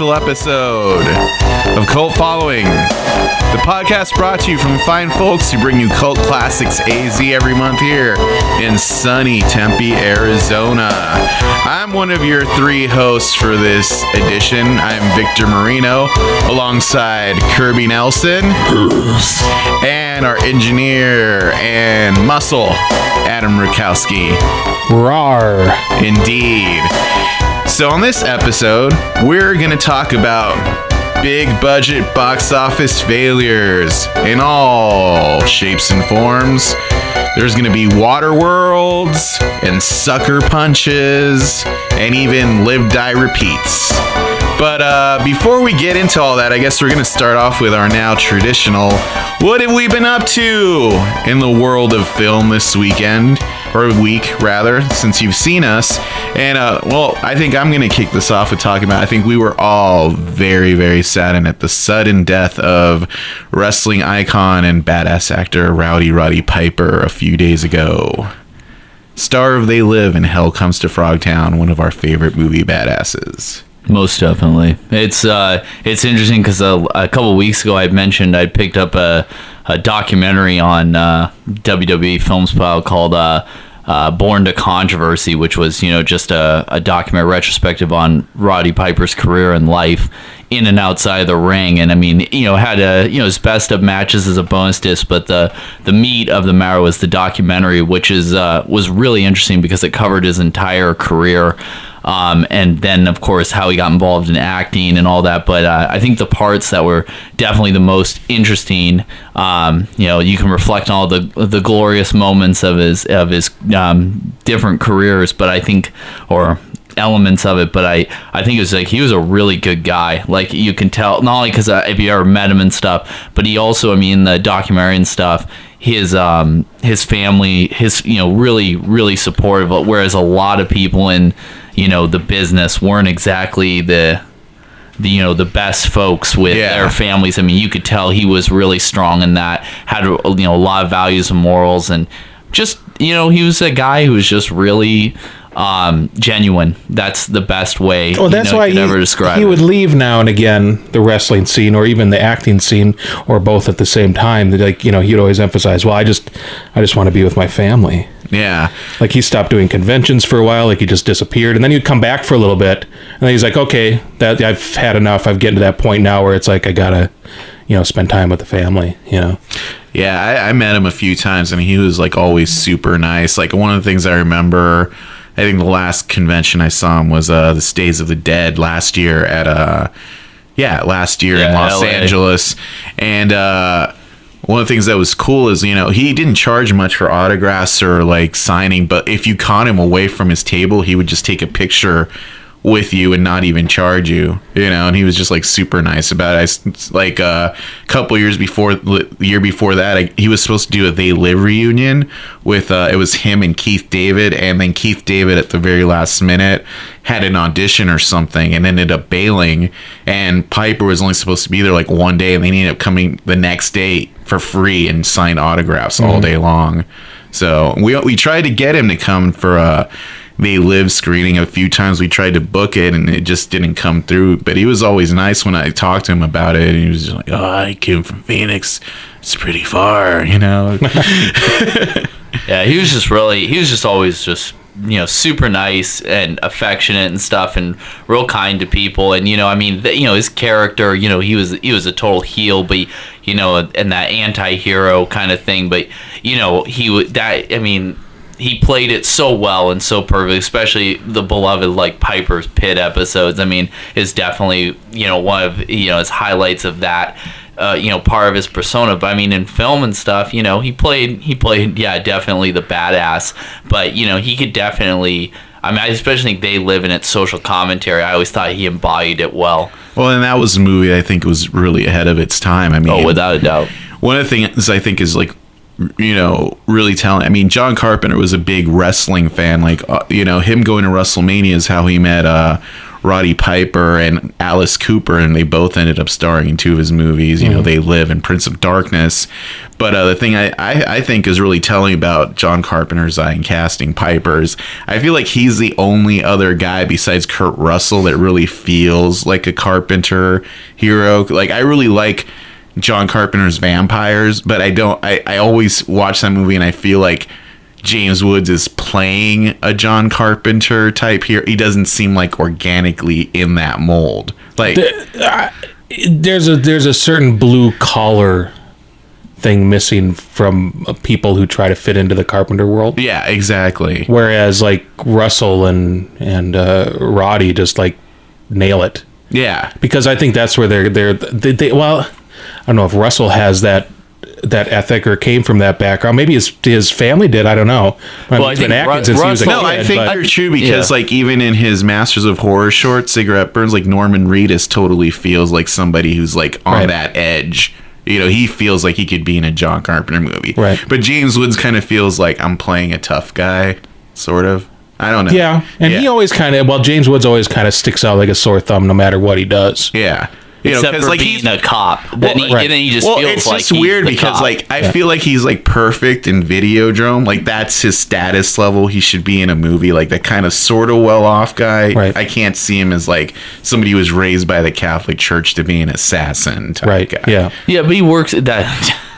official episode of Cult Following. The podcast brought to you from fine folks who bring you cult classics AZ every month here in sunny Tempe, Arizona. I'm one of your three hosts for this edition. I'm Victor Marino alongside Kirby Nelson and our engineer and muscle, Adam Rukowski. Rar. Indeed. So, on this episode, we're going to talk about big budget box office failures in all shapes and forms. There's going to be water worlds and sucker punches and even live, die, repeats. But uh, before we get into all that, I guess we're going to start off with our now traditional what have we been up to in the world of film this weekend? Or week, rather, since you've seen us. And, uh, well, I think I'm going to kick this off with talking about. I think we were all very, very saddened at the sudden death of wrestling icon and badass actor Rowdy Roddy Piper a few days ago. Star of They Live and Hell Comes to Frogtown, one of our favorite movie badasses. Most definitely. It's uh, it's interesting because a, a couple weeks ago I mentioned I picked up a, a documentary on uh, WWE Films Pile called uh, uh, Born to Controversy, which was you know just a, a documentary retrospective on Roddy Piper's career and life in and outside the ring. And I mean, you know, had a you know his best of matches as a bonus disc, but the the meat of the matter was the documentary, which is uh, was really interesting because it covered his entire career. Um, and then of course how he got involved in acting and all that. But uh, I think the parts that were definitely the most interesting, um, you know, you can reflect on all the the glorious moments of his of his um, different careers. But I think, or elements of it, but I I think it was like he was a really good guy. Like you can tell, not only because uh, if you ever met him and stuff, but he also, I mean, the documentary and stuff. His um his family, his you know really really supportive. Whereas a lot of people in you know the business weren't exactly the the you know the best folks with Yeah. their families. I mean, you could tell he was really strong in that. Had you know a lot of values and morals, and just you know he was a guy who was just really um genuine that's the best way Well, that's you know, why you could he, ever describe he it. would leave now and again the wrestling scene or even the acting scene or both at the same time. Like you know he'd always emphasize, well, I just I just want to be with my family. Yeah. Like he stopped doing conventions for a while, like he just disappeared, and then he'd come back for a little bit, and then he's like, okay, that I've had enough. I've getting to that point now where it's like I gotta, you know, spend time with the family. You know, Yeah, I, I met him a few times and he was like always super nice. Like one of the things I remember, I think the last convention I saw him was uh the Days of the Dead last year at uh yeah, last year in Los LA. Angeles. And uh one of the things that was cool is, you know, he didn't charge much for autographs or like signing, but if you caught him away from his table, he would just take a picture with you and not even charge you, you know, and he was just like super nice about it. I like uh, a couple years before, the year before that, I, he was supposed to do a They Live reunion with, uh, it was him and Keith David, and then Keith David at the very last minute had an audition or something and ended up bailing, and Piper was only supposed to be there like one day, and they ended up coming the next day for free and signed autographs all day long. So we we tried to get him to come for a they live screening a few times. We tried to book it and it just didn't come through. But he was always nice when I talked to him about it. And he was like, "Oh, I came from Phoenix. It's pretty far, you know." Yeah, he was just really he was just always just you know super nice and affectionate and stuff and real kind to people and you know I mean th- you know his character you know he was he was a total heel but you know and that anti-hero kind of thing but you know he would that I mean he played it so well and so perfect especially the beloved like Piper's Pit episodes. I mean is definitely you know one of you know his highlights of that uh, you know part of his persona. But i mean in film and stuff you know he played he played yeah definitely the badass. But you know he could definitely i mean i especially think they live in its social commentary i always thought he embodied it well. Well, and that was a movie I think was really ahead of its time. I mean, oh without a doubt. one of the things I think is like you know really telling. I mean, John Carpenter was a big wrestling fan. Like uh, you know, him going to WrestleMania is how he met uh, Roddy Piper and Alice Cooper, and they both ended up starring in two of his movies. You know, They Live and Prince of Darkness. But uh, the thing I, I, I think is really telling about John Carpenter's eye in casting Piper's, I feel like he's the only other guy besides Kurt Russell that really feels like a Carpenter hero. Like, I really like. John Carpenter's Vampires, but I don't. I, I always watch that movie and I feel like James Woods is playing a John Carpenter type here. He doesn't seem like organically in that mold. Like, there's a there's a certain blue collar thing missing from people who try to fit into the carpenter world. yeah, exactly. Whereas like Russell and and uh, Roddy just like nail it Yeah, because I think that's where they're they're they, they well I don't know if Russell has that that ethic or came from that background. Maybe his his family did. I don't know. I Well, I he's been think Ru- since he was a Russell- no. I think but- you're true because Yeah. like even in his Masters of Horror short, Cigarette Burns, like Norman Reedus totally feels like somebody who's like on Right. that edge. You know, he feels like he could be in a John Carpenter movie. Right. But James Woods kind of feels like I'm playing a tough guy, sort of. I don't know. yeah, and he always kind of well, James Woods always kind of sticks out like a sore thumb no matter what he does. Yeah. You know, Except 'cause, for like being he's a cop. Then he, right. and then he just well, feels it's like just he's weird the because cop. like I feel like he's like perfect in Videodrome. Like that's his status level. He should be in a movie like that kind of sort of well off guy. Right. I can't see him as like somebody who was raised by the Catholic Church to be an assassin type Right. guy. Yeah. Yeah, but he works at that.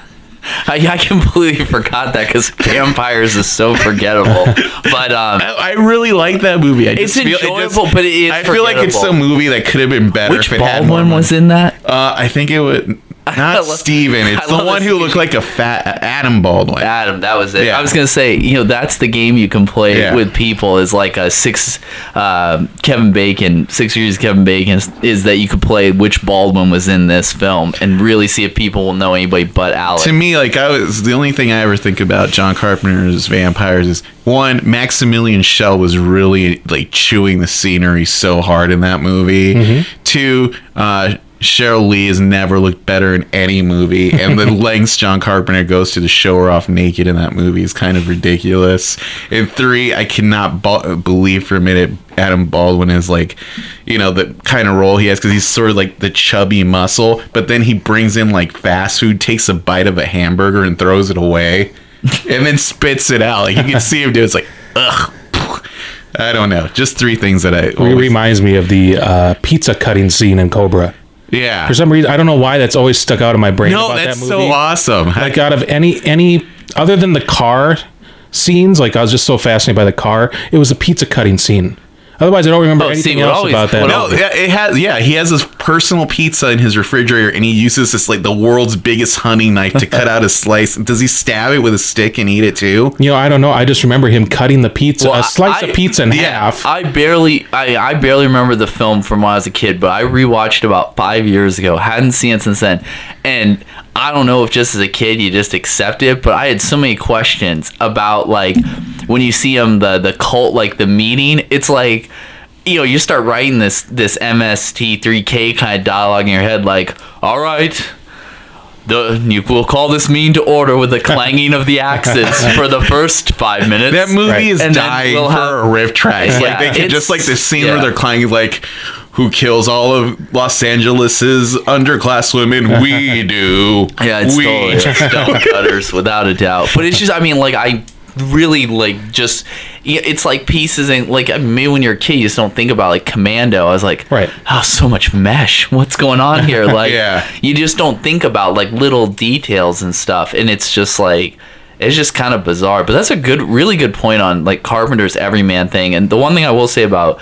I, I completely forgot that because vampires is so forgettable. But um, I, I really like that movie. I It's just feel, it enjoyable, just- but it is I feel like it's a movie that could have been better which if it had more Baldwin was in that? Uh, I think it would not love- Steven. It's I the one who looked like a fat Adam Baldwin. Adam, that was it. Yeah. I was gonna say, you know, that's the game you can play Yeah. with people. Is like a six um Kevin Bacon, six years Kevin Bacon is, is that you could play which Baldwin was in this film and really see if people will know anybody but Alex. to me, like I was the only thing I ever think about John Carpenter's vampires is one, Maximilian Schell was really like chewing the scenery so hard in that movie. Two, uh Cheryl Lee has never looked better in any movie, and the lengths John Carpenter goes to to show her off naked in that movie is kind of ridiculous. And three, I cannot b- believe for a minute Adam Baldwin is like, you know, the kind of role he has because he's sort of like the chubby muscle, but then he brings in like fast food, takes a bite of a hamburger and throws it away, and then spits it out. Like you can see him do. it. It's like, ugh. I don't know. Just three things that I. It reminds me of the uh, pizza cutting scene in Cobra. Yeah. For some reason, I don't know why that's always stuck out in my brain. no, about that's that so awesome. Like out of any any other than the car scenes, like I was just so fascinated by the car. It was the pizza cutting scene. Otherwise, I don't remember Oh, anything what else always- about that. what No, yeah, it has. Yeah, he has his personal pizza in his refrigerator, and he uses this like the world's biggest hunting knife to cut out a slice. Does he stab it with a stick and eat it too? You know, I don't know. I just remember him cutting the pizza, Well, a slice I- of pizza in yeah, half. I barely, I, I barely remember the film from when I was a kid, but I rewatched it about five years ago. Hadn't seen it since then, and I don't know if just as a kid you just accept it, but I had so many questions about like when you see them the the cult like the meeting. It's like you know you start writing this this MST3K kind of dialogue in your head, like all right. The, you will call this mean to order with the clanging of the axes for the first five minutes. That movie Right. is And dying we'll for have- a riff track. Yeah, like they could it's- just like the scene yeah. where they're clanging like. Who kills all of Los Angeles's underclass women? We do. Yeah, it's we totally stone cutters without a doubt. But it's just, I mean, like I really like just it's like pieces and like I mean, maybe when you're a kid you just don't think about like commando. I was like, Right. oh, so much mesh. What's going on here? Like, Yeah. you just don't think about like little details and stuff, and it's just like. It's just kind of bizarre, but that's a good, really good point on like Carpenter's everyman thing. And the one thing I will say about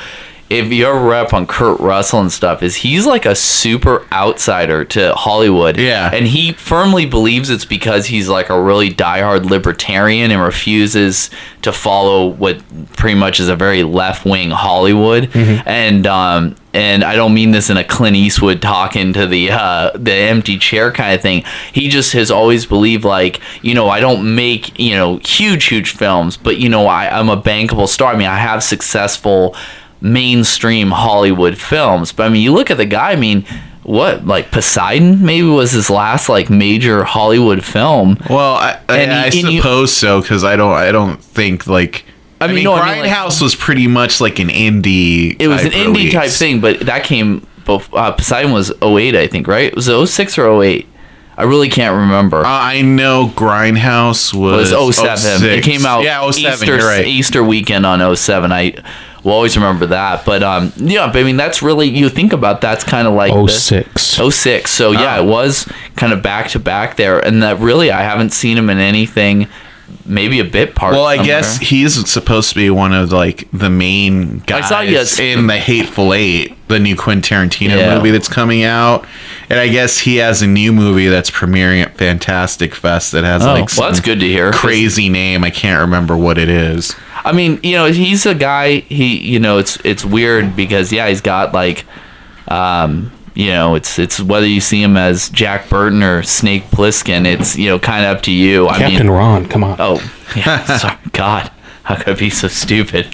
if you ever rep on Kurt Russell and stuff is he's like a super outsider to Hollywood. Yeah. And he firmly believes it's because he's like a really diehard libertarian and refuses to follow what pretty much is a very left wing Hollywood. And um and I don't mean this in a Clint Eastwood talking to the uh, the empty chair kind of thing. He just has always believed like you know I don't make you know huge huge films, but you know I, I'm a bankable star. I mean I have successful mainstream Hollywood films. But I mean, you look at the guy. I mean, what like Poseidon maybe was his last like major Hollywood film. Well, I, I, he- I and you- suppose so because I don't. I don't think like I, mean, no, I mean, like- Grindhouse was pretty much like an indie. It was an type indie type thing, but that came. Both, uh, Poseidon was 08, I think, right? Was it 06 or 08? I really can't remember. Uh, I know Grindhouse was, was 07. It came out Yeah, 07. Easter, right. Easter weekend on 07. I will always remember that. But um, yeah, I mean, that's really, you think about that's kind of like. Oh the- six. 06. So yeah, Oh. it was kind of back to back there, and that really I haven't seen him in anything, maybe a bit part. Well, I somewhere. guess he's supposed to be one of like the main guys I saw he has- in the Hateful Eight, the new Quentin Tarantino Yeah. movie that's coming out, and I guess he has a new movie that's premiering at Fantastic Fest that has Oh, like well, that's good to hear. crazy name. I can't remember what it is. I mean, you know, he's a guy. He, you know, it's it's weird because yeah, he's got like, um, you know, it's it's whether you see him as Jack Burton or Snake Plissken, it's you know kind of up to you. I Captain mean, Ron, come on. oh yeah, sorry, God, how could I be so stupid?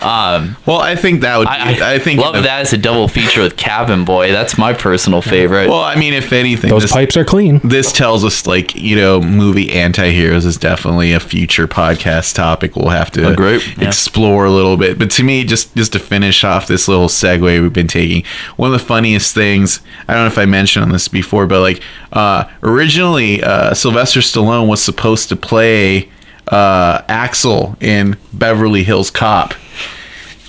Um, Well, I think that would. Be, I, I, think love that as a double feature with Cabin Boy. That's my personal favorite. Well, I mean, if anything, Those this, pipes are clean. this tells us like you know movie anti-heroes is definitely a future podcast topic we'll have to Agree. Yeah. explore a little bit but to me just just to finish off this little segue we've been taking one of the funniest things i don't know if i mentioned on this before but like uh originally uh sylvester stallone was supposed to play uh axel in beverly hills cop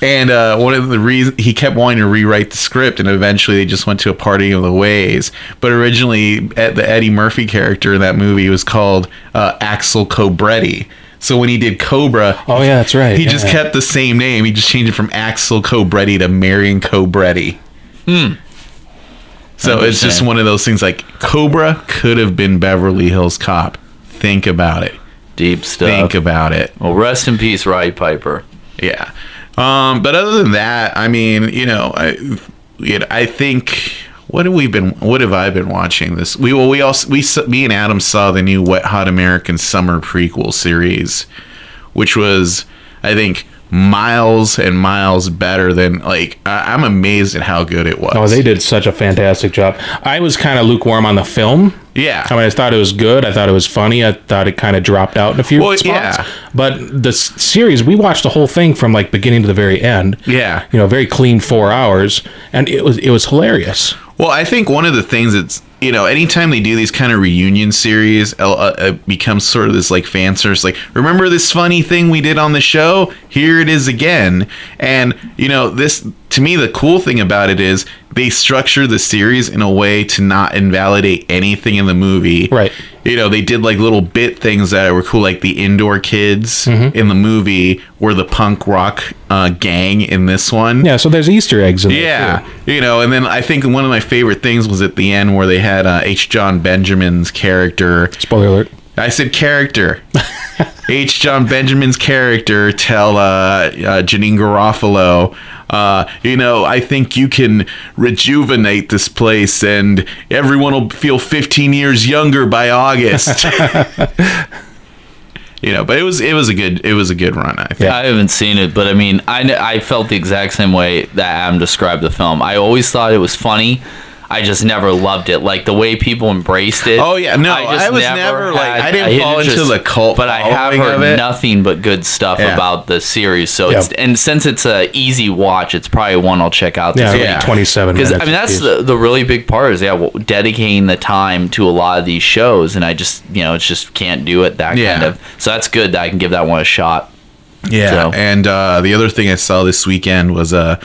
and uh, one of the reasons he kept wanting to rewrite the script, and eventually they just went to a parting of the ways. But originally, Ed- the Eddie Murphy character in that movie was called uh, Axel Cobretti. So when he did Cobra, Oh yeah, that's right. he just kept the same name. He just changed it from Axel Cobretti to Marion Cobretti. Hmm. So it's just one of those things like Cobra could have been Beverly Hills Cop. Think about it. Deep stuff. Think about it. well, rest in peace, Roddy Piper. Yeah. Um, but other than that, I mean, you know, I, you know, I think what have we been? What have I been watching this? We well, we also we me and Adam saw the new Wet Hot American Summer prequel series, which was I think miles and miles better than like I, I'm amazed at how good it was. Oh, they did such a fantastic job. I was kind of lukewarm on the film. Yeah. I mean, I thought it was good. I thought it was funny. I thought it kind of dropped out in a few Well, spots. yeah. But the s- series, we watched the whole thing from like beginning to the very end. Yeah. You know, very clean four hours, and it was it was hilarious. Well, I think one of the things that's you know, anytime they do these kind of reunion series, uh, uh, it becomes sort of this like fan service. Like, remember this funny thing we did on the show? Here it is again. And you know, this to me, the cool thing about it is they structure the series in a way to not invalidate anything in the movie. Right. You know, they did like little bit things that were cool, like the indoor kids Mm-hmm. in the movie were the punk rock uh, gang in this one. Yeah. So there's Easter eggs in there. Yeah, you know, and then I think one of my favorite things was at the end where they had uh, H. Jon Benjamin's character. Spoiler alert. I said character. H. Jon Benjamin's character tell uh, uh, Janeane Garofalo, uh, you know, I think you can rejuvenate this place and everyone will feel 15 years younger by August. you know, but it was it was a good it was a good run. I think. I haven't seen it, but I mean, I, I felt the exact same way that Adam described the film. I always thought it was funny. I just never loved it. Like the way people embraced it. Oh, yeah. No, just I was never, like- I didn't it fall into the cult But I have heard nothing but good stuff Yeah. about the series. So Yeah. it's and since it's a easy watch, it's probably one I'll check out. Yeah. this Yeah. week. 27 Because. I mean that's the, the really big part is yeah well, dedicating the time to a lot of these shows, and I just you know it's just can't do it that Yeah. kind of. So that's good that I can give that one a shot. Yeah, So- and uh, the other thing I saw this weekend was uh,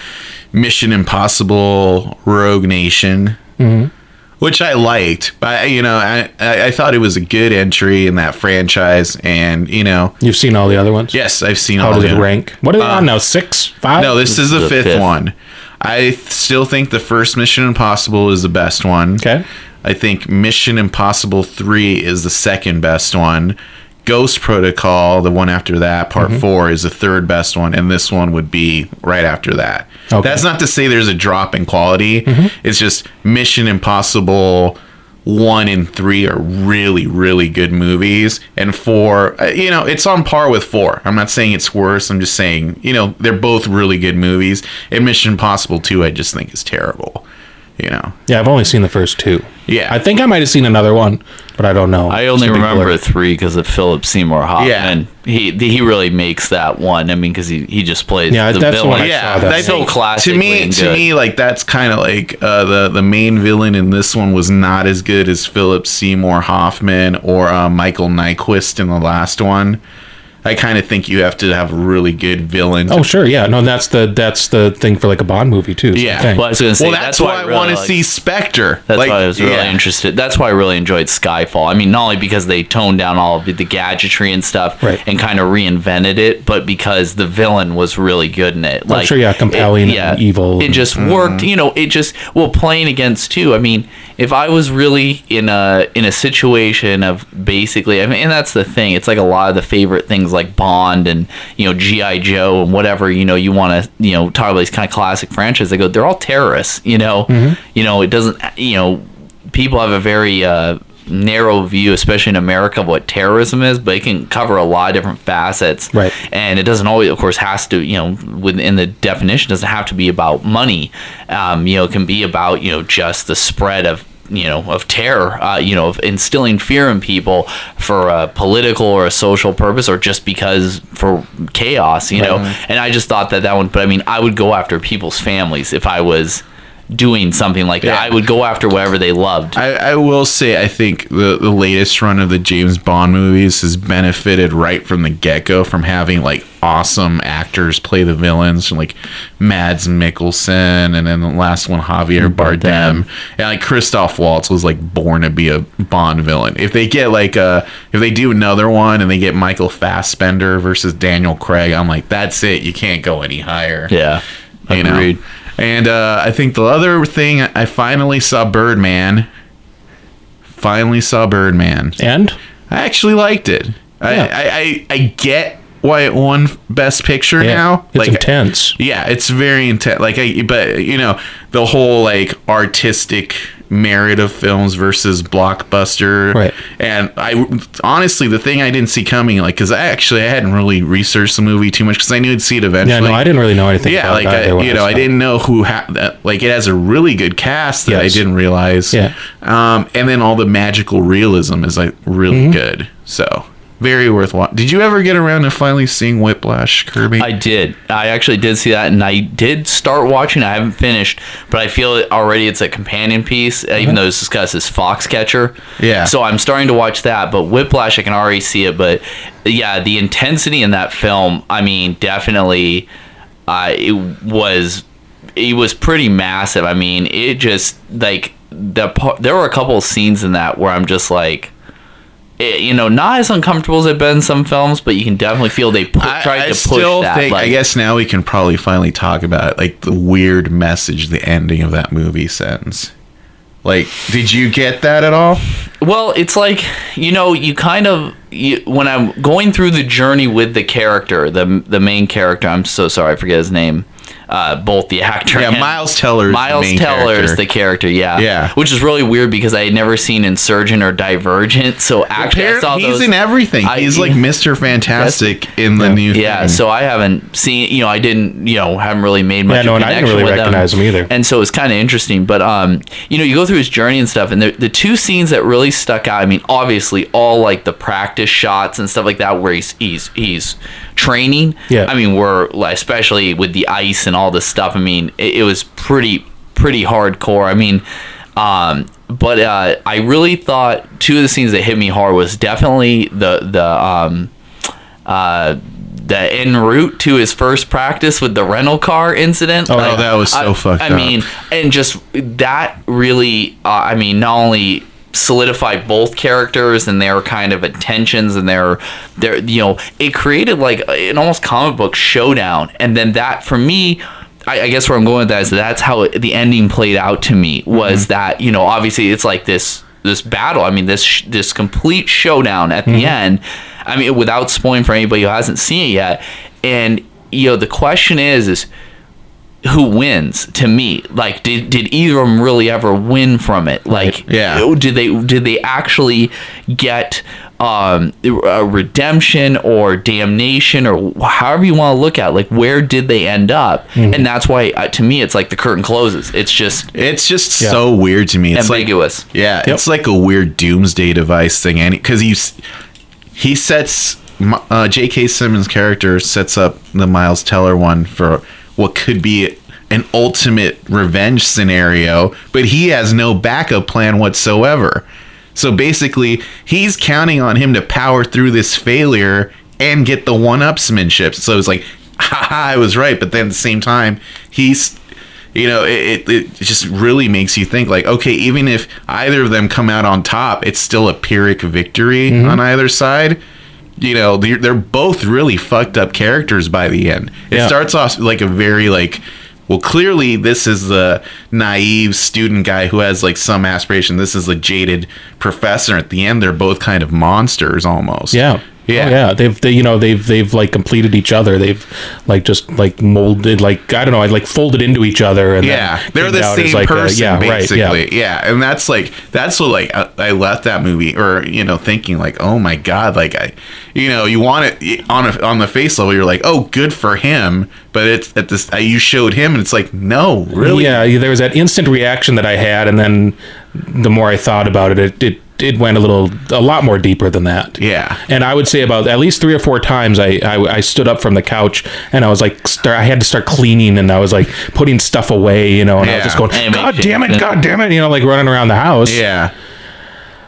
Mission Impossible: Rogue Nation, mm-hmm. which I liked. But you know, I, I I thought it was a good entry in that franchise, and you know, You've seen all the other ones. yes, I've seen How all does the it rank? What are they on uh, now? Six, five? No, this is the, the fifth, fifth. one. I th- still think the first Mission Impossible is the best one. Okay. I think Mission Impossible 3 is the second best one. Ghost Protocol, the one after that, part Mm-hmm. 4 is the third best one and this one would be right after that. Okay. Mm-hmm. That's not to say there's a drop in quality. It's just Mission Impossible 1 and 3 are really really good movies and 4 uh, you know, it's on par with 4. I'm not saying it's worse. I'm just saying, you know, they're both really good movies. And Mission Impossible 2 I just think is terrible. You know. Yeah, I've only seen the first two. Yeah. I think I might have seen another one, but I don't know. I only It's a big remember blur. three because of Philip Seymour Hoffman. Yeah. He he really makes that one. I mean, because he, he just plays Yeah, the that's villain. one I yeah, saw that. I so think classically to me. To good. me, like that's kind of like uh, the the main villain in this one was not as good as Philip Seymour Hoffman or uh, Michael Nyqvist in the last one. I kind of think you have to have a really good villain. Oh sure, yeah. No, that's the that's the thing for like a Bond movie too. same Yeah. Well, I was gonna say well, that's, why I, really want to like- see Spectre. That's Like, why I was really yeah. interested. That's why I really enjoyed Skyfall. I mean, not only because they toned down all of the gadgetry and stuff Right. and kind of reinvented it, but because the villain was really good in it. Oh, like, Oh, sure, yeah, compelling and evil It and- just worked. Mm-hmm. You know, it just well playing against too. I mean, if I was really in a in a situation of basically, I mean, and that's the thing. It's like a lot of the favorite things like Bond and you know GI Joe and whatever you know you want to you know talk about these kind of classic franchises. They go, they're all terrorists. You know, you know it doesn't. You know, people have a very uh, narrow view, especially in America, of what terrorism is, but it can cover a lot of different facets. Right. And it doesn't always, of course, has to, you know, within the definition, doesn't have to be about money. Um, you know, it can be about, you know, just the spread of, you know, of terror, uh, you know, of instilling fear in people for a political or a social purpose or just because for chaos, you know. And I just thought that that one, but I mean, I would go after people's families if I was doing something like that. Yeah. I would go after whatever they loved. I, I will say, I think the, the latest run of the James Bond movies has benefited right from the get go from having like awesome actors play the villains, like Mads Mikkelsen, and then the last one Javier Bardem, and like Christoph Waltz was like born to be a Bond villain. If they get like a, if they do another one and they get Michael Fassbender versus Daniel Craig, I'm like, that's it. You can't go any higher yeah. you know. And uh, I think the other thing I finally saw Birdman. Finally saw Birdman. and I actually liked it. I, Yeah. I, I I get why it won Best Picture yeah, now. it's intense. Yeah, it's very intense. Like I, but you know, the whole like artistic merit of films versus blockbuster. Right. And I honestly, the thing I didn't see coming, like, because I actually I hadn't really researched the movie too much because I knew I'd see it eventually. Yeah, no, I didn't really know anything. Yeah, about like I, you know, I didn't know who ha- that. Like it has a really good cast that Yes. I didn't realize. Yeah. Um, and then all the magical realism is like really Mm-hmm. good. So very worthwhile. Did you ever get around to finally seeing Whiplash, Kirby? I did. I actually did see that, and I did start watching. I haven't finished, but I feel already it's a companion piece, uh, even though it's discussed as Foxcatcher. Yeah. So I'm starting to watch that, but Whiplash, I can already see it. But yeah, the intensity in that film, I mean, definitely, uh, it was it was pretty massive. I mean, it just like the there were a couple of scenes in that where I'm just like. It, you know, not as uncomfortable as I've been in some films, but you can definitely feel they pu- I, tried I to push still that. think. I guess now we can probably finally talk about it, like the weird message the ending of that movie sends. Like, did you get that at all? Well, it's like you know, you kind of you, when I'm going through the journey with the character, the the main character. I'm so sorry, I forget his name. Uh, both the actor, Yeah, and Miles Teller is the Miles main Teller is character. the character. Yeah, Yeah. Which is really weird because I had never seen Insurgent or Divergent. So actually, I saw he's those, in everything. I- he's like Mr. Fantastic in the new. Yeah, thing. so I haven't seen, you know, I didn't, you know, haven't really made much. Yeah, no, of and a I didn't really with them. recognize him either. And so it's kind of interesting. But um, you know, you go through his journey and stuff, and the the two scenes that really stuck out. I mean, obviously, all like the practice shots and stuff like that, where he's he's he's training. Yeah. I mean, we're like, especially with the ice and all this stuff. I mean, it, it was pretty pretty hardcore. I mean. Um, but uh, I really thought two of the scenes that hit me hard was definitely the the um, uh, the en route to his first practice with the rental car incident. Oh, that was so I, fucked I up. mean, and just that really, uh, I mean, not only solidified both characters and their kind of intentions and their their you know it created like an almost comic book showdown. And then that for me I, I guess where I'm going with that is that's how it, the ending played out to me was mm-hmm. that you know obviously it's like this this battle. I mean this sh- this complete showdown at the mm-hmm. end. I mean without spoiling for anybody who hasn't seen it yet. And you know the question is is who wins to me like did, did either of them really ever win from it like Yeah. did they did they actually get um, a redemption or damnation or however you want to look at it. like where did they end up and that's why uh, to me it's like the curtain closes it's just It's just Yeah. so weird to me. It's ambiguous Like, yeah, it's like a weird doomsday device thing. And because he he sets uh, J.K. Simmons' character sets up the Miles Teller one for what could be an ultimate revenge scenario, but he has no backup plan whatsoever. So basically, he's counting on him to power through this failure and get the one-upsmanship. So it's like, haha, I was right. But then at the same time, he's you know it, it, it just really makes you think like okay even if either of them come out on top it's still a pyrrhic victory Mm-hmm. on either side you know they're, they're both really fucked up characters by the end it Yeah. starts off like a very like well clearly this is the naive student guy who has like some aspiration this is the jaded professor at the end they're both kind of monsters almost Yeah. Yeah. Oh, yeah. They've they, you know they've they've like completed each other. They've like just like molded like I don't know. I like folded into each other. And Yeah, they're the same like, a- person, yeah, basically. Right, yeah. yeah. and that's like that's what like I, I left that movie, or you know, thinking like, oh my god, like I, you know, you want it on a, on the face level, you're like, oh, good for him, but it's at this uh, you showed him, and it's like, no, really, Yeah, there was that instant reaction that I had, and then the more I thought about it, it it, it went a little, a lot more deeper than that. Yeah. And I would say about at least three or four times, I I, I stood up from the couch and I was like, start, I had to start cleaning, and I was like putting stuff away, you know, and I was just going, God damn it, God damn it, you know, like running around the house. yeah,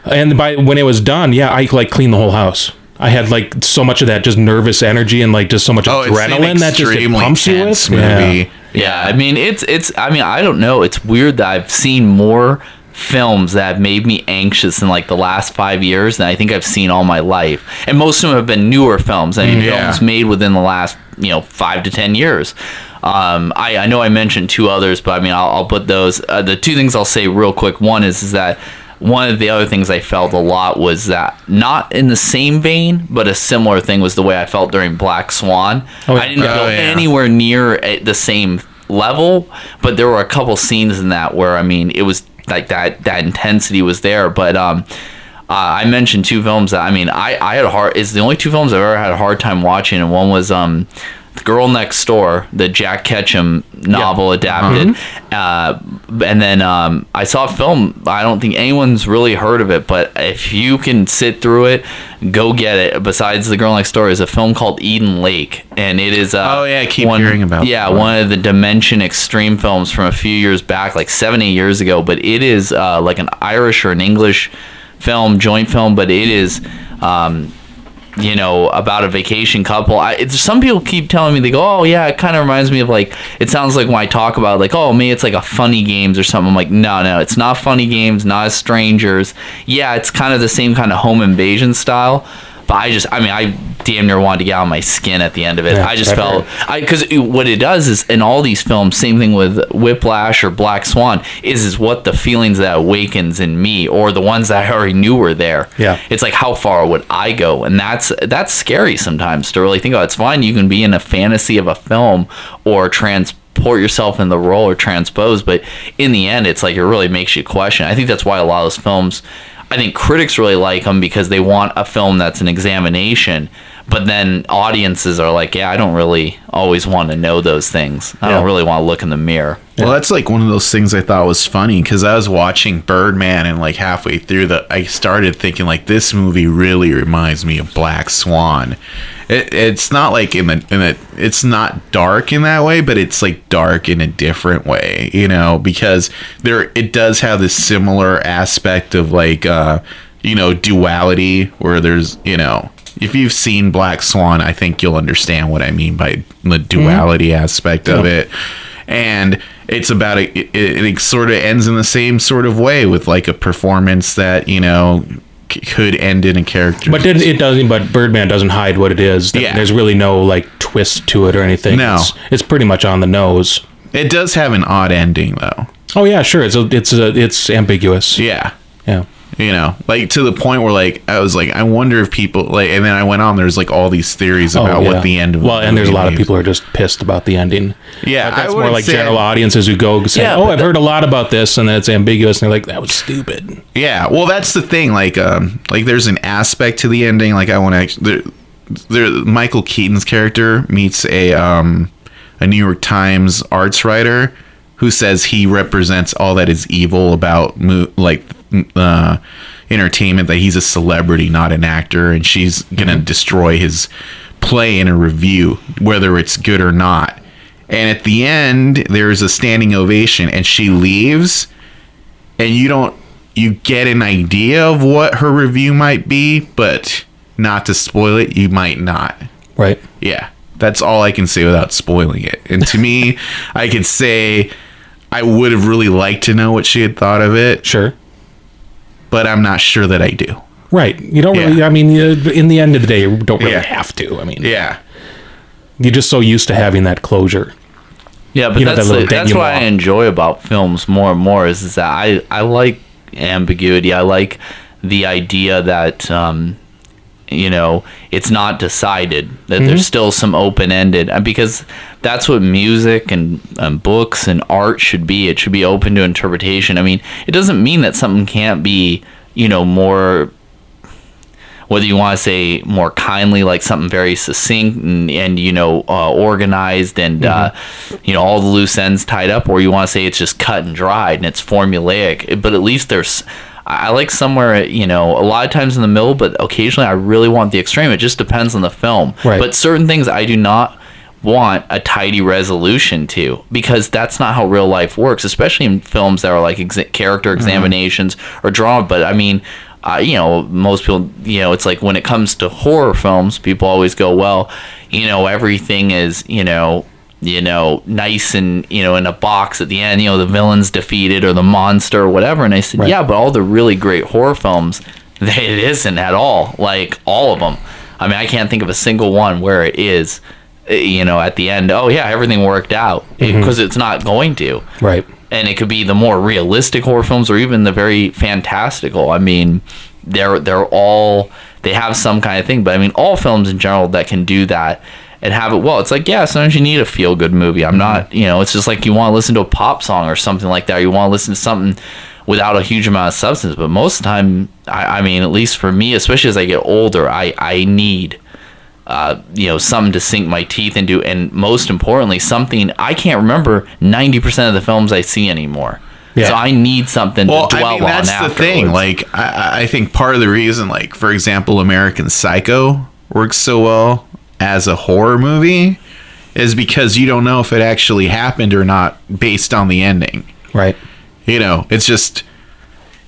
And by when it was done, yeah, I like cleaned the whole house. I had like so much of that just nervous energy and like just so much oh, adrenaline that just it extremely pumps you with. movie. Yeah. Yeah, I mean it's it's I mean I don't know. It's weird that I've seen more films that have made me anxious in like the last five years than I think I've seen all my life. And most of them have been newer films. I mean Yeah. films made within the last, you know, five to ten years. Um, I, I know I mentioned two others, but I mean I'll, I'll put those. Uh, the two things I'll say real quick. One is is that one of the other things I felt a lot was that not in the same vein, but a similar thing was the way I felt during Black Swan. Oh, I didn't oh, feel yeah. anywhere near at the same level, but there were a couple scenes in that where I mean it was like that that intensity was there. But um, uh, I mentioned two films that I mean I I had a hard it's the only two films I've ever had a hard time watching, and one was um. The Girl Next Door, the Jack Ketchum novel adapted, uh, and then um, I saw a film. I don't think anyone's really heard of it, but if you can sit through it, go get it. Besides, The Girl Next Door is a film called Eden Lake, and it is. Uh, Oh, yeah, I keep one- hearing about Yeah, that one of the Dimension Extreme films from a few years back, like seven, eight years ago. But it is uh, like an Irish or an English film, joint film, but it is. Um, you know about a vacation couple. I, some people keep telling me they go oh yeah it kind of reminds me of like it sounds like when i talk about like oh me it's like a funny games or something. I'm like no no it's not funny games not strangers. Yeah it's kind of the same kind of home invasion style but i just i mean i damn near wanted to get out of my skin at the end of it Yeah, i just felt I because what it does is in all these films, same thing with Whiplash or Black Swan, is is what the feelings that awakens in me or the ones that I already knew were there. Yeah. it's like how far would I go, and that's that's scary sometimes to really think about. It's fine you can be in a fantasy of a film or transport yourself in the role or transpose, but in the end, it's like it really makes you question. I think that's why a lot of those films. I think critics really like them because they want a film that's an examination. But then audiences are like, yeah, I don't really always want to know those things. I don't really want to look in the mirror. Well, that's like one of those things I thought was funny because I was watching Birdman and like halfway through the, I started thinking like this movie really reminds me of Black Swan. It, it's not like in the in a, it's not dark in that way, but it's like dark in a different way, you know, because there it does have this similar aspect of like uh, you know duality where there's you know if you've seen Black Swan, I think you'll understand what I mean by the mm-hmm. duality aspect of it and it's about a, it, it sort of ends in the same sort of way with like a performance that you know c- could end in a character But it, it doesn't. But Birdman doesn't hide what it is. Yeah. There's really no like twist to it or anything. No. it's, it's pretty much on the nose. it does have an odd ending though Oh yeah, sure. It's a, it's a, it's ambiguous. yeah Yeah. You know, like to the point where like I was like, I wonder if people like, and then I went on. There's like all these theories about Oh, yeah. what the end. of the well, and there's a lot of people who are just pissed about the ending. Yeah, I that's more like say- general audiences who go say, Yeah, "Oh, I've the- heard a lot about this," and it's ambiguous, and they're like, "That was stupid." Yeah, well, that's the thing. Like, um, like there's an aspect to the ending. Like, I want to. There, there, Michael Keaton's character meets a um, a New York Times arts writer who says he represents all that is evil about mo- like uh, entertainment. That he's a celebrity, not an actor, and she's gonna destroy his play in a review, whether it's good or not. And at the end, there's a standing ovation, and she leaves and you don't you get an idea of what her review might be, but not to spoil it, you might not. Right. Yeah. That's all I can say without spoiling it. And to me, I could say I would have really liked to know what she had thought of it, Sure. But I'm not sure that I do. Right. You don't Yeah. really. I mean, uh, in the end of the day, you don't really Yeah. have to. I mean, Yeah. you're just so used to having that closure. Yeah, but You know, that's that the, that's what I enjoy about films more and more is, is that I, I like ambiguity. I like the idea that um, you know it's not decided that Mm-hmm. there's still some open ended because that's what music and, and books and art should be. It should be open to interpretation. I mean, it doesn't mean that something can't be you know more whether you want to say more kindly, like something very succinct and, and you know uh, organized and uh, you know all the loose ends tied up, or you want to say it's just cut and dried and it's formulaic. But at least there's, I like somewhere you know a lot of times in the middle, but occasionally I really want the extreme. It just depends on the film. Right. But certain things I do not want a tidy resolution to because that's not how real life works especially in films that are like exa- character examinations or drama but i mean uh, you know most people you know it's like when it comes to horror films people always go well you know everything is you know you know nice and you know in a box at the end you know the villain's defeated or the monster or whatever. And i said Right. yeah but all the really great horror films they, it isn't at all like all of them i mean i can't think of a single one where it is uh, you know at the end oh yeah everything worked out because it's not going to. Right. and it could be the more realistic horror films or even the very fantastical. I mean they're they're all they have some kind of thing. But i mean all films in general that can do that and have it well it's like yeah sometimes you need a feel good movie i'm not you know it's just like you want to listen to a pop song or something like that or you want to listen to something without a huge amount of substance but most of the time i, I mean at least for me especially as i get older i i need uh, you know, something to sink my teeth into, and most importantly, something I can't remember ninety percent of the films I see anymore. Yeah. So I need something Well, to dwell I mean, that's on. the thing. Like, I, I think part of the reason, like, for example, American Psycho works so well as a horror movie is because you don't know if it actually happened or not based on the ending. Right. You know, it's just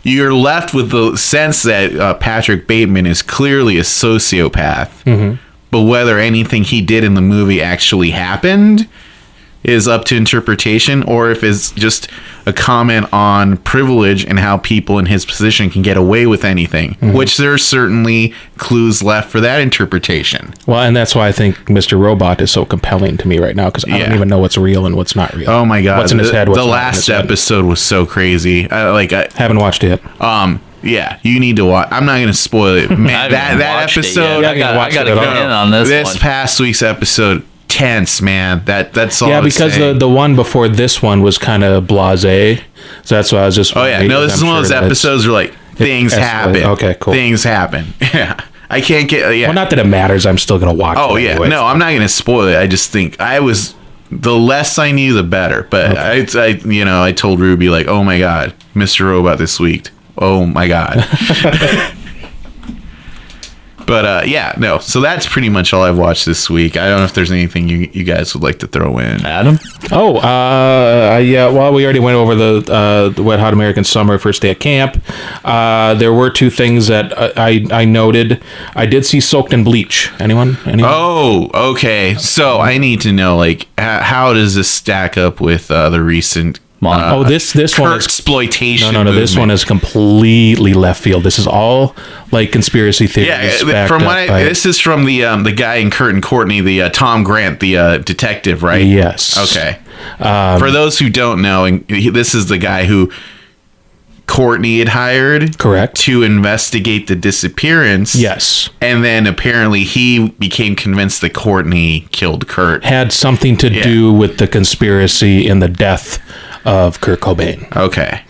you're left with the sense that uh, Patrick Bateman is clearly a sociopath. But whether anything he did in the movie actually happened is up to interpretation, or if it's just a comment on privilege and how people in his position can get away with anything, which there's certainly clues left for that interpretation. Well, and that's why I think Mr. Robot is so compelling to me right now because I don't even know what's real and what's not real. Oh my god! What's in his the, head? What's the last his head. episode was so crazy. I, like, I, Haven't watched it. Um, yeah, you need to watch. I'm not going to spoil it, man. I that haven't that watched it episode, yet. I got, I got it to at get all. in on this, one. past week's episode, tense, man. That that's all. yeah, because the, saying. the one before this one was kind of blasé. So that's why I was just. oh yeah, no, this is one of those episodes where like things escalated. happen. Okay, cool. Things happen. Yeah, I can't get. Yeah. Well, not that it matters. I'm still gonna watch. oh yeah, anyways. no, I'm not to spoil it. I just think I was. The less I knew, the better. But I, I, you know, I told Ruby like, "Oh my god, Mr. Robot this week. Oh my god." But uh, yeah, no. So that's pretty much all I've watched this week. I don't know if there's anything you, you guys would like to throw in. Adam. Oh, uh, yeah. Well, we already went over the uh, the Wet Hot American Summer first day at camp. Uh, there were two things that uh, I I noted. I did see Soaked in Bleach. Anyone? Anyone? Oh, okay. So I need to know, like, how does this stack up with uh, the recent Mon- uh, Oh, this this one is exploitation? no, no, no. This one is completely left field. This is all like conspiracy theories. Yeah, from what I, this is from the um, the guy in Kurt and Courtney, the uh, Tom Grant, the uh, detective, right? Yes. Okay. For those who don't know, and he, this is the guy who Courtney had hired. Correct. To investigate the disappearance. Yes. And then apparently he became convinced that Courtney killed Kurt. Had something to Yeah. do with the conspiracy in the death of Kurt Cobain. Okay.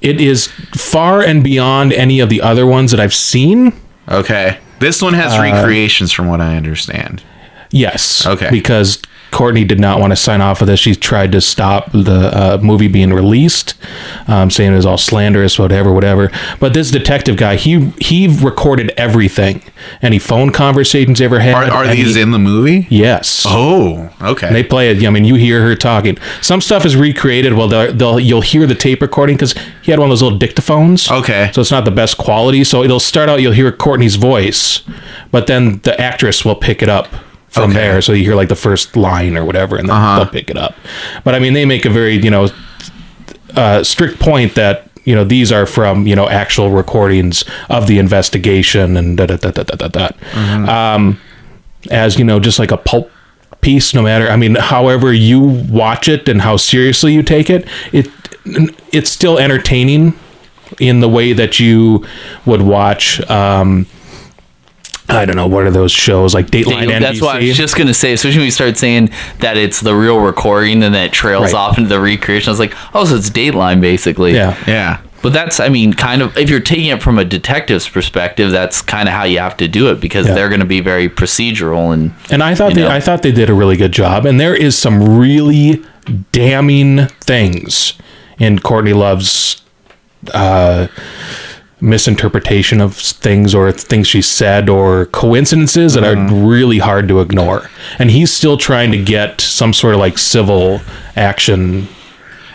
It is far and beyond any of the other ones that I've seen. Okay. This one has uh, recreations from what I understand. Yes. Okay. Because Courtney did not want to sign off of this. She tried to stop the uh, movie being released, um, saying it was all slanderous, whatever, whatever. But this detective guy, he he recorded everything, any phone conversations they ever had. Are, are these in the movie? Yes. Oh, okay. They play it. I mean, you hear her talking. Some stuff is recreated. Well, they'll, they'll you'll hear the tape recording because he had one of those little dictaphones. Okay. So it's not the best quality. So it'll start out. You'll hear Courtney's voice, but then the actress will pick it up from Okay. there. So you hear like the first line or whatever, and then Uh-huh. they'll pick it up. But I mean, they make a very you know uh, strict point that you know these are from you know actual recordings of the investigation and da da da da da da. Mm-hmm. Um, as you know, just like a pulp piece. No matter, I mean, however you watch it and how seriously you take it, it it's still entertaining in the way that you would watch. Um, I don't know what are those shows like Dateline NBC. That's why I was just gonna say. Especially when you start saying that it's the real recording and that it trails Right. off into the recreation. I was like, oh, so it's Dateline basically. yeah. yeah. But that's, I mean, kind of, if you're taking it from a detective's perspective, that's kind of how you have to do it because Yeah. they're going to be very procedural and And I thought they, know? I thought they did a really good job. And there is some really damning things in Courtney Love's uh, misinterpretation of things or things she said or coincidences that are mm-hmm. really hard to ignore. And he's still trying to get some sort of like civil action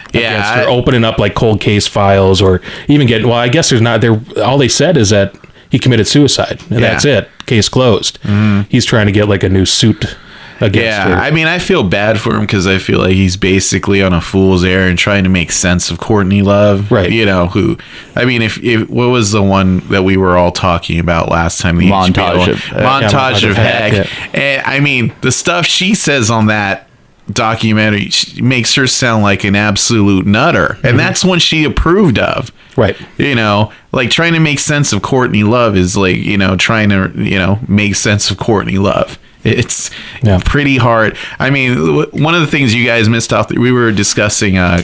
against Yeah. her, I- opening up like cold case files or even getting. Well, I guess there's not there. All they said is that he committed suicide, and Yeah. that's it. Case closed. Mm-hmm. He's trying to get like a new suit Yeah, her. I mean, I feel bad for him because I feel like he's basically on a fool's errand trying to make sense of Courtney Love, Right. You know who? I mean, if, if what was the one that we were all talking about last time? The Montage of- uh, montage, yeah, Montage of heck. Heck, And I mean, the stuff she says on that documentary makes her sound like an absolute nutter, and that's one she approved of. Right. You know, like trying to make sense of Courtney Love is like, you know, trying to, you know, make sense of Courtney Love. It's Yeah. pretty hard. I mean, one of the things you guys missed off, we were discussing uh,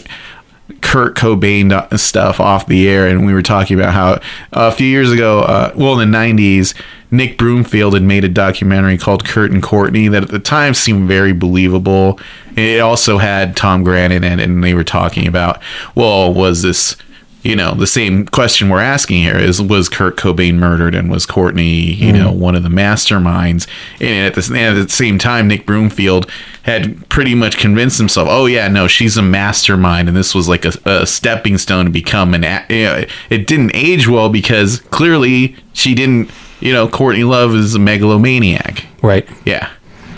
Kurt Cobain stuff off the air, and we were talking about how a few years ago, uh, well, in the 90s, Nick Broomfield had made a documentary called Kurt and Courtney that at the time seemed very believable. It also had Tom Grant in it, and they were talking about, well, was this you know the same question we're asking here is was Kurt Cobain murdered and was Courtney you hmm. know one of the masterminds and at the, and at the same time Nick Broomfield had pretty much convinced himself oh yeah no she's a mastermind and this was like a, a stepping stone to become an you know, it didn't age well because clearly she didn't you know Courtney Love is a megalomaniac Right. yeah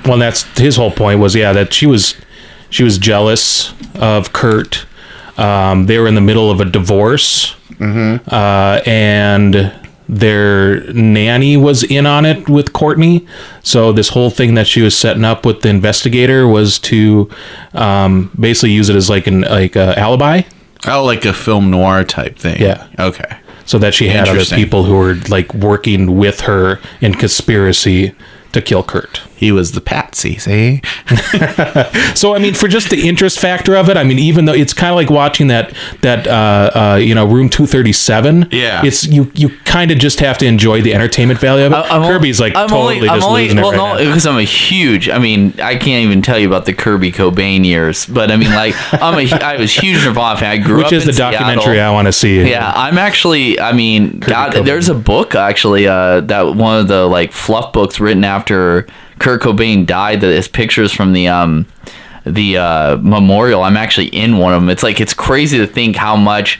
Well, that's his whole point was yeah that she was she was jealous of Kurt. Um, they were in the middle of a divorce, uh, and their nanny was in on it with Courtney. So this whole thing that she was setting up with the investigator was to um, basically use it as like an like a alibi, oh like a film noir type thing Yeah. okay so that she had other people who were like working with her in conspiracy to kill Kurt. He was the patsy see So I mean, for just the interest factor of it, I mean, even though it's kind of like watching that that uh, uh, you know Room Two Thirty Seven. Yeah. it's you you kind of just have to enjoy the entertainment value of it. I'm Kirby's like I'm totally only, I'm just only, losing well, it right no, because I'm a huge. I mean, I can't even tell you about the Kirby Cobain years, but I mean, like, I'm a, I was a huge Nirvana fan. I grew up Which up is in the documentary Seattle. I want to see. Yeah, I'm actually. I mean, God, there's a book actually uh, that one of the like fluff books written after Kurt Cobain died. that his pictures from the um the uh, memorial. I'm actually in one of them. It's like it's crazy to think how much.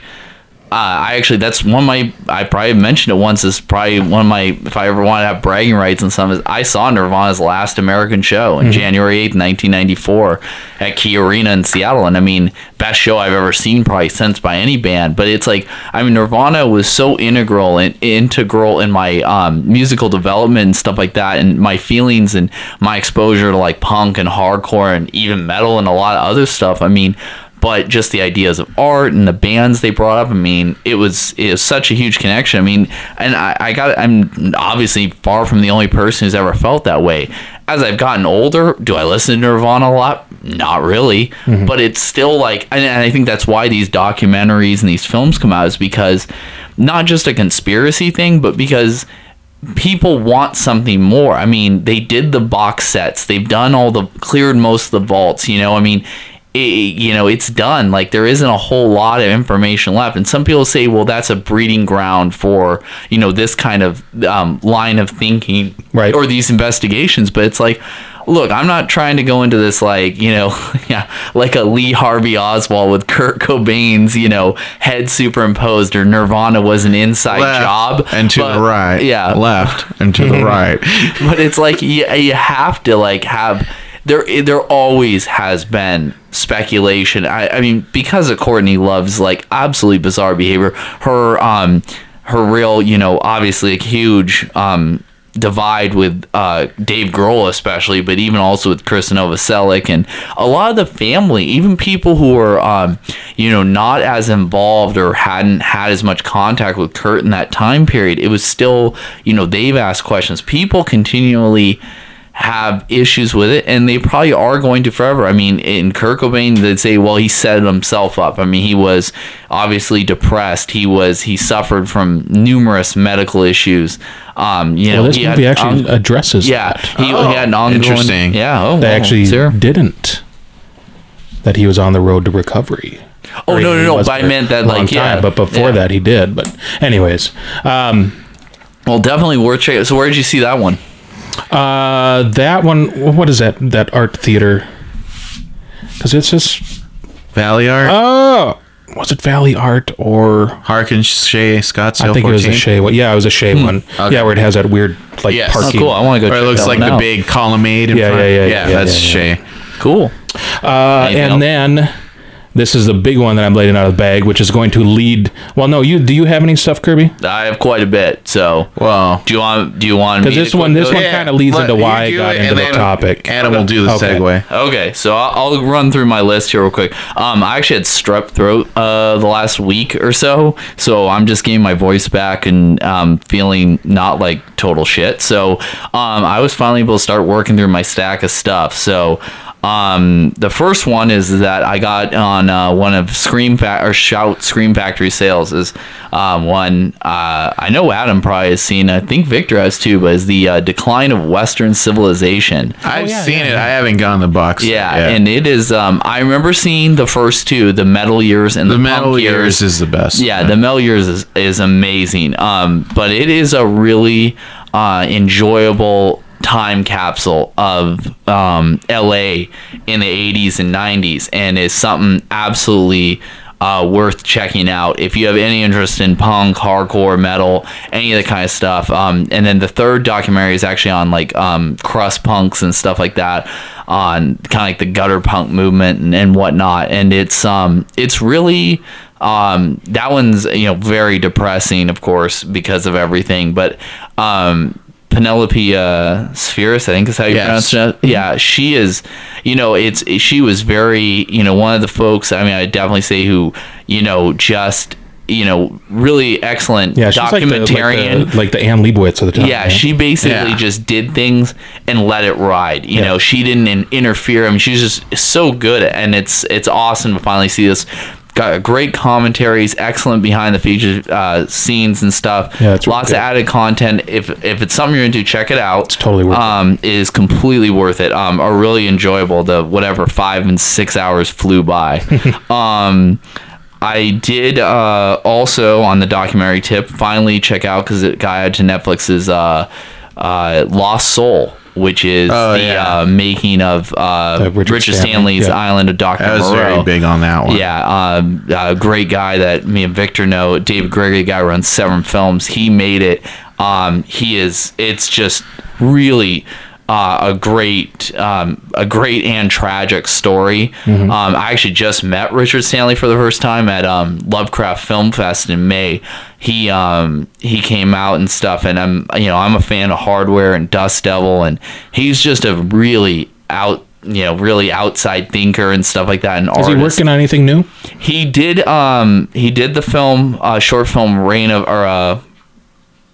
Uh, I actually that's one of my I probably mentioned it once. Is probably one of my if I ever want to have bragging rights and something. Is I saw Nirvana's last American show in January eighth, nineteen ninety four, at Key Arena in Seattle, and I mean best show I've ever seen probably since by any band. But it's like I mean Nirvana was so integral and integral in my um, musical development and stuff like that, and my feelings and my exposure to like punk and hardcore and even metal and a lot of other stuff. I mean but just the ideas of art and the bands they brought up. I mean, it was it was such a huge connection. I mean, and I, I got I'm obviously far from the only person who's ever felt that way. As I've gotten older, do I listen to Nirvana a lot? Not really, mm-hmm. but it's still like, and, and I think that's why these documentaries and these films come out is because not just a conspiracy thing, but because people want something more. I mean, they did the box sets. They've done all the cleared most of the vaults. You know, I mean, it, you know, it's done. Like there isn't a whole lot of information left. And some people say, well, that's a breeding ground for you know this kind of um, line of thinking, Right. Or these investigations. But it's like. Look, I'm not trying to go into this like, you know, yeah, like a Lee Harvey Oswald with Kurt Cobain's, you know, head superimposed or Nirvana was an inside Left job. and to But- the right. Yeah. left and to the right. but it's like you, you have to like have there there always has been speculation. I, I mean because of courtney love's like absolutely bizarre behavior her um her real you know obviously a huge um divide with uh dave grohl especially but even also with chris novoselic and a lot of the family even people who were um you know not as involved or hadn't had as much contact with kurt in that time period it was still you know they've asked questions. People continually have issues with it, and they probably are going to forever. I mean, in Kurt Cobain, they'd say, well, he set himself up. I mean, he was obviously depressed. He was he suffered from numerous medical issues. Um, you know, this he had, actually um, addresses yeah, that. he, he had an ongoing. interesting. Yeah, oh, They wow, actually sure. didn't. That he was on the road to recovery. Oh no, no, no! But I meant that, a long like, yeah. time, But before yeah. that, he did. But anyways, um, well, definitely worth checking. So, where did you see that one? Uh, that one. What is that? That art theater? Because it's just. Valley Art, Oh, was it Valley Art or? Harkins Shea, Scottsdale I think it was a Shea one. Yeah, it was a Shea one. Okay. Yeah, where it has that weird like Yes. Oh, parking. cool! I want to go. Or it looks that like one the out. big colonnade in Yeah, front. yeah, yeah, yeah, yeah, that's yeah, yeah. Shea. Cool. Uh, and else? then this is the big one that I'm letting out of the bag, which is going to lead. Well, no, you do you have any stuff, Kirby? I have quite a bit. So, Well, do you want? Do you want? Because this to one, this go- one Yeah, kind of leads into why I got it, into the then topic. Adam will do the Okay. segue. Okay, so I'll, I'll run through my list here real quick. Um, I actually had strep throat uh, the last week or so, so I'm just getting my voice back and um, feeling not like total shit. So um, I was finally able to start working through my stack of stuff. So um, the first one is that I got on uh, one of Scream Fa- or Shout Scream Factory sales is um, one uh, I know Adam probably has seen. I think Victor has too, but is the uh, decline of Western civilization. I've yeah, seen yeah, it. I haven't gotten the box. Yeah, yet. and it is. Um, I remember seeing the first two, the Metal Years and the, the Punk Metal Years is the best. yeah, the Metal Years is, is amazing. Um, but it is a really uh, enjoyable time capsule of um, LA in the 80s and 90s, and is something absolutely. Uh, worth checking out if you have any interest in punk, hardcore, metal, any of that kind of stuff. Um, and then the third documentary is actually on like um, crust punks and stuff like that, on kind of like the gutter punk movement and, and whatnot. And it's um, it's really um, that one's you know very depressing, of course, because of everything. But um, Penelope uh, Spheeris, I think is how you Yes. pronounce it. Yeah, she is. You know, it's she was very. You know, one of the folks. I mean, I definitely say who. You know, just you know, really excellent Yeah, she's like the, like the, like the Anne Leibovitz of the time. Yeah, right? she basically Yeah. just did things and let it ride. You Yeah. know, she didn't interfere. I mean, she's just so good, and it's it's awesome to finally see this. Got great commentaries, excellent behind the feature uh, scenes and stuff. Yeah, it's lots of added content. If if it's something you're into, check it out. It's totally worth um, it. Is completely worth it. Um, are really enjoyable. The whatever five and six hours flew by. um. I did uh, also on the documentary tip finally check out because it got added to Netflix's uh, uh, Lost Soul, which is Oh, the yeah. uh, making of uh, Richard Richard, Stanley, Stanley's yeah. Island of Dr. Moreau. I was Moreau. very big on that one. Yeah, um, a great guy that me and Victor know, David Gregory, guy runs Severin Films. He made it. Um, he is. It's just really uh, a great, um, a great and tragic story. Um, I actually just met Richard Stanley for the first time at um, Lovecraft Film Fest in May. He um, he came out and stuff, and I'm you know I'm a fan of Hardware and Dust Devil, and he's just a really out you know really outside thinker and stuff like that and Is he working on anything new? He did um he did the film uh short film Reign of or uh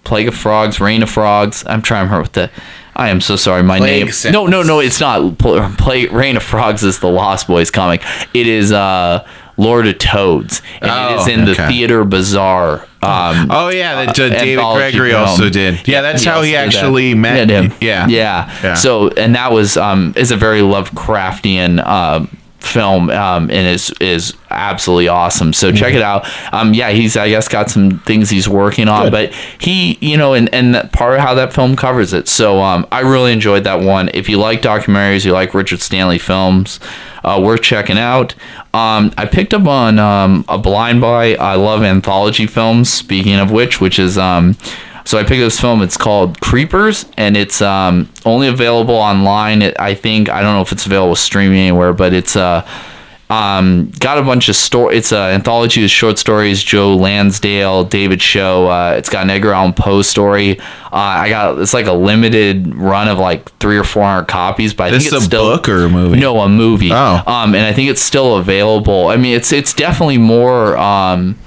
Plague of Frogs, Reign of Frogs. I'm trying to remember what the I am so sorry. My Plague name. Sentence. No, no, no. It's not. Pl- Play, Reign of Frogs is the Lost Boys comic. It is uh, Lord of Toads, and it is Oh, in the. Theater Bizarre. Um, Oh yeah, that uh, David Gregory film. also did. Yeah, that's how he did that. actually met him. Yeah, yeah, Yeah. So, and that was um is a very Lovecraftian um film um and is is absolutely awesome. So check it out. Um yeah, he's I guess got some things he's working on, Good. but he you know and and that part of how that film covers it. So um I really enjoyed that one. If you like documentaries, you like Richard Stanley films, uh, worth checking out. Um, I picked up on um, a blind buy. I love anthology films. Speaking of which, which is um, so I picked up this film. It's called Creepers, and it's um, only available online. It, I think I don't know if it's available streaming anywhere, but it's uh, um, got a bunch of story. It's an anthology of short stories. Joe Lansdale, David Schow. Uh, it's got an Edgar Allan Poe story. Uh, I got it's like a limited run of like three or four hundred copies. But I This think it's a still book or a movie? No, a movie. Oh. um, and I think it's still available. I mean, it's it's definitely more. Um,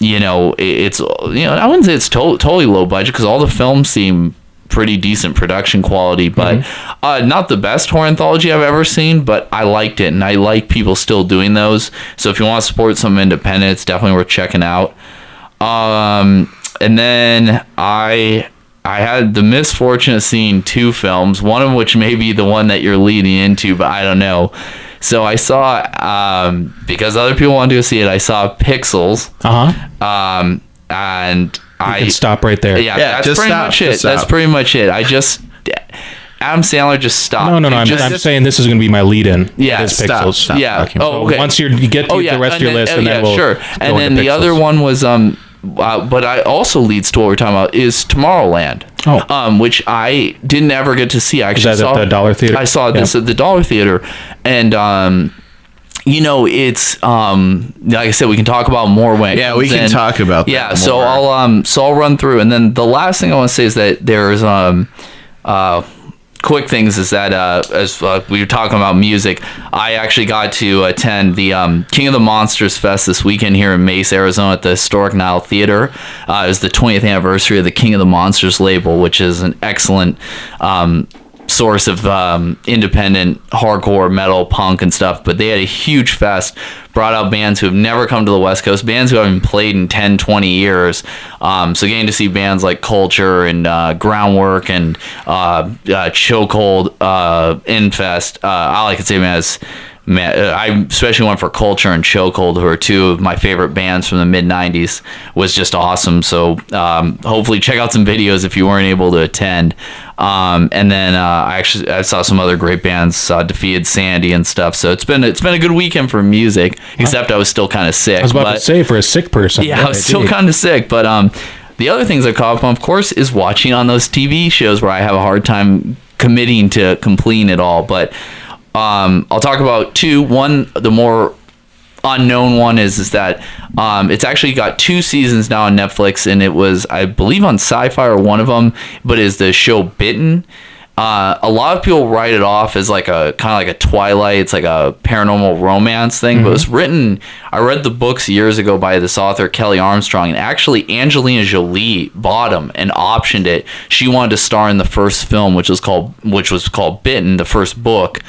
you know, it's you know I wouldn't say it's to- totally low budget because all the films seem pretty decent production quality, but uh, not the best horror anthology I've ever seen. But I liked it, and I like people still doing those. So if you want to support some independent, it's definitely worth checking out. Um, and then I I had the misfortune of seeing two films, one of which may be the one that you're leading into, but I don't know. So I saw um, because other people wanted to go see it. I saw Pixels, Uh huh. um, and I Can stop right there. yeah, Yeah, that's just pretty stop, much it. just That's pretty much it. I just Adam Sandler just stopped. No, no, no. I'm, just- I'm saying this is going to be my lead-in. Yeah, Is stop, Pixels. stop. yeah. talking Oh, So okay. Once you're, you get to oh yeah, the rest of your then- list, oh, and then yeah, we'll sure. go And then into the Pixels. other one was um, uh, but I also leads to what we're talking about is Tomorrowland. Oh. um, which I didn't ever get to see. I actually that at saw the Dollar Theater? I saw this Yeah. at the Dollar Theater, and um. You know, it's um like I said, we can talk about more when Yeah, we can in. talk about that Yeah, so. I'll um so I'll run through, and then the last thing I want to say is that there's um uh quick things is that uh, as uh, we were talking about music, I actually got to attend the um, King of the Monsters Fest this weekend here in Mesa, Arizona, at the Historic Nile Theater. Uh, it was the 20th anniversary of the King of the Monsters label, which is an excellent. Um, source of um, independent hardcore metal punk and stuff but they had a huge fest brought out bands who have never come to the west coast bands who haven't played in 10 20 years um, so getting to see bands like culture and uh, groundwork and uh, uh, chokehold uh, infest uh, all i can say man is Man, uh, I especially went for Culture and Chokehold, who are two of my favorite bands from the mid '90s. Was just awesome. So um, hopefully, check out some videos if you weren't able to attend. Um, and then uh, I actually I saw some other great bands, saw Defeated Sandy and stuff. So it's been it's been a good weekend for music. Except I was still kind of sick. I was about but- to say for a sick person. yeah, I was still kind of sick, but um, the other things I caught up on, of course, is watching on those TV shows where I have a hard time committing to completing it all. But um, I'll talk about two. One, the more unknown one is is that um, it's actually got two seasons now on Netflix, and it was I believe on Sci-Fi or one of them, but is the show Bitten. Uh, a lot of people write it off as like a kind of like a Twilight. It's like a paranormal romance thing, but it's written. I read the books years ago by this author Kelley Armstrong, and actually Angelina Jolie bought them and optioned it. She wanted to star in the first film, which was called which was called Bitten, the first book,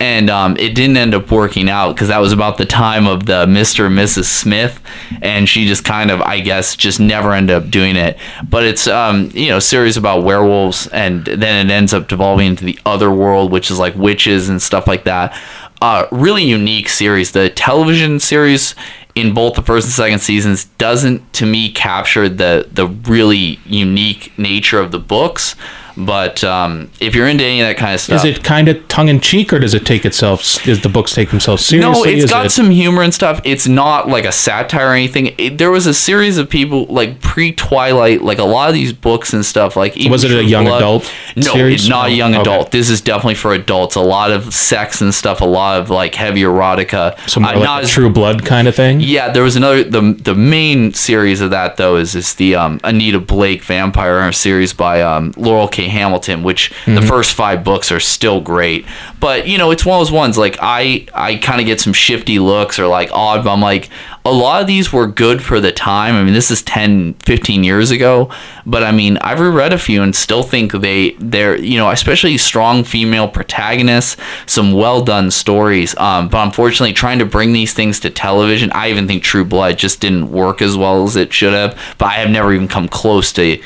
and um, it didn't end up working out because that was about the time of the Mr. and Mrs. Smith, and she just kind of I guess just never ended up doing it. But it's um, you know a series about werewolves, and then it ends up devolving into the other world, which is like witches and stuff like that. Uh, really unique series. The television series in both the first and second seasons doesn't to me capture the the really unique nature of the books. But um, if you're into any of that kind of stuff, Is it kind of tongue in cheek, or does it take itself? Does the books take themselves seriously? no, it's Is got it- some humor and stuff. It's not like a satire or anything. It, there was a series of people like pre Twilight, like a lot of these books and stuff. Like even Was it a young Blood- adult No, series? it's not a young Okay. adult. This is definitely for adults. A lot of sex and stuff. A lot of like heavy erotica. So more Uh, like a True Blood kind of thing. yeah, there was another the the main series of that though is is the um, Anita Blake Vampire series by um, Laurell K. Hamilton, which the first five books are still great. But you know, it's one of those ones like I I kind of get some shifty looks or like odd, but I'm like a lot of these were good for the time. I mean, this is 10, 15 years ago, but I mean, I've reread a few and still think they they're you know, especially strong female protagonists, some well done stories. Um, but unfortunately, trying to bring these things to television, I even think True Blood just didn't work as well as it should have. But I have never even come close to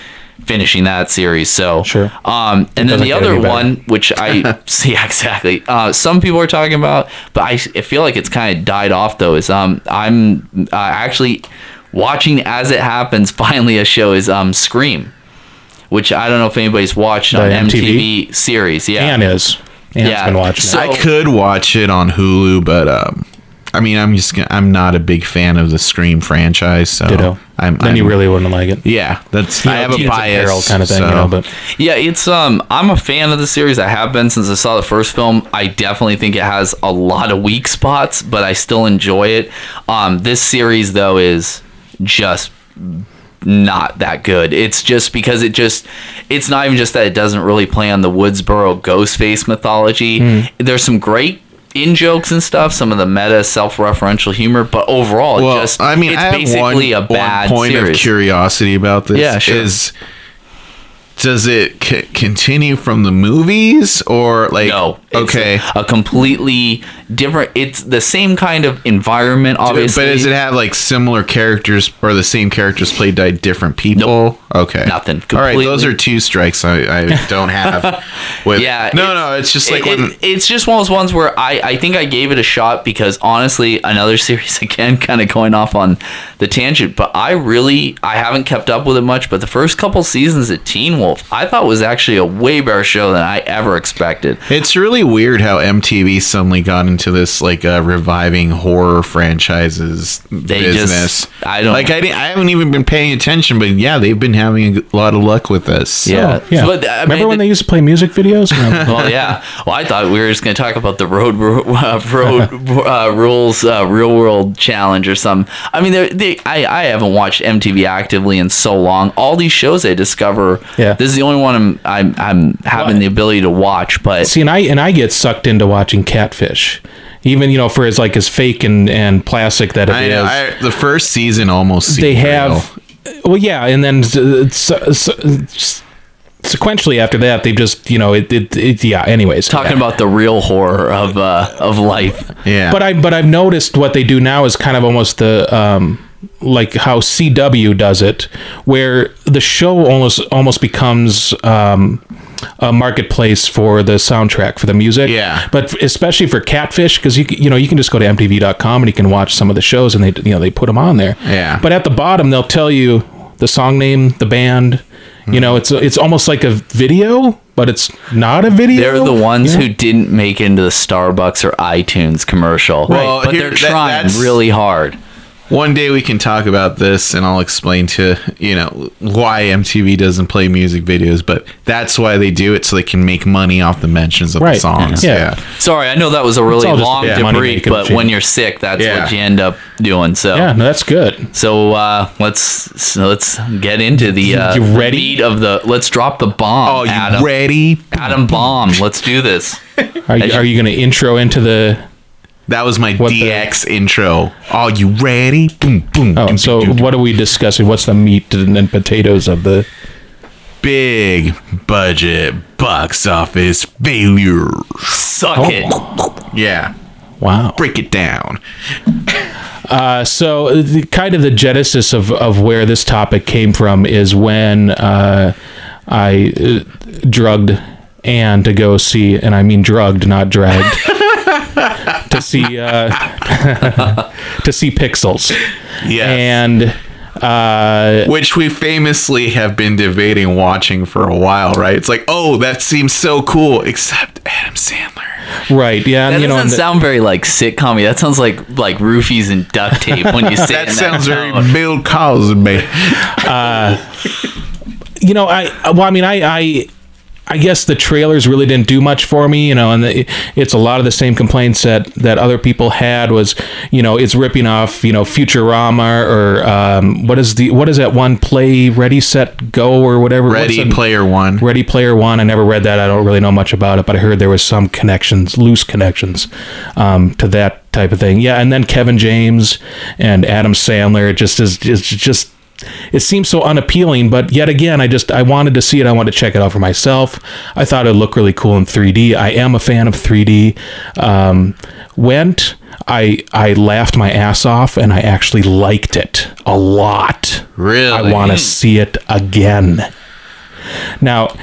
finishing that series. So Sure. Um, and then the other one, which I see exactly, uh, some people are talking about, but I, I feel like it's kind of died off though. Is um, I'm uh, actually watching as it happens. Finally, a show is um, Scream, which I don't know if anybody's watched on MTV, MTV? series. Yeah, Ann is. Ann's Yeah. been watching So- it. I could watch it on Hulu, but um, I mean, I'm just I'm not a big fan of the Scream franchise. So Ditto. I'm, then I'm, you really wouldn't like it. yeah. That's You I have a Teens of bias Peril kind of thing, so- you know, but Yeah, it's um I'm a fan of the series. I have been since I saw the first film. I definitely think it has a lot of weak spots, but I still enjoy it. Um this series though is just not that good. It's just because it just it's not even just that it doesn't really play on the Woodsboro Ghostface mythology. There's some great in jokes and stuff, some of the meta self-referential humor, but overall, it Well, just I mean, it's I have basically one, a bad point series. of curiosity about this. Yeah, sure. Is does it c- continue from the movies or like No. it's okay A, a completely different. It's the same kind of environment, obviously. but does it have like similar characters or the same characters played by different people okay Nothing. all right those are two strikes i, I don't have with Yeah, no it- no it's just like It- when it- it's just one of those ones where I, I think I gave it a shot because honestly, another series again, kind of going off on the tangent, but I really I haven't kept up with it much. But the first couple seasons of Teen Wolf, I thought was actually a way better show than I ever expected. It's really weird how MTV suddenly got into this like uh, reviving horror franchises They business. just- I don't- like. I, didn't- I haven't even been paying attention, but yeah, they've been having a lot of luck with this. Yeah. Oh, yeah. But, I Remember mean, when the- they used to play music videos? No. well, yeah. Well, I thought we were just going to talk about the road uh, road uh, rules uh, real world challenge or something. I mean, they're- they I I haven't watched MTV actively in so long. All these shows I discover. Yeah. This is the only one I'm I'm, I'm having the ability to watch. But See, and I and I get sucked into watching Catfish, even you know for as like as fake and and plastic that it I is. I, the first season almost they have, well, yeah, and then sequentially after that, they've just you know it, it, it yeah. Anyways, talking about the real horror of uh, of life. yeah. but I but I've noticed what they do now is kind of almost the um like how CW does it, where the show almost almost becomes um a marketplace for the soundtrack for the music. Yeah. But especially for Catfish, because you you know you can just go to MTV.com and you can watch some of the shows and they you know they put them on there. Yeah. But at the bottom they'll tell you the song name, the band. You hmm. know, it's it's almost like a video, but it's not a video. They're the ones Yeah. who didn't make into the Starbucks or iTunes commercial. Well, but here- they're trying that's- really hard. One day we can talk about this, and I'll explain to you know why MTV doesn't play music videos, but that's why they do it so they can make money off the mentions of the songs. Yeah. Yeah. Sorry, I know that was a really all just long a debrief, but machine. when you're sick, that's Yeah. what you end up doing. So Yeah, no, that's good. So uh, let's so let's get into the uh, You ready? meat of the. Let's drop the bomb. Oh, you Adam. ready? Adam bomb. Let's do this. Are you, are you going to intro into the? That was my What the- DX intro. Are you ready? Boom, boom. Oh, doom, so doom, doom. what are we discussing? What's the meat and, and potatoes of the? big budget box office failure? Suck Oh. it. Yeah. Wow. Break it down. Uh, so the, kind of the genesis of, of where this topic came from is when uh, I uh, drugged Anne to go see, and I mean drugged, not dragged, to see uh, to see Pixels, Yes. and uh, Which we famously have been debating watching for a while, right? It's like, oh, that seems so cool, except Adam Sandler. right, yeah, and you know, doesn't and the- sound very like sitcom That sounds like like roofies and duct tape when you say it That in sounds very tone. Bill Cosby. you know, I well, I mean, I, I I guess the trailers really didn't do much for me, you know, and the, it's a lot of the same complaints that that other people had was, you know, it's ripping off, you know, Futurama or um, what is the what is that one play Ready Set Go or whatever Ready Player One. Ready Player One. I never read that. I don't really know much about it, but I heard there was some connections, loose connections, um, to that type of thing. Yeah, and then Kevin James and Adam Sandler. It just is just just. It seems so unappealing, but yet again, I just I wanted to see it. I wanted to check it out for myself. I thought it looked really cool in 3D. I am a fan of 3D. Um, went. I I laughed my ass off, and I actually liked it a lot. Really? I want to see it again. Now,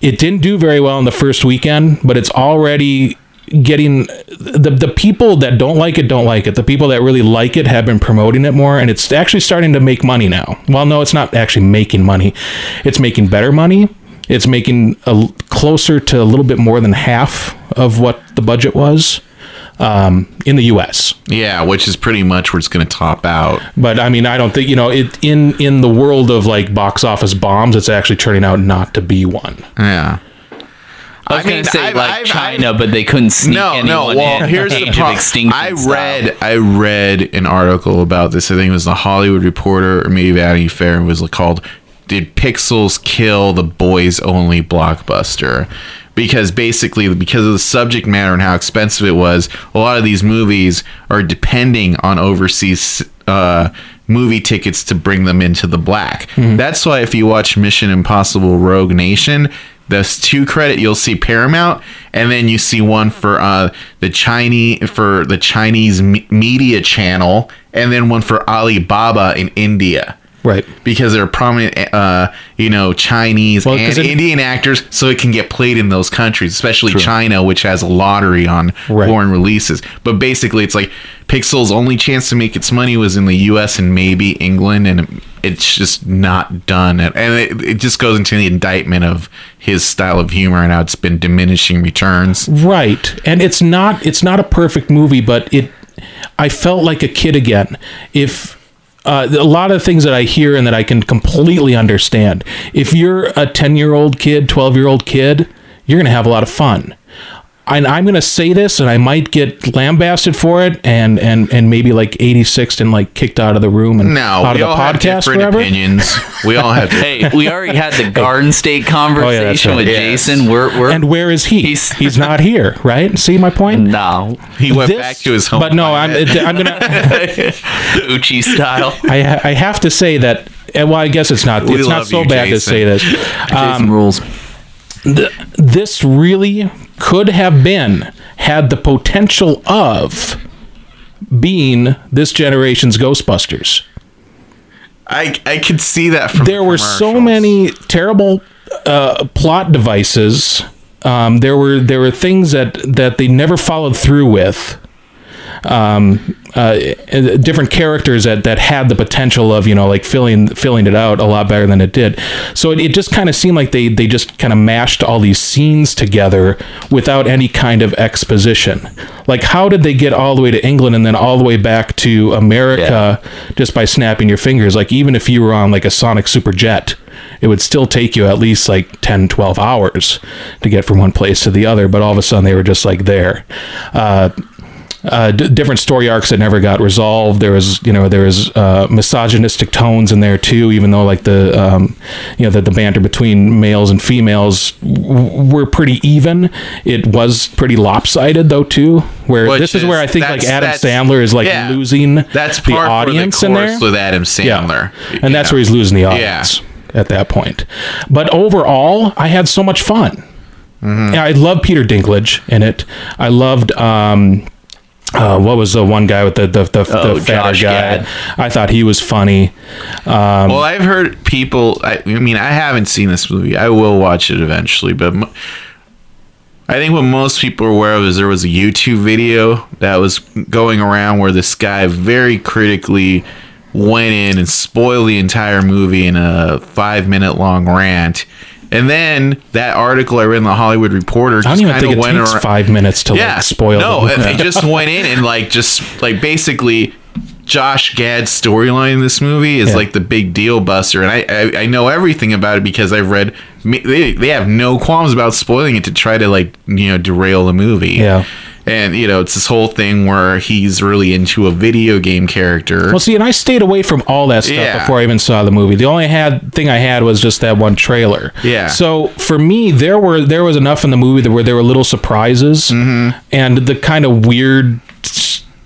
it didn't do very well in the first weekend, but it's already getting the the people that don't like it don't like it. The people that really like it have been promoting it more and it's actually starting to make money now. Well, no, it's not actually making money. It's making better money. It's making a closer to a little bit more than half of what the budget was um, in the U.S. Yeah, which is pretty much where it's going to top out. But I mean, I don't think you know it in in the world of like box office bombs. It's actually turning out not to be one. Yeah. I was I gonna say I've- like I've- China, but they couldn't sneak no, anyone no. Well, in. here's the problem. I style. read, I read an article about this. I think it was the Hollywood Reporter or maybe Vanity Fair. It was called "Did Pixels Kill the Boys Only Blockbuster?" Because basically, because of the subject matter and how expensive it was, a lot of these movies are depending on overseas uh, movie tickets to bring them into the black. That's why if you watch Mission Impossible: Rogue Nation, those two credit you'll see Paramount, and then you see one for uh, the Chinese for the Chinese me- media channel, and then one for Alibaba in India. Right. Because they're prominent, uh, you know, Chinese Well, and it- Indian actors, so it can get played in those countries, especially China, which has a lottery on Right. foreign releases. But basically, it's like Pixel's only chance to make its money was in the U.S. and maybe England, and it's just not done. And it, it just goes into the indictment of his style of humor and how it's been diminishing returns. Right. And it's not it's not a perfect movie, but it I felt like a kid again. If uh, a lot of things that I hear and that I can completely understand. If you're a 10 year old kid, 12 year old kid, you're going to have a lot of fun. And I'm going to say this, and I might get lambasted for it, and and and maybe like 86th and like kicked out of the room and No, out of we the all have podcast different forever. opinions. We all have. Hey, we already had the Garden State conversation right. with Yes. Jason. We're we're And where is he? He's- He's, not here, right? See my point? no He went This- back to his home. But no, I'm I'm gonna Uchi style. I I have to say that. eh, Well, I guess it's not. We It's not so you, bad Jason. to say this. Jason rules. This really could have been had the potential of being this generation's Ghostbusters. I I could see that from There the were so many terrible uh, plot devices. Um, there were there were things that that they never followed through with. Um, uh, different characters that, that had the potential of you know like filling filling it out a lot better than it did. So it, it just kind of seemed like they they just kind of mashed all these scenes together without any kind of exposition. Like how did they get all the way to England and then all the way back to America just by snapping your fingers? Like even if you were on like a Sonic Super Jet, it would still take you at least like 10 12 hours to get from one place to the other but all of a sudden they were just like there uh, uh, d- different story arcs that never got resolved. There was, you know, there was uh, misogynistic tones in there too. Even though like the, um, you know, the, the banter between males and females w- were pretty even. It was pretty lopsided though too. Where Which this is, where I think like Adam Sandler is like yeah. losing That's the audience the in there. with Adam Sandler. yeah. and that's Yeah. where he's losing the audience at that point. But overall, I had so much fun. Mm-hmm. Yeah, I love Peter Dinklage in it. I loved. Um, uh, what was the one guy with the the, the, Oh, the fatter Josh guy? Gad. I thought he was funny. Um, Well, I've heard people. I, I mean, I haven't seen this movie. I will watch it eventually, but I think what most people are aware of is there was a YouTube video that was going around where this guy very critically went in and spoiled the entire movie in a five minute long rant. And then that article I read in the Hollywood Reporter I don't even kind think of it went takes around. five minutes to yeah, like spoil. No, the they just went in and like just like basically Josh Gad's storyline in this movie is Yeah. like the big deal buster, and I, I I know everything about it because I've read they, they have no qualms about spoiling it to try to like you know derail the movie. Yeah. And you know it's this whole thing where he's really into a video game character. Well, see, and I stayed away from all that stuff Yeah. before I even saw the movie. The only had thing I had was just that one trailer. Yeah. So for me, there were there was enough in the movie that where there were little surprises Mm-hmm. and the kind of weird.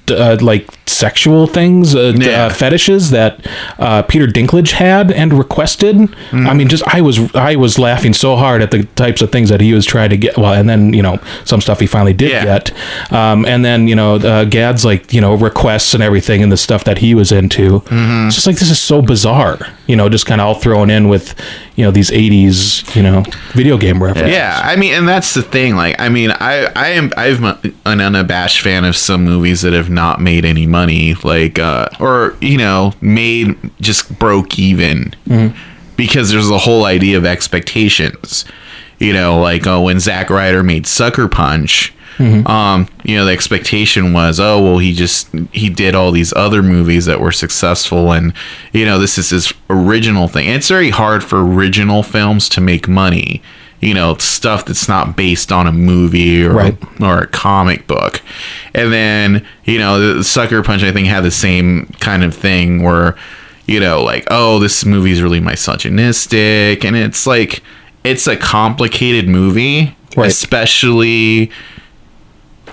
Uh, like sexual things, uh, Yeah. uh, fetishes that uh, Peter Dinklage had and requested. Mm-hmm. I mean, just I was I was laughing so hard at the types of things that he was trying to get. Well, and then you know some stuff he finally did Yeah. get, um, and then you know uh, Gad's like you know requests and everything and the stuff that he was into. Mm-hmm. It's just like this is so bizarre, you know, just kind of all thrown in with you know these '80s you know video game references. Yeah, I mean, and that's the thing. Like, I mean, I I am I'm an unabashed fan of some movies that have not made any money, like, uh, or you know, made just broke even, because there's a whole idea of expectations. You know, like oh, when Zack Snyder made Sucker Punch. Um, you know, the expectation was, oh well, he just he did all these other movies that were successful, and you know, this is his original thing. And it's very hard for original films to make money. You know, stuff that's not based on a movie or Right. or a comic book. And then, you know, the Sucker Punch I think had the same kind of thing where, you know, like, oh, this movie is really misogynistic and it's like it's a complicated movie, Right. especially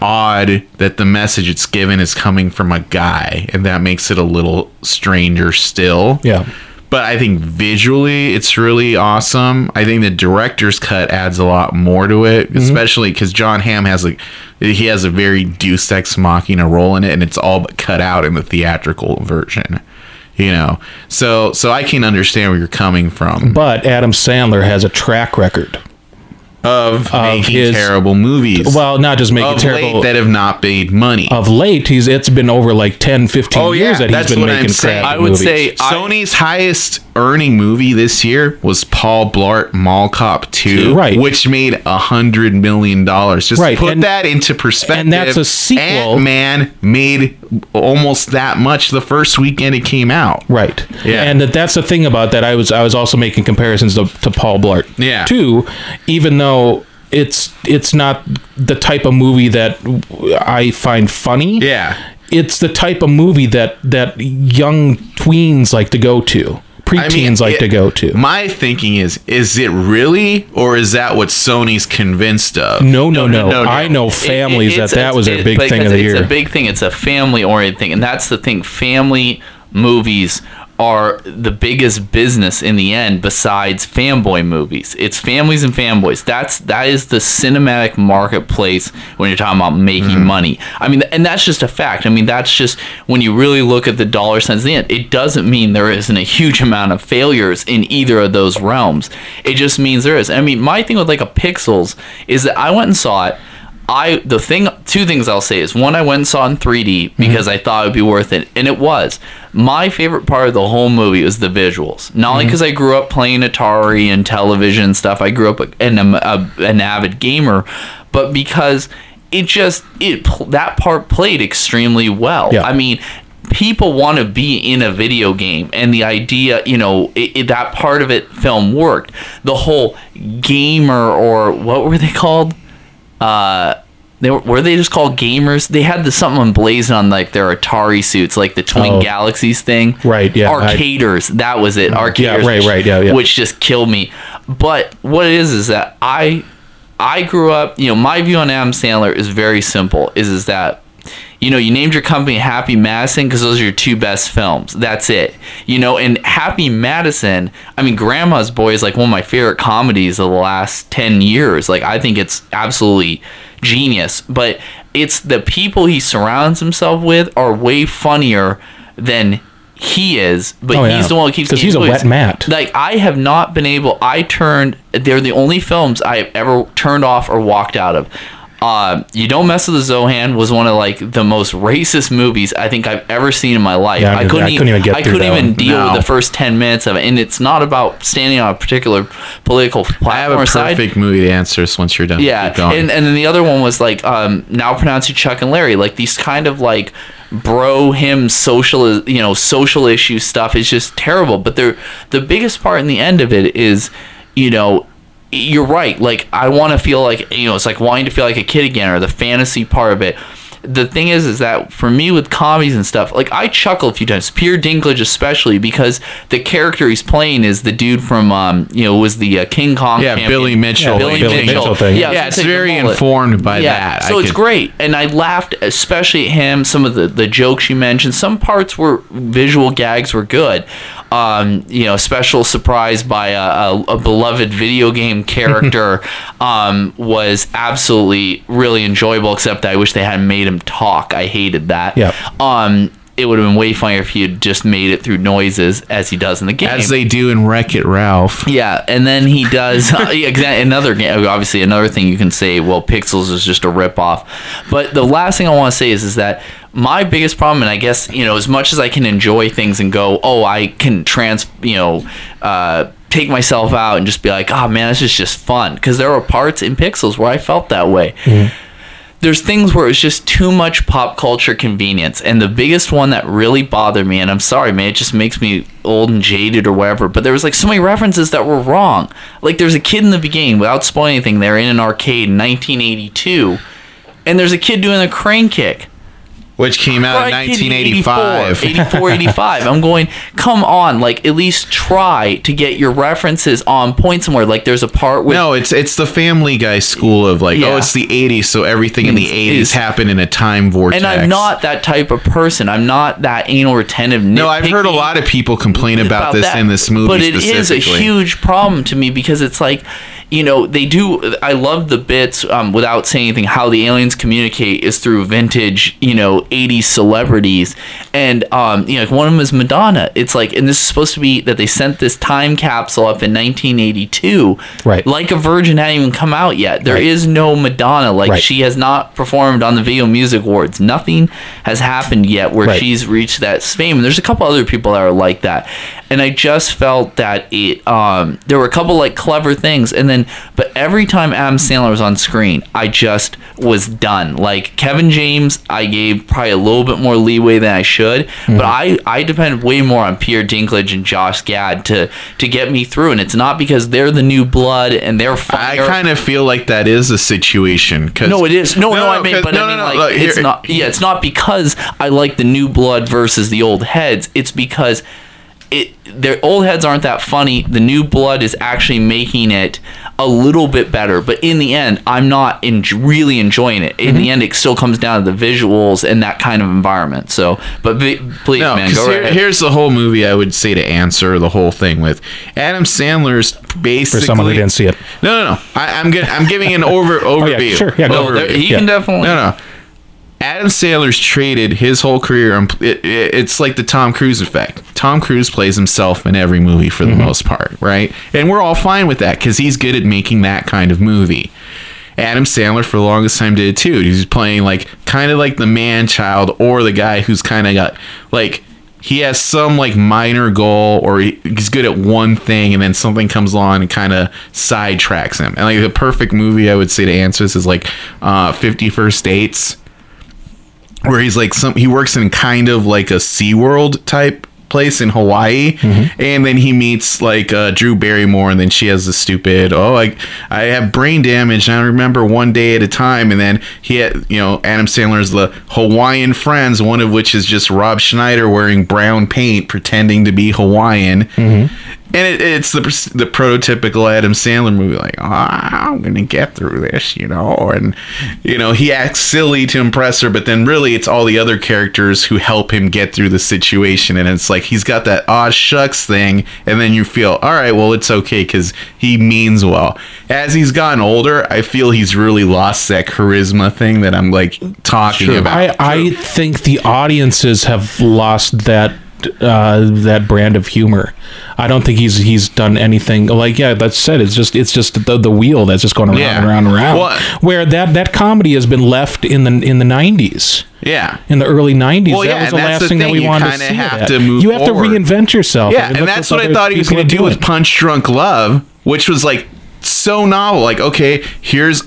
odd that the message it's given is coming from a guy and that makes it a little stranger still Yeah. But I think visually it's really awesome. I think the director's cut adds a lot more to it, mm-hmm. especially because Jon Hamm has a he has a very Deus Ex Machina role in it, and it's all but cut out in the theatrical version. You know, so so I can understand where you're coming from But Adam Sandler has a track record. Of, making his- terrible movies. Well, not just making of terrible. late that have not made money. of late, he's it's been over like 10, 15 Oh, yeah, years that he's that's been making crap I would movies. say I- Sony's highest earning movie this year was Paul Blart Mall Cop 2, Right. which made a hundred million dollars. Just Right, put and- that into perspective. and that's a sequel. Man made almost that much the first weekend it came out. Right. Yeah. And that- that's the thing about that. I was I was also making comparisons to, to Paul Blart. Yeah. Too, even though it's it's not the type of movie that I find funny. Yeah. It's the type of movie that that young tweens like to go to. Preteens like it- to go to. My thinking is: is it really, or is that what Sony's convinced of? no, no, no, no, no. I know families it- that it's that a- was their it- big thing of the it's year. a big thing. It's a family oriented thing, and that's the thing. Family movies are the biggest business in the end besides fanboy movies. It's families and fanboys. That's that is the cinematic marketplace when you're talking about making Mm-hmm. money. I mean and that's just a fact. I mean that's just when you really look at the dollar cents at the end it doesn't mean there isn't a huge amount of failures in either of those realms. It just means there is. I mean my thing with like a pixels is that i went and saw it I the thing two things I'll say is one I went and saw in 3D mm-hmm. because I thought it would be worth it and it was. My favorite part of the whole movie was the visuals. Not only mm-hmm. because I grew up playing Atari and television and stuff. I grew up and I'm um, a, an avid gamer, but because it just it that part played extremely well. Yeah. I mean, people want to be in a video game and the idea you know it, it- that part of it film worked the whole gamer or what were they called uh they were, were they just called gamers? They had the something emblazoned on like their atari suits like the twin Oh. galaxies thing. Right, yeah, I- arcaders. That was it. Arcaders Yeah, right, which- right, yeah, yeah. which just killed me. But what it is is that i i grew up you know my view on adam sandler is very simple is is that you know, you named your company Happy Madison because those are your two best films. That's it. You know, and Happy Madison, I mean, Grandma's Boy is like one of my favorite comedies of the last 10 years. Like, I think it's absolutely genius. But it's the people he surrounds himself with are way funnier than he is. But Oh, yeah. he's the one who keeps because he's a wet mat. Like, I have not been able, I turned, they're the only films I have ever turned off or walked out of. Uh, you don't mess with the Zohan was one of like the most racist movies I think I've ever seen in my life. Yeah, I I, didn't- couldn't I even, couldn't even get I couldn't even one. deal No. with the first ten minutes of it, and it's not about standing on a particular political I have platform a or side. perfect movie to answer this once you're done. Yeah, and and then the other one was like um, now pronounce you Chuck and Larry, like these kind of like bro him social you know social issue stuff is just terrible. But they're the biggest part in the end of it is you know you're right. Like I want to feel like you know, it's like wanting to feel like a kid again, or the fantasy part of it. The thing is, is that for me with comedies and stuff, like I chuckle a few times. Peter Dinklage, especially because the character he's playing is the dude from, um, you know, was the uh, King Kong. Yeah, champion. Billy Mitchell. Billy, Billy Mitchell. Mitchell thing. Yeah, Yeah, it's very informed by that. So I it's could- great, and I laughed, especially at him. Some of the the jokes you mentioned, some parts were visual gags were good. Um, you know, special surprise by a, a, a beloved video game character um, was absolutely really enjoyable. Except I wish they hadn't made him talk. I hated that. Yep. Um, it would have been way funnier if he had just made it through noises as he does in the game. As they do in Wreck It Ralph. Yeah, and then he does uh, yeah, another game. Obviously, another thing you can say. Well, Pixels is just a ripoff. But the last thing I want to say is, is that my biggest problem, and I guess you know, as much as I can enjoy things and go, oh, I can trans, you know, uh, take myself out and just be like, oh man, this is just fun. Because there were parts in Pixels where I felt that way there's things where it's just too much pop culture convenience. And the biggest one that really bothered me, and I'm sorry, man, it just makes me old and jaded or whatever, but there was like so many references that were wrong. Like there's a kid in the beginning, without spoiling anything, they're in an arcade in 1982, and there's a kid doing a crane kick. Which came out in Right, kid, 1985. 84, 84, 85. I'm going, come on, like at least try to get your references on point somewhere. Like there's a part with No, it's it's the Family Guy school of like, oh, Yeah. oh, it's the 80s, so everything in the 80s it's- happened in a time vortex. and I'm not that type of person. I'm not that anal retentive. No, I've heard a lot of people complain about, this that. in this movie but it is a huge problem to me because it's like you know they do i love the bits um, without saying anything how the aliens communicate is through vintage you know 80s celebrities. And um, you know like one of them is madonna. It's like and this is supposed to be that they sent this time capsule up in 1982 Right. like a virgin hadn't even come out yet. There is Right. no madonna. Like Right. she has not performed on the video music awards. Nothing has happened yet where Right. she's reached that fame. And there's a couple other people that are like that. And i just felt that it um there were a couple like clever things. And then but every time adam sandler was on screen i just was done like kevin james i gave probably a little bit more leeway than i should Mm-hmm. but i i depended way more on peter dinklage and josh gad to to get me through and it's not because they're the new blood and they're I kind of feel like that is a situation. Cause, no, it is. No, no, No, I mean, but no, I mean, no, like, look, it's here- not. Yeah, it's not because I like the new blood versus the old heads. It's because it their old heads aren't that funny. The new blood is actually making it a little bit better. But in the end, I'm not en- really enjoying it. In Mm-hmm. the end, it still comes down to the visuals and that kind of environment. So, but vi- please, No, man, 'cause go here- right ahead. here's the whole movie. I would say to answer the whole thing with Adam Sandler's basically. For someone who didn't see it. No, no, no. I, I'm get, I'm giving an over overview. oh, yeah, sure. Yeah, go. No, there- he Yeah. can definitely. No, no. Adam Sandler's traded his whole career. It, it, it's like the Tom Cruise effect. Tom Cruise plays himself in every movie for the Mm-hmm. most part, right? And we're all fine with that because he's good at making that kind of movie. Adam Sandler for the longest time did it too. He's playing like kind of like the man child or the guy who's kind of got like he has some like minor goal or he- he's good at one thing and then something comes along and kind of sidetracks him. And like the perfect movie I would say to answer this is like uh 50 First Dates where he's like some he works in kind of like a SeaWorld type place in Hawaii and then he meets like uh, Drew Barrymore and then she has the stupid oh I I have brain damage and I remember one day at a time and then he had you know Adam Sandler's the Hawaiian friends one of which is just Rob Schneider wearing brown paint pretending to be Hawaiian and it, it's the the prototypical Adam Sandler movie, like oh, I'm gonna get through this, you know, and you know he acts silly to impress her, but then really it's all the other characters who help him get through the situation, and it's like he's got that aw shucks thing, and then you feel all right, well it's okay because he means well. As he's gotten older, I feel he's really lost that charisma thing that I'm like talking about. I, I think the audiences have lost that uh, that brand of humor. I don't think he's he's done anything like yeah. That's said. It's just it's just the, the wheel that's just going around Yeah. and around and around. Well- Where that that comedy has been left in the in the nineties. yeah. In the early '90s, Well, that yeah, was the last the thing that we you wanted to see. have to move you have forward. to reinvent yourself. Yeah, and that's what I thought he was going to do with. Punch Drunk Love, which was like so novel. Like, okay, here's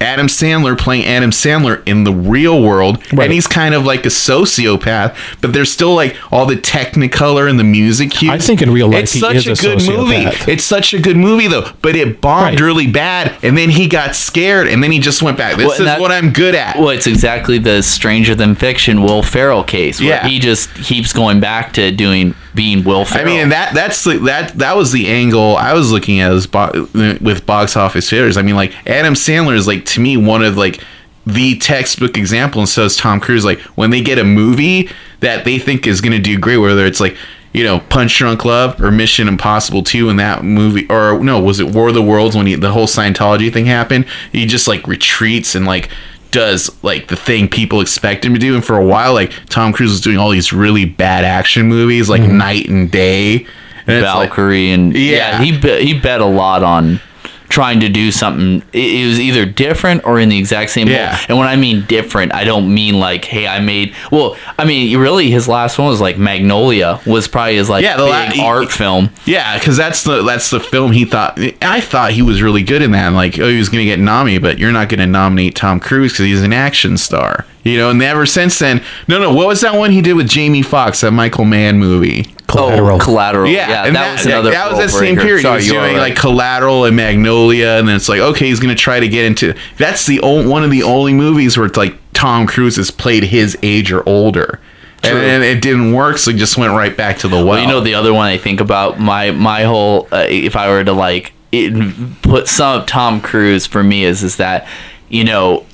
Adam Sandler playing Adam Sandler in the real world, Right. and he's kind of like a sociopath, but there's still like all the technicolor and the music cues. I think in real life it's he such is a, a good movie. It's such a good movie though, but it bombed Right. really bad, and then he got scared, and then he just went back. This Well, is that- what I'm good at. Well, it's exactly the Stranger Than Fiction Will Ferrell case, where Yeah. he just keeps going back to doing being Will I mean, that that's the, that that was the angle I was looking at as bo- with box office failures. I mean, like Adam Sandler is like to me one of like the textbook example, and so is Tom Cruise. Like when they get a movie that they think is going to do great, whether it's like you know Punch Drunk Love or Mission Impossible Two, in that movie, or no, was it War of the Worlds when he, the whole Scientology thing happened? He just like retreats and like does like the thing people expect him to do. And for a while like tom cruise was doing all these really bad action movies like mm-hmm. knight and day. And it's like- Valkyrie and Yeah. yeah, he bet, he bet a lot on trying to do something. It, was either different or in the exact same. Yeah. mold. And when I mean different, I don't mean like, hey, I made. Well, I mean, really, his last one was like Magnolia was probably his like Yeah, the big la- art film. yeah because that's the that's the film he thought i thought he was really good in that like oh he was gonna get nominated but you're not gonna nominate tom cruise because he's an action star you know and ever since then no no what was that one he did with jamie Foxx, that michael mann movie Collateral. Oh, collateral. Yeah, Yeah, and that, was another. That was that same breaker. period. Sorry, he was doing right. like Collateral and Magnolia, and then it's like, okay, he's gonna try to get into. That's the only, one of the only movies where it's like Tom Cruise has played his age or older, True. and, and it didn't work, so he just went right back to the well. Well, you know the other one I think about my my whole uh, if I were to like it, put some of Tom Cruise for me is is that you know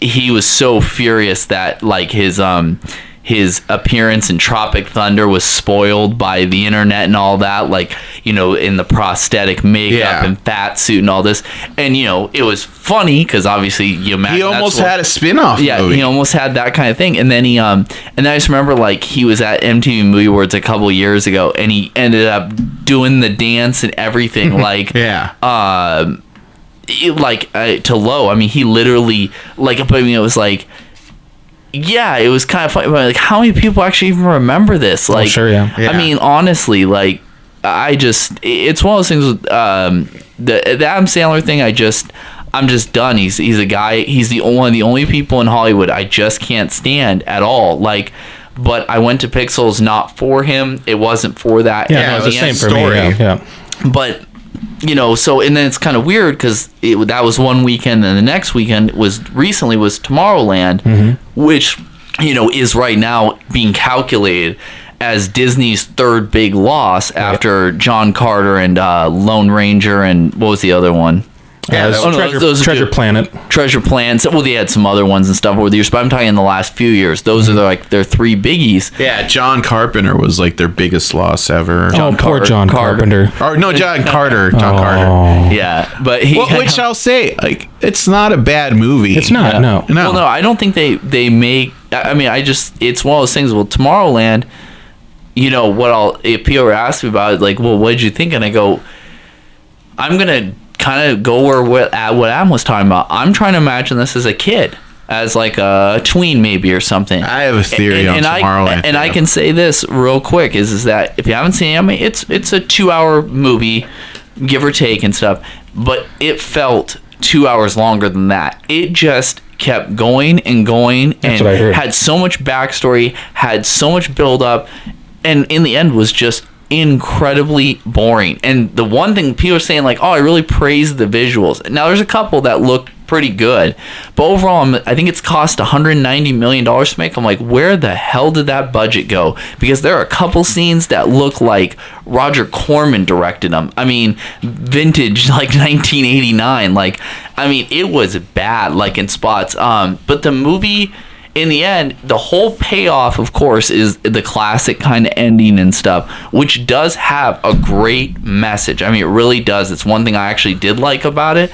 he was so furious that like his um his appearance in Tropic Thunder was spoiled by the internet and all that like you know in the prosthetic makeup Yeah. and fat suit and all this and you know it was funny because obviously you imagine he almost what- had a spin-off yeah, movie. he almost had that kind of thing. And then he um and I just remember like he was at MTV Movie Awards a couple years ago and he ended up doing the dance and everything like yeah. um it- like uh, to low. I mean, he literally like but I mean it was like yeah, it was kind of funny. But like, how many people actually even remember this? Like, sure, yeah. Yeah. I mean, honestly, like, I just it's one of those things with um the the Adam Sandler thing. I just I'm just done. He's he's a guy. He's the only one of the only people in Hollywood I just can't stand at all. Like. But I went to Pixels not for him. It wasn't for that. Yeah, Yeah, no, it it's the was same a for me. story. Yeah, yeah. but you know so and then it's kind of weird because that was one weekend and the next weekend was recently was tomorrowland which you know is right now being calculated as disney's third big loss after john carter and uh, lone ranger and what was the other one Yeah, Uh, Oh, no, treasure, those are treasure. Planet. treasure plans well they had some other ones and stuff over the years but i'm talking in the last few years those are the, like their three biggies Yeah, John Carpenter was like their biggest loss ever. oh, poor John Carter. Carpenter. or no, John Carter. John Carter. Oh. yeah but he Well, which I'll say, like, it's not a bad movie. It's not. No. No. Well, no, I don't think they they make. I I mean, I just it's one of those things. Well, Tomorrowland, you know what? I'll if people were asking me about it, like, well, what did you think? And I go, I'm gonna kind of go where what at what Adam was talking about. I'm trying to imagine this as a kid, as like a tween maybe or something. I have a theory on I, Tomorrowland. and I can say this real quick is is that if you haven't seen it, I mean, it's it's a two hour movie, give or take and stuff, but it felt two hours longer than that. It just kept going and going and what I heard. had so much backstory, had so much build up, and in the end was just incredibly boring. And the one thing people are saying like, "Oh, I really praise the visuals." Now there's a couple that look pretty good, but overall, I think it's cost 190 million dollars to make. I'm like, where the hell did that budget go? Because there are a couple scenes that look like Roger Corman directed them. I mean, vintage like 1989. Like, I mean, it was bad, like in spots. Um, but the movie in the end, the whole payoff, of course, is the classic kind of ending and stuff, which does have a great message. I mean, it really does. It's one thing I actually did like about it.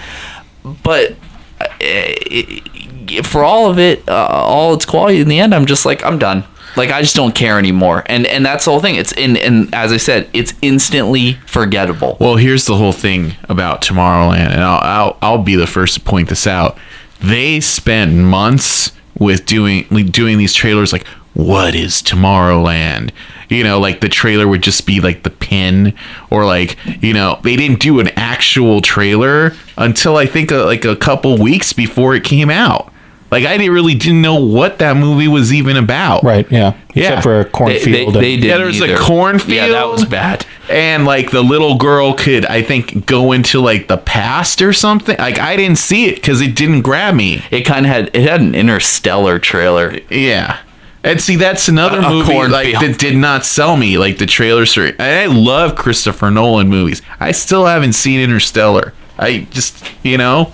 But uh, it, for all of it, uh, all its quality, in the end, I'm just like, I'm done. Like I just don't care anymore, and and that's the whole thing. It's in and as I said, it's instantly forgettable. Well, here's the whole thing about Tomorrowland, and I'll, I'll I'll be the first to point this out. They spent months with doing doing these trailers like what is Tomorrowland? You know, like the trailer would just be like the pin or like, you know, they didn't do an actual trailer until I think uh like a couple weeks before it came out. Like I didn't really didn't know what that movie was even about. Right. Yeah. Yeah. Except for a cornfield. they, they and- did. Yeah, there was a cornfield. Yeah, that was bad. And like the little girl could, I think, go into like the past or something. Like I didn't see it because it didn't grab me. It kind of had it had an interstellar trailer. Yeah. And see, that's another A- a movie like that did not sell me like the trailers. For, and I love Christopher Nolan movies. I still haven't seen Interstellar. I just, you know,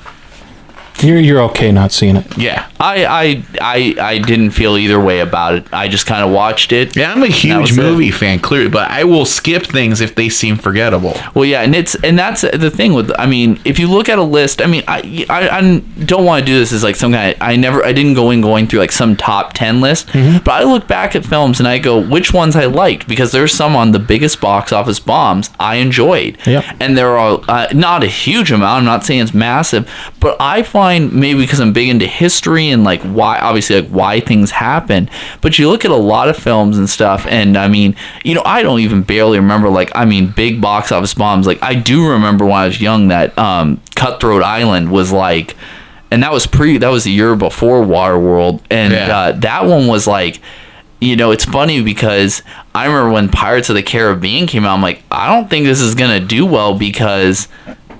you're you're okay not seeing it. yeah, I I I, I didn't feel either way about it. I just kind of watched it. yeah. I'm a huge was it. movie fan, clearly, but I will skip things if they seem forgettable. Well, yeah, and it's and that's the thing with. I mean, if you look at a list, I mean, I I, I don't want to do this as like some kind. Of, I never, I didn't go in going through like some top ten list, but I look back at films and I go, which ones I liked because there's some on the biggest box office bombs I enjoyed, Yep. and there are uh, not a huge amount. I'm not saying it's massive, but I find maybe because I'm big into history and like why, obviously like why things happen. But you look at a lot of films and stuff, and I mean, you know, I don't even barely remember like I mean, big box office bombs. Like I do remember when I was young that um, Cutthroat Island was like. And that was pre. That was the year before Waterworld, and Yeah. uh, that one was like, you know, it's funny because I remember when Pirates of the Caribbean came out. I'm like, I don't think this is gonna do well because,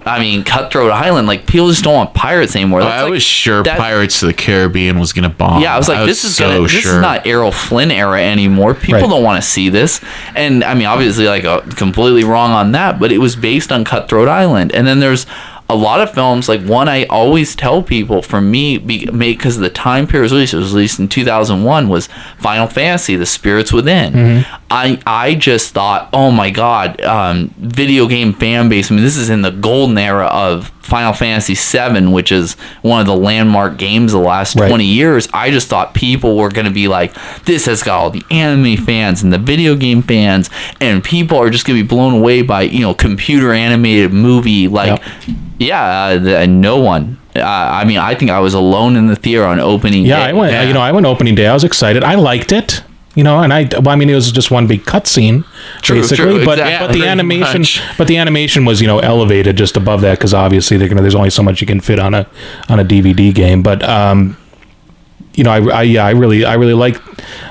I mean, Cutthroat Island, like people just don't want pirates anymore. That's I like- was sure that- Pirates of the Caribbean was gonna bomb. yeah, I was like, this is gonna, this is not Errol Flynn era anymore. People Right. don't want to see this, and I mean, obviously, like uh, completely wrong on that, but it was based on Cutthroat Island, and then there's a lot of films like one I always tell people for me because of the time period it was released, it was released in 2001 was Final Fantasy: The Spirits Within. I I just thought, oh my god, um, video game fan base. I mean, this is in the golden era of Final Fantasy VII, which is one of the landmark games of the last Right. 20 years. I just thought people were going to be like, this has got all the anime fans and the video game fans, and people are just going to be blown away by, you know, computer animated movie. Like, yeah, uh, the, no one. Uh, I mean, I think I was alone in the theater on opening Yeah, day. I went. Yeah. You know, I went opening day. I was excited. I liked it. You know, and I. Well, I mean, it was just one big cutscene, basically. true, but exactly. but the Pretty animation, much. but the animation was you know elevated just above that because obviously they're gonna. There's only so much you can fit on a on a DVD game. But um, you know, I, I yeah, I really I really like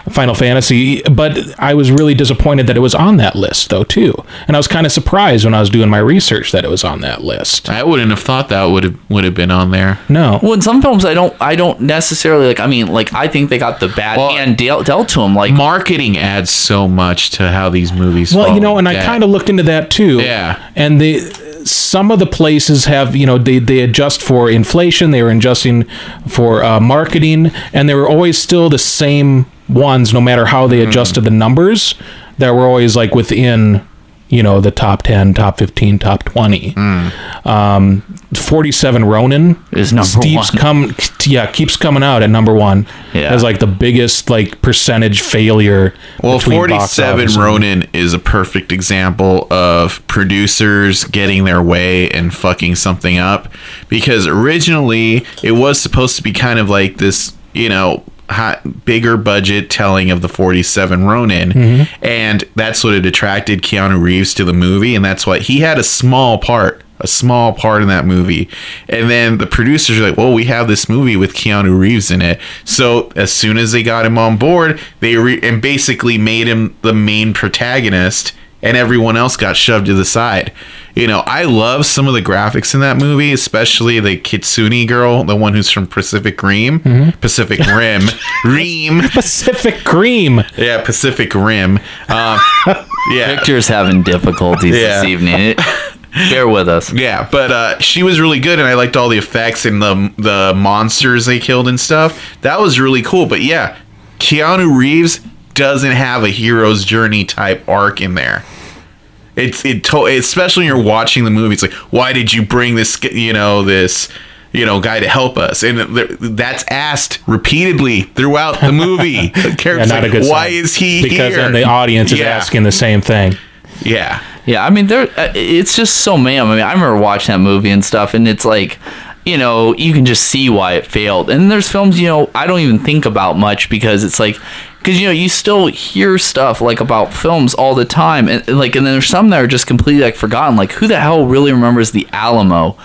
Final Fantasy, but I was really disappointed that it was on that list though too, and I was kind of surprised when I was doing my research that it was on that list. I wouldn't have thought that would have would have been on there. No, Well, in some films, I don't, I don't necessarily like. I mean, like I think they got the bad Well, hand dealt, dealt to them. Like, Marketing adds so much to how these movies. Well, fall you know, and I kind of looked into that too. Yeah. And they some of the places have, you know, they they adjust for inflation, they were adjusting for uh, marketing, and they were always still the same ones, no matter how they adjusted the numbers. That were always like within, you know, the top ten, top fifteen, top twenty. Um, Forty-seven Ronin Is number keeps one. come, yeah, keeps coming out at number one Yeah. as like the biggest like percentage failure. Well, 47 office Ronin is a perfect example of producers getting their way and fucking something up because originally it was supposed to be kind of like this, you know, hot, bigger budget telling of the 47 Ronin. Mm-hmm. And that's what it attracted Keanu Reeves to the movie. And that's why he had a small part. A small part in that movie, and then the producers are like, "Well, we have this movie with Keanu Reeves in it." So as soon as they got him on board, they re- and basically made him the main protagonist, and everyone else got shoved to the side. You know, I love some of the graphics in that movie, especially the Kitsune girl, the one who's from Pacific Rim, Pacific Rim, Reem, Pacific Cream. yeah, Pacific Rim. Um, yeah, Victor's having difficulties Yeah. this evening. It, bear with us. Yeah, but uh, she was really good, and I liked all the effects and the the monsters they killed and stuff. That was really cool. But yeah, Keanu Reeves doesn't have a hero's journey type arc in there. It's it to, especially when you're watching the movie. It's like, why did you bring this? You know this. You know, guy to help us, and that's asked repeatedly throughout the movie. The Yeah, not a like, good Why sign. is he because here? then the audience is Yeah. asking the same thing. Yeah, Yeah, I mean, there. uh, It's just so man. I mean, I remember watching that movie and stuff, and it's like, you know, you can just see why it failed. And there's films, you know, I don't even think about much because it's like, because you know, you still hear stuff like about films all the time, and like, and then there's some that are just completely like forgotten. Like, who the hell really remembers the Alamo?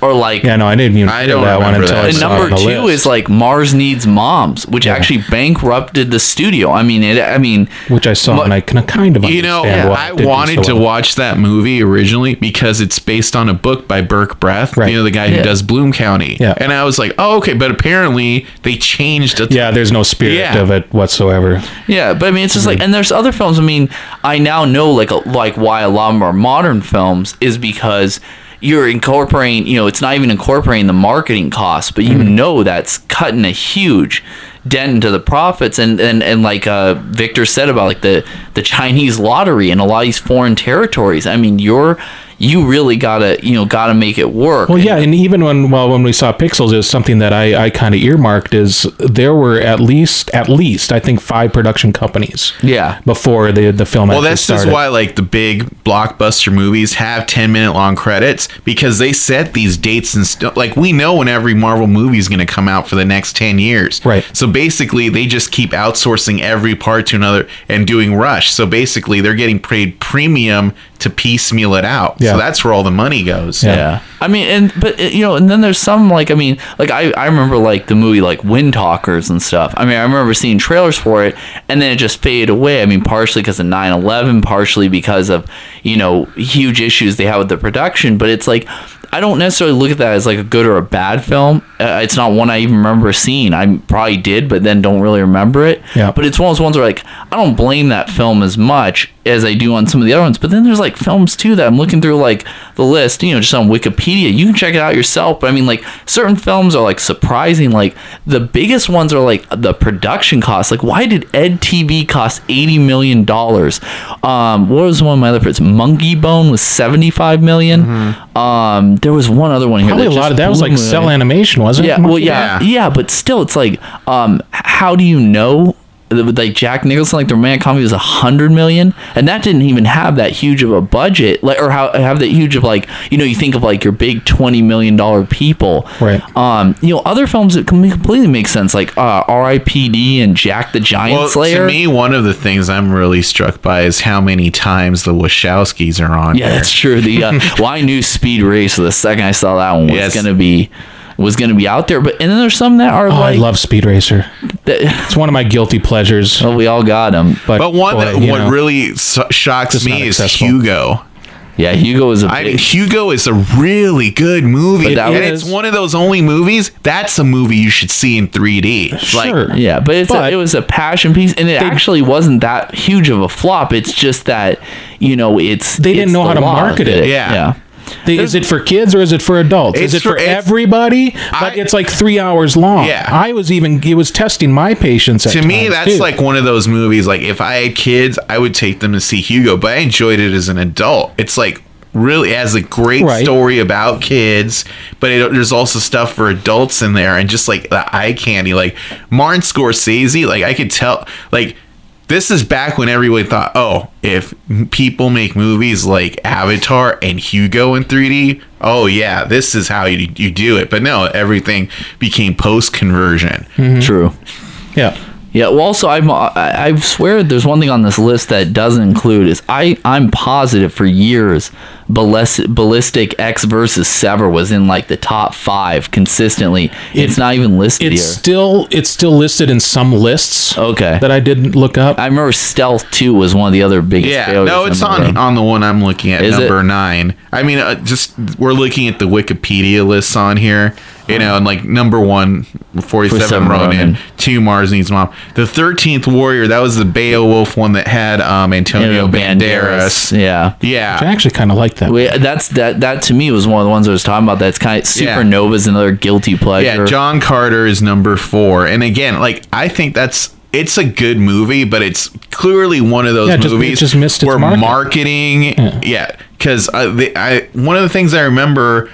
Or like, Yeah, no, I didn't even I hear don't that one remember until that. I and saw number on the two list, is like Mars Needs Moms, which actually bankrupted the studio. I mean, it. I mean, which I saw, Mu- and I can kind of You know, understand why I wanted so to well. watch that movie originally because it's based on a book by Berke Breathed, Right. you know, the guy who Yeah. does Bloom County. Yeah. And I was like, oh, okay. But apparently they changed it. Yeah, there's no spirit Yeah. of it whatsoever. Yeah, but I mean, it's just Mm-hmm. like, and there's other films. I mean, I now know like like why a lot of more modern films is because you're incorporating. You know, it's not even incorporating the marketing costs, but you Mm-hmm. know that's cutting a huge dent into the profits. And and and like uh, Victor said about like the the Chinese lottery and a lot of these foreign territories. I mean, you're you really gotta you know gotta make it work. Well, yeah, and even when well when we saw Pixels is something that I, I kind of earmarked is there were at least at least I think five production companies. Yeah. Before the the film. Well, actually that's just why like the big blockbuster movies have 10 minute long credits because they set these dates and stuff. Like we know when every Marvel movie is going to come out for the next 10 years. Right. So basically, they just keep outsourcing every part to another and doing rush. So basically, they're getting paid premium to piecemeal it out. Yeah. So that's where all the money goes. Yeah. Yeah. I mean, and but uh, you know, and then there's some like I mean, like I I remember like the movie like Wind Talkers and stuff. I mean, I remember seeing trailers for it, and then it just faded away. I mean, partially because of 9/11, partially because of you know huge issues they had with the production. But it's like I don't necessarily look at that as like a good or a bad film. Uh, it's not one I even remember seeing. I probably did, but then don't really remember it. Yeah. But it's one of those ones where like I don't blame that film as much as I do on some of the other ones. But then there's like films too that I'm looking through like the list, you know, just on Wikipedia. You can check it out yourself. But I mean, like certain films are like surprising. Like the biggest ones are like the production costs. Like why did Ed TV cost eighty million dollars? Um, what was one of my other favorites? Monkey Bone was seventy five Um, there was one other one here. probably a lot of that was like me cell animation, wasn't? Yeah, well, yeah, Yeah. yeah, but still, it's like, um, how do you know? that Like Jack Nicholson, like the romantic comedy was a hundred million, and that didn't even have that huge of a budget, like or how have that huge of like you know you think of like your big twenty million dollar people, Right. Um, you know other films that com- completely make sense, like uh, R.I.P.D. and Jack the Giant Well, Slayer. to me, one of the things I'm really struck by is how many times the Wachowskis are on. Yeah, there. that's true. The uh, well, I knew Speed Race the second I saw that one was Yes. gonna be was gonna be out there, but and then there's some that are Oh, I love Speed Racer. that, It's one of my guilty pleasures. well, we all got them. But, But one boy, that you what know, really shocks me is accessible. Hugo. Yeah, Hugo is a I big. mean, Hugo is a really good movie, But and was- it's one of those only movies. That's a movie you should see in 3D. Sure. Like, yeah, but it's But- a, it was a passion piece, and it actually wasn't that huge of a flop. It's just that you know it's They didn't it's know the how to market that- it. Yeah. yeah. They- is it for kids or is it for adults? Is it for, for- everybody? I- it's like three hours long. Yeah. I was even it was testing my patience. At to me, that's too. like one of those movies. Like, if I had kids, I would take them to see Hugo, but I enjoyed it as an adult. It's like really it has a great Right. story about kids, but it, there's also stuff for adults in there, and just like the eye candy, like Martin Scorsese, like I could tell, like. This is back when everyone thought, oh, if people make movies like Avatar and Hugo in 3D, oh yeah, this is how you, you do it. But no, everything became post conversion. Mm-hmm. True. yeah. Yeah. Well, also, I'm, I, I swear there's one thing on this list that doesn't include is I I'm positive for years, ballistic, ballistic Ecks versus Sever was in like the top five consistently. it's not even listed It's here. still it's still listed in some lists. Okay. That I didn't look up. I remember Stealth 2 was one of the other biggest Yeah, failures. no, it's remember. on on the one I'm looking at, Is it? number nine. I mean, uh, just we're looking at the Wikipedia lists on here, you know, and like number one, 47 47 Ronin, Ronin. two Mars Needs Mom. The 13th Warrior, that was the Beowulf one that had um, Antonio Yeah, Banderas. Yeah. Yeah. I actually kind of like that. Wait, that's that. That to me was one of the ones I was talking about. That's kind of Yeah. Supernova's another guilty pleasure. Yeah, John Carter is number four. And again, like, I think that's. It's a good movie, but it's clearly one of those Yeah, just- movies just missed where market. marketing, yeah, because I, the- I one of the things I remember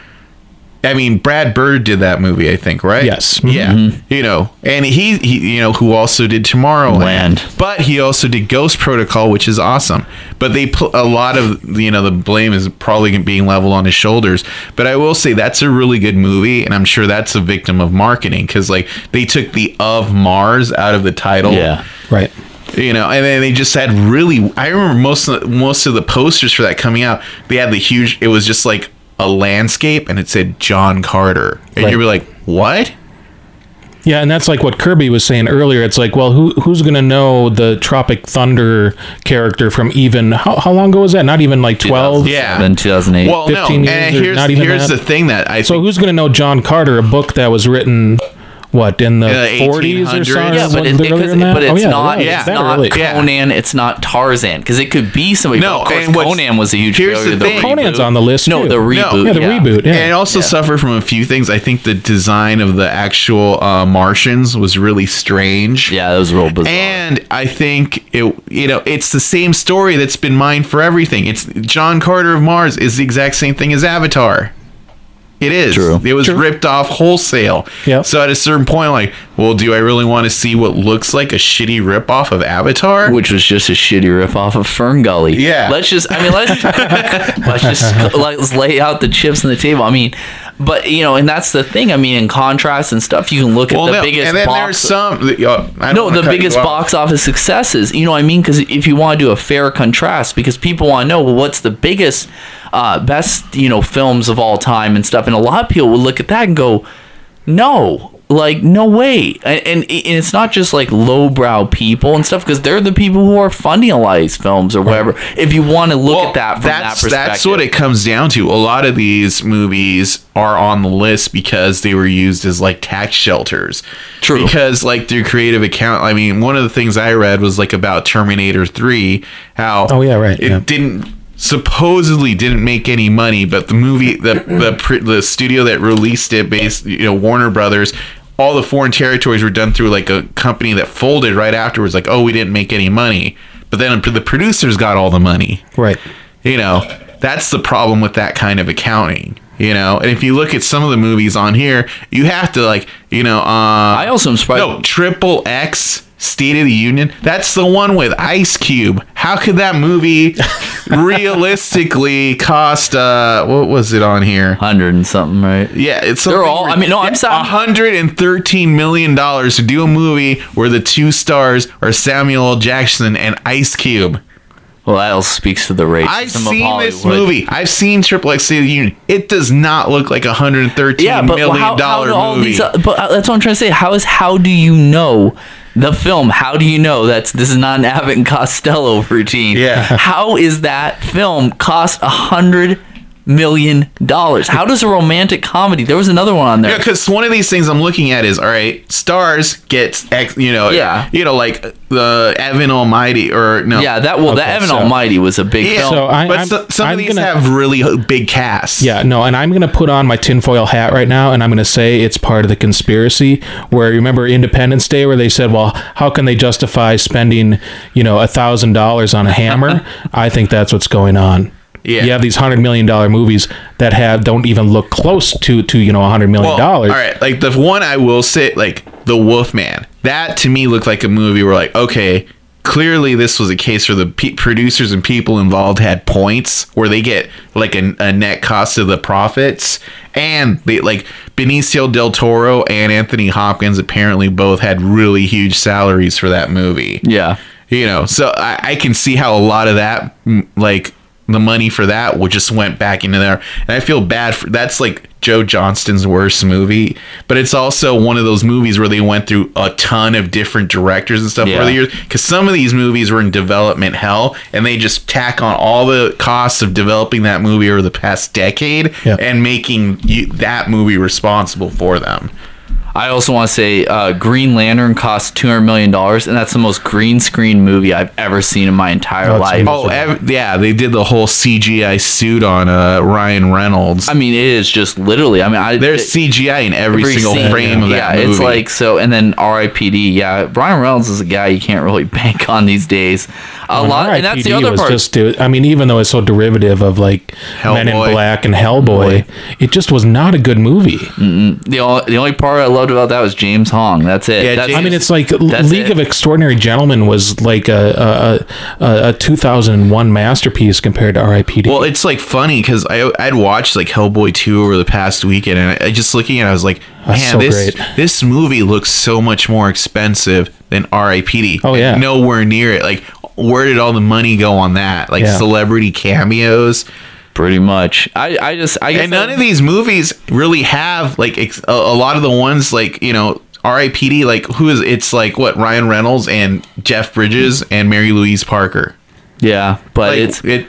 I mean, Brad Bird did that movie, I think, right? Yes. Yeah. Mm-hmm. You know, and he, he, you know, who also did Tomorrowland, Land. but he also did Ghost Protocol, which is awesome. But they put a lot of, you know, the blame is probably being leveled on his shoulders. But I will say that's a really good movie, and I'm sure that's a victim of marketing because like they took the of Mars out of the title Yeah. Right. you know and then they just had really i remember most of the, most of the posters for that coming out they had the huge it was just like a landscape and it said john carter and Right. you were like what Yeah, and that's like what Kirby was saying earlier. It's like, well, who who's gonna know the Tropic Thunder character from even how, how long ago was that? Not even like twelve. Yeah. Then 2008. well no 15 and years or here's, not even here's that? the thing that i So think who's gonna know John Carter, a book that was written, what in the the forties or 1800s? something? yeah, but, Was it, it because- earlier than that? but it's Oh, yeah, not. really? yeah, it's not early. Yeah. Conan. It's not Tarzan because it could be somebody. No, but of course, and Conan was a huge here's failure. the thing. Conan's on the list. No, too. the reboot. Yeah, the reboot. Yeah. and it also Yeah. suffered from a few things i think the design of the actual uh, martians was really strange Yeah, that was real bizarre. And I think it, you know, it's the same story that's been mined for everything. It's John Carter of Mars is the exact same thing as Avatar. It is. True. It was True. ripped off wholesale. Yep. So at a certain point, like, well, do I really want to see what looks like a shitty ripoff of Avatar? which was just a shitty riff off of Fern Gully. Yeah. Let's just, I mean, let's let's just let's lay out the chips on the table. I mean, but you know, and that's the thing. I mean, in contrast and stuff, you can look at well, the no, biggest and then box. there's some. uh, I don't no, the biggest box office successes. You know what I mean? Because if you want to do a fair contrast, because people want to know, well, what's the biggest, uh, best, you know, films of all time and stuff, and a lot of people will look at that and go, no. Like no way, and, and and it's not just like lowbrow people and stuff because they're the people who are funding a lot of these films or whatever. If you want to look Well, at that from that's, that perspective, That's what it comes down to. A lot of these movies are on the list because they were used as like tax shelters. True. Because like their creative account. I mean, one of the things I read was like about Terminator Three, how Oh, yeah, right, it yeah. didn't supposedly didn't make any money, but the movie the the the studio that released it, based you know Warner Brothers. All the foreign territories were done through like a company that folded right afterwards. Like, oh, we didn't make any money, but then the producers got all the money Right. you know that's the problem with that kind of accounting you know and if you look at some of the movies on here you have to like you know uh I also am surprised. no triple x state of the union that's the one with ice cube how could that movie realistically cost uh what was it on here hundred and something, right? yeah, it's They're all- I mean, no, I'm sorry. hundred and thirteen million dollars to do a movie where the two stars are Samuel L. Jackson and Ice Cube. Well, that also speaks to the racism I've seen this movie. I've seen Triple X State of the Union. It does not look like a hundred and thirteen yeah, million but how, how dollar do all movie. these? But uh, that's what I'm trying to say. How is how do you know the film? How do you know that's this is not an Abbott and Costello routine? Yeah. How is that film cost a hundred million dollars? How does a romantic comedy? There was another one on there. yeah, because one of these things I'm looking at is all right. Stars gets X, you know, Yeah. you know, like the Evan Almighty or no, Yeah, that well, that Okay, Evan so- Almighty was a big Yeah, film. So I- but I'm- so- some I'm of these gonna- have really big casts. Yeah, no, and I'm going to put on my tinfoil hat right now, and I'm going to say it's part of the conspiracy. Where you remember Independence Day, where they said, "Well, how can they justify spending, you know, a thousand dollars on a hammer?" I think that's what's going on. Yeah. you have these hundred million dollar movies that have don't even look close to to you know a hundred million Well, dollars. All right, like the one I will say, like the Wolfman. That to me looked like a movie where, like, okay, clearly this was a case where the pe- producers and people involved had points where they get like a, a net cost of the profits, and they like Benicio del Toro and Anthony Hopkins apparently both had really huge salaries for that movie yeah. you know so I, I can see how a lot of that like the money for that would just went back into there and i feel bad for that's like joe johnston's worst movie but it's also one of those movies where they went through a ton of different directors and stuff Yeah. over the years because some of these movies were in development hell and they just tack on all the costs of developing that movie over the past decade Yeah. and making you, that movie responsible for them I also want to say uh, Green Lantern cost two hundred million dollars, and that's the most green screen movie I've ever seen in my entire Oh, life. Oh, ev- yeah, they did the whole CGI suit on uh, Ryan Reynolds. I mean, it is just literally. I mean, I There's it- CGI in every, every single scene. frame of that yeah, movie. it's like so. And then R.I.P.D. Yeah, Ryan Reynolds is a guy you can't really bank on these days. A lot, and that's the RIPD other was part. Just, I mean, even though it's so derivative of like Men in Black and Hellboy, it just was not a good movie. the only the only part I loved about that was James Hong. That's it. Yeah, That's, James- I mean, it's like League it. of Extraordinary Gentlemen was like a a, a, a 2001 masterpiece compared to RIPD. Well, it's like funny because I I'd watched like Hellboy two over the past weekend, and I, I just looking at, it, I was like, That's man, so this great. this movie looks so much more expensive than R.I.P.D. Oh, yeah. Nowhere near it. Like, where did all the money go on that? Like Yeah. celebrity cameos, pretty much. I I just I guess and none I- of these movies really have like ex- a, a lot of the ones like you know. R.I.P.D. Like who is it's like what Ryan Reynolds and Jeff Bridges and Mary Louise Parker. yeah, but Like it's it,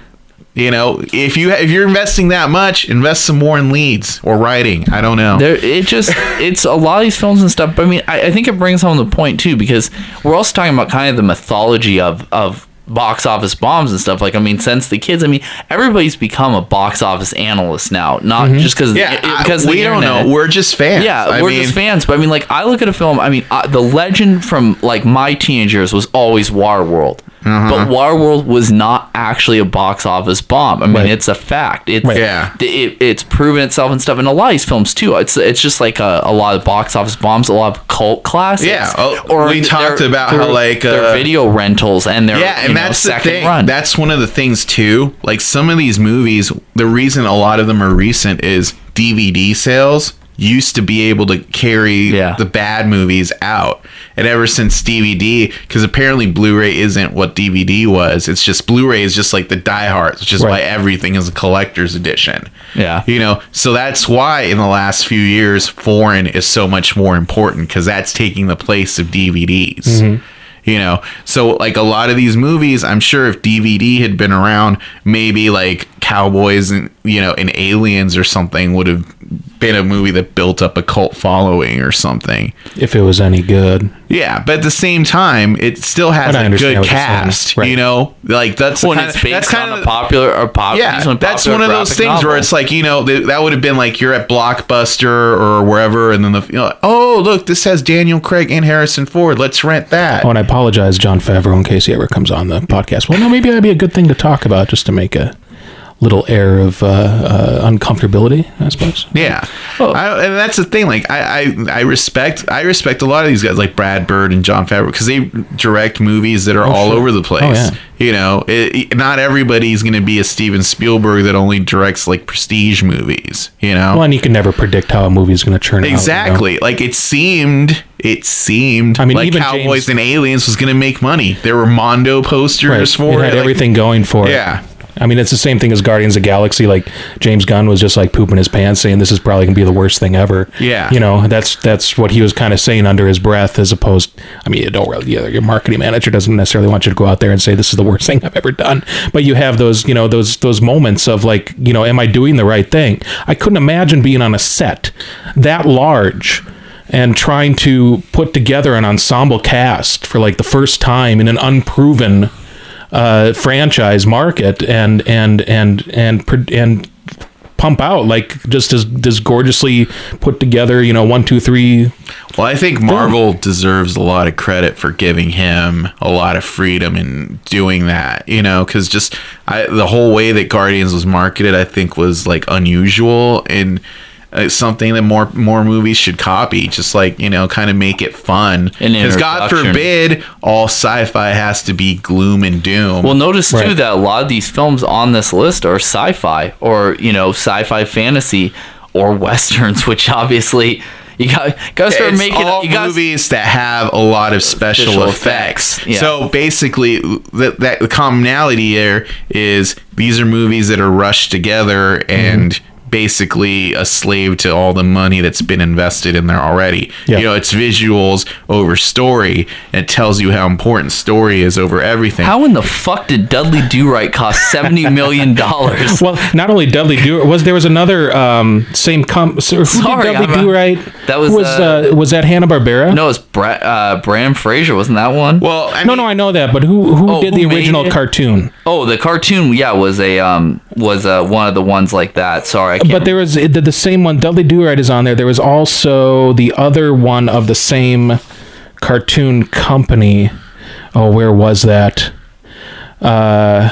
you know, if you if you're investing that much, invest some more in leads or writing. I don't know. there it just it's a lot of these films and stuff but i mean I, I think it brings home the point too because we're also talking about kind of the mythology of of box office bombs and stuff like i mean since the kids i mean everybody's become a box office analyst now not just because yeah, because we don't know. We're just fans. yeah, I we're mean, just fans. But I mean, like, I look at a film. I mean, uh, the legend from like my teenage years was always Waterworld. Uh-huh. But Waterworld was not actually a box office bomb. I mean, Right. it's a fact. It's Right. Yeah. it, it's proven itself and stuff. And a lot of these films too. It's it's just like a, a lot of box office bombs, a lot of cult classics. Yeah, oh, we talked their- about how, their- like, their uh, video rentals and their Yeah, you and know, that's the thing. run. That's one of the things too. Like some of these movies, the reason a lot of them are recent is DVD sales used to be able to carry Yeah. the bad movies out. And ever since DVD, because apparently Blu-ray isn't what DVD was. It's just Blu-ray is just like the diehards, which is why everything is a collector's edition. Yeah. You know, so that's why in the last few years, foreign is so much more important because that's taking the place of DVDs. Mm-hmm. You know, so like a lot of these movies, I'm sure if DVD had been around, maybe like Cowboys and you know, and Aliens or something would have been a movie that built up a cult following or something. if it was any good. Yeah, but at the same time, it still has But I a understand good what you're saying. cast. Right. You know, like that's the when kind it's of, based that's kind on of a popular or pop, yeah, on that's one of those graphic things where it's like you know th- that would have been like you're at Blockbuster or wherever, and then the you know, oh look, this has Daniel Craig and Harrison Ford. Let's rent that. Oh, and I apologize, Jon Favreau, in case he ever comes on the podcast. Well, no, maybe that'd be a good thing to talk about just to make a little air of uh, uh, uncomfortability, I suppose. Yeah, Oh. I, and that's the thing. Like I, I, I respect, I respect a lot of these guys, like Brad Bird and Jon Favreau, because they direct movies that are all sure. over the place. Oh, yeah. You know, it, it- not everybody's going to be a Steven Spielberg that only directs like prestige movies. You know, Well, and you can never predict how a movie is going to turn out. you know? Exactly. Like it seemed, it seemed. I mean, like even Cowboys James- and Aliens was going to make money. There were Mondo posters Right. for it it. like- everything going for it. Yeah. I mean, it's the same thing as Guardians of the Galaxy. Like James Gunn was just like pooping his pants, saying this is probably gonna be the worst thing ever. Yeah. you know, that's that's what he was kind of saying under his breath, as opposed. I mean, you don't really. Your marketing manager doesn't necessarily want you to go out there and say this is the worst thing I've ever done. But you have those, you know, those those moments of like, you know, am I doing the right thing? I couldn't imagine being on a set that large and trying to put together an ensemble cast for like the first time in an unproven uh, franchise market and and and and pr- and pump out like just as this gorgeously put together you know one two three Well, I think Marvel deserves a lot of credit for giving him a lot of freedom in doing that. You know, because just I, the whole way that Guardians was marketed, I think, was like unusual and. Uh, Something that more more movies should copy, just like you know, kind of make it fun. An Because God forbid, all sci-fi has to be gloom and doom. Well, notice too that a lot of these films on this list are sci-fi or you know sci-fi fantasy or westerns, which obviously you got got to start it's making. all you got movies that have a lot of special, Special effects. effects, yeah. So basically, that that the commonality there is these are movies that are rushed together and. Basically a slave to all the money that's been invested in there already. Yeah. You know, it's visuals over story. It tells you how important story is over everything. How in the fuck did Dudley Do Right cost seventy million dollars? Well, not only Dudley Do was there was another um, same com. So who Sorry, did Dudley Do Right? That was, was uh, uh, was that Hanna Barbera? No, it's Bra- uh, Bram Fraser, wasn't that one? well, I no, mean, no, I know that, but who who Oh, did who the original cartoon? oh, the cartoon, yeah, was a um was uh, one of the ones like that. Sorry, But there was the, the same one. Dudley Do Right is on there. There was also the other one of the same cartoon company. Oh, where was that? Uh,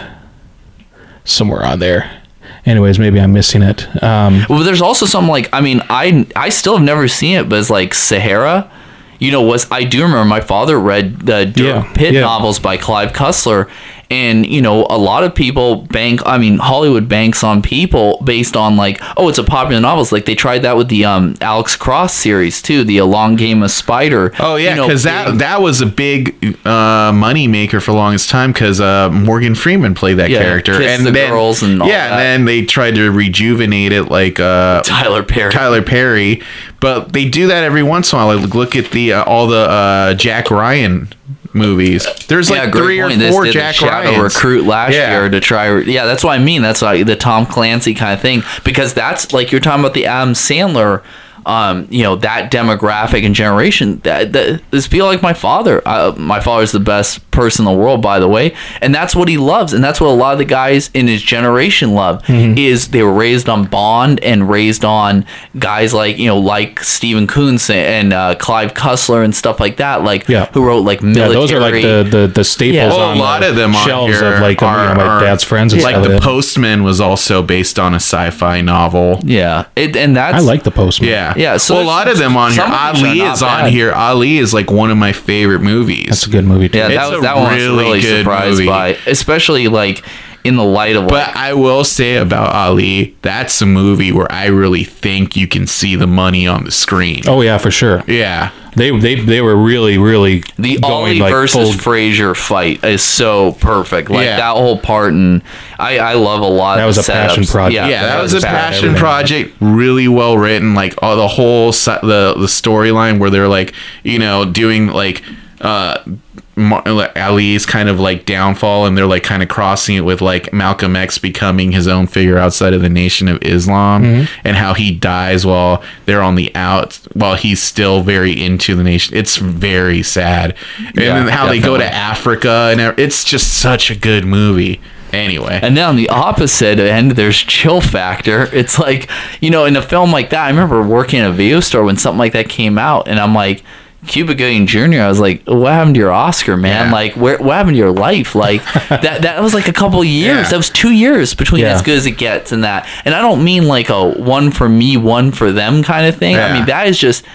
somewhere on there. Anyways, maybe I'm missing it. Um, Well, there's also some like I mean I I still have never seen it, but it's like Sahara. You know, was I do remember my father read the Dirk Yeah, Pitt yeah. novels by Clive Cussler, and you know a lot of people bank. I mean, Hollywood banks on people based on like, oh, it's a popular novel. Like they tried that with the um Alex Cross series too, the Along Came a Spider. Oh yeah, You know, because that big- that was a big uh, money maker for the longest time. Because uh, Morgan Freeman played that Yeah, character, Kiss the Girls and all yeah, that. and then they tried to rejuvenate it like uh, Tyler Perry. Tyler Perry, but they do that every once in a while. Like, look at the uh, all the uh, Jack Ryan movies. There's Yeah, like three or. This four did the Jack Shadow Ryans. recruit last Yeah. year to try. Yeah, that's what I mean. That's like the Tom Clancy kind of thing because that's like you're talking about the Adam Sandler. Um, you know that demographic and generation. That, that is people like my father. Uh, my father's the best person in the world, by the way, and that's what he loves, and that's what a lot of the guys in his generation love. Mm-hmm. Is they were raised on Bond and raised on guys like you know like Stephen Coonts and uh, Clive Cussler and stuff like that. Like Yeah. who wrote like military yeah, military. those are like the the, the staples Yeah. Well, on a lot the of them on shelves of like um, you know, my are- dad's friends and like stuff. the Postman was also based on a sci-fi novel. Yeah, it, and that's I like the Postman. Yeah, Yeah, so well, a lot of them on here. some of these are Ali not is on bad. here. Ali is like one of my favorite movies. that's a good movie. Too. Yeah, It's that was a that one was really really good surprised movie. by, especially like in the light of But like, I will say about Ali, that's a movie where I really think you can see the money on the screen. Oh yeah, for sure. Yeah. They they they were really really the going Ali like versus full- Frazier fight is so perfect. Like Yeah. that whole part, and I I love a lot. That was the a passion project. Yeah, Yeah, that was a was bad, passion everything. project, really well written. Like all the whole si- the the storyline where they're like, you know, doing like uh like, Ali's kind of like downfall, and they're like kind of crossing it with like Malcolm X becoming his own figure outside of the Nation of Islam, Mm-hmm. and how he dies while they're on the out, while he's still very into the nation. It's very sad, and Yeah, then how they go to. Africa, and it's just such a good movie. Anyway, And then on the opposite end, there's chill factor. It's like, you know, in a film like that, I remember working at a video store when something like that came out, and I'm like, Cuba Gooding Jr. I was like, what happened to your Oscar, man? Yeah. Like, where what happened to your life? Like that that was like a couple years. Yeah. That was two years between Yeah. as good as it gets and that. And I don't mean like a one for me, one for them kind of thing. I mean that is just.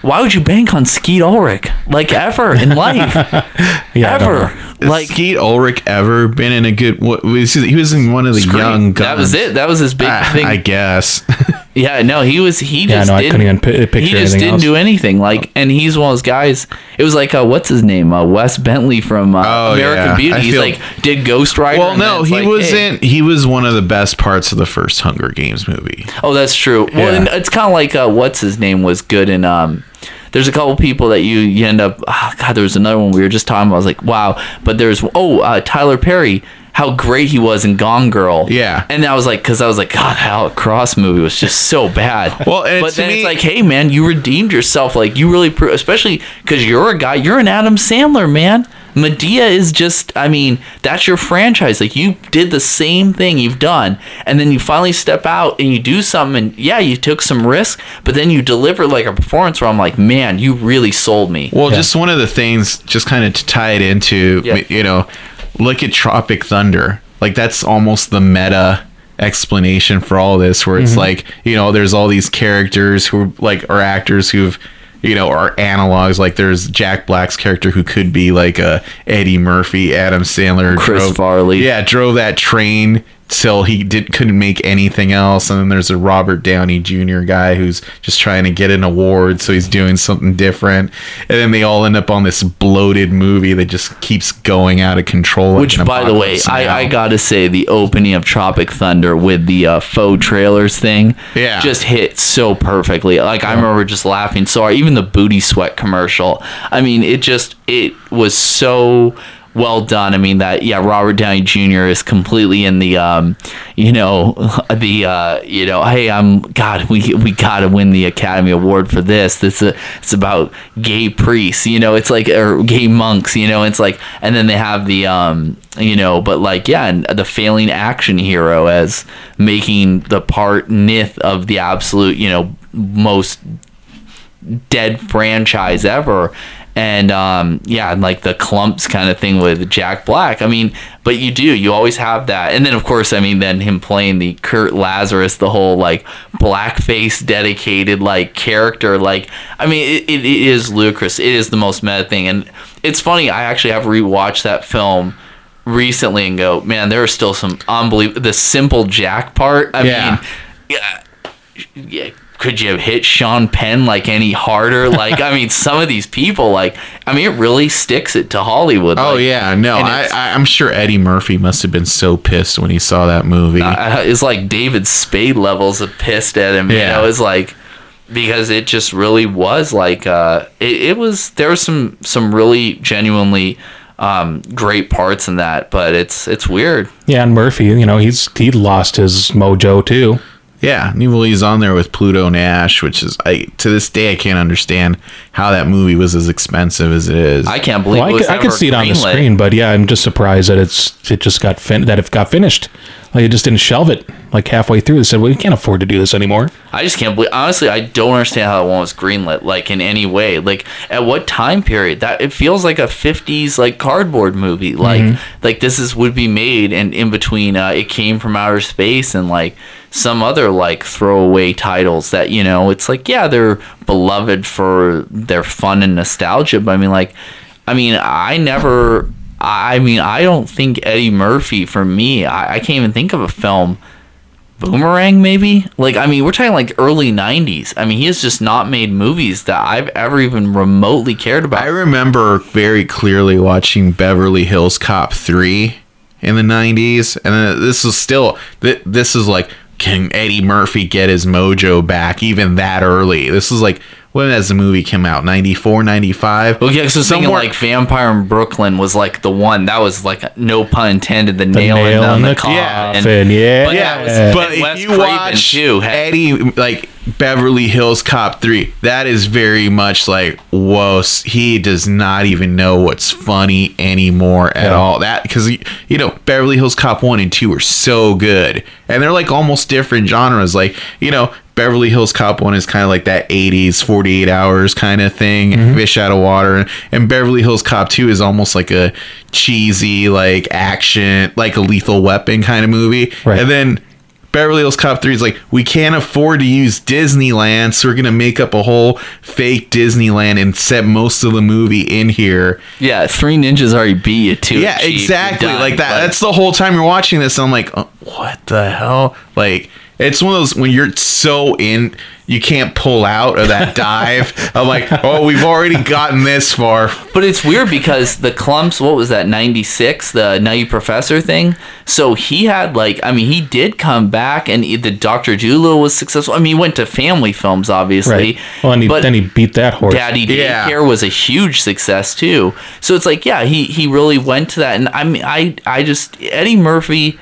Why would you bank on Skeet Ulrich like ever in life? Yeah, I ever Has like Skeet Ulrich ever been in a good? What was he, he was in one of the young guns. that was it. That was his big Ah, thing. I guess. Yeah, no, he was. He Yeah, just no, didn't. couldn't even pi- picture he just anything didn't else. do anything. Like, and he's one of those guys. It was like, uh, what's his name? Uh, Wes Bentley from uh, Oh, American yeah. Beauty. I He's feel- like did Ghost Rider. well, no, he like, was hey. He was one of the best parts of the first Hunger Games movie. Oh, that's true. Well, Yeah. and it's kind of like uh, what's his name was good in. Um, there's a couple people that you you end up. Oh, God, there was another one we were just talking about. I was like, wow. But there's oh uh, Tyler Perry. How great he was in Gone Girl. Yeah. And I was like, because I was like, God, Alex Cross movie was just so bad. Well, and but then me- it's like, hey, man, you redeemed yourself. Like, you really, pro- especially because you're a guy, you're an Adam Sandler, man. Madea is just, I mean, that's your franchise. Like, you did the same thing you've done, and then you finally step out and you do something, and yeah, you took some risk, but then you deliver like a performance where I'm like, man, you really sold me. Well, just one of the things, just kind of to tie it into, Yeah. you know, look at Tropic Thunder. Like that's almost the meta explanation for all this, where it's mm-hmm. like, you know, there's all these characters who like are actors who've you know, are analogs. Like there's Jack Black's character who could be like a Eddie Murphy, Adam Sandler, Chris Farley. Yeah, drove that train till he did couldn't make anything else and then there's a Robert Downey Jr. guy who's just trying to get an award so he's doing something different and then they all end up on this bloated movie that just keeps going out of control Which, an by the way, I, I gotta say, the opening of Tropic Thunder with the uh, faux trailers thing, Yeah. just hit so perfectly. Like I remember just laughing so hard. Even the booty sweat commercial. I mean, it just it was so well done. I mean that yeah, Robert Downey Jr. is completely in the um, you know, the uh, you know, hey, I'm God, we we got to win the Academy Award for this. This uh, it's about gay priests, you know, it's like or gay monks, you know, it's like and then they have the um, you know, but like yeah, and the failing action hero as making the part nith of the absolute, you know, most dead franchise ever and um yeah and like the Klumps kind of thing with jack black i mean but you do you always have that. And then of course i mean then him playing the kirk lazarus the whole like blackface dedicated like character like i mean it, it, is ludicrous. It is the most meta thing. And it's funny i actually have rewatched that film recently and go man there are still some unbelievable the simple jack part i Yeah. mean yeah yeah, could you have hit Sean Penn like any harder? Like, I mean, some of these people, like, I mean, it really sticks it to Hollywood. Oh like, yeah, no, I, it's- I I'm sure Eddie Murphy must have been so pissed when he saw that movie. uh, it's like David Spade levels of pissed at him. You Yeah. know, it's like because it just really was like uh, it, it was. There was some some really genuinely um, great parts in that, but it's it's weird. Yeah, and Murphy, you know, he's he lost his mojo too. Yeah, Neville he's on there with Pluto Nash, which is I to this day I can't understand how that movie was as expensive as it is. I can't believe Well, it I was can, I can see it on the screen, but yeah, I'm just surprised that it's it just got fin- that it got finished. Like it just didn't shelve it like halfway through. They said, "Well, we can't afford to do this anymore." I just can't believe. Honestly, I don't understand how that one was greenlit, like in any way. Like at what time period? That it feels like a '50s like cardboard movie. Like like this is would be made, and in between, uh, it came from outer space, and like some other like throwaway titles that you know, it's like yeah, they're beloved for their fun and nostalgia. But I mean, like, I mean, I never. I mean, I don't think Eddie Murphy for me. I, I can't even think of a film Boomerang, maybe? Like, I mean, we're talking like early 90s. I mean, he has just not made movies that I've ever even remotely cared about. I remember very clearly watching Beverly Hills Cop 3 in the 90s and then this is still th- this is like can Eddie Murphy get his mojo back even that early? This is like when has the movie come out? 94, 95? Well, yeah, so thinking Somewhere- like Vampire in Brooklyn was like the one that was like no pun intended, the, nail, nail in, in the, the coffin. coffin, yeah. but Yeah, that was, but if Wes you Craven, watch too, had- Eddie, like Beverly Hills Cop 3, that is very much like, whoa, he does not even know what's funny anymore at Yeah. all. That, because, you know, Beverly Hills Cop 1 and 2 are so good. And they're like almost different genres. Like, you know, Beverly Hills Cop 1 is kind of like that 80s, 48 hours kind of thing, Mm-hmm. fish out of water. And Beverly Hills Cop 2 is almost like a cheesy, like action, like a lethal weapon kind of movie. Right. And then Beverly Hills Cop 3 is like, we can't afford to use Disneyland, so we're going to make up a whole fake Disneyland and set most of the movie in here. yeah, Three Ninjas already beat you too. Yeah, exactly. you're done. Like that. That's the whole time you're watching this. I'm like, uh, what the hell? Like, it's one of those when you're so in, you can't pull out of that dive. I'm like, oh, we've already gotten this far. But it's weird because the Klumps, what was that, 96, the Nutty Professor thing? So he had, like, I mean, he did come back and the Dr. Dolittle was successful. I mean, he went to family films, obviously. Right. Well, and he, but then he beat that horse. Daddy Yeah. Daycare was a huge success, too. So it's like, yeah, he, he really went to that. And I mean, I, I just, Eddie Murphy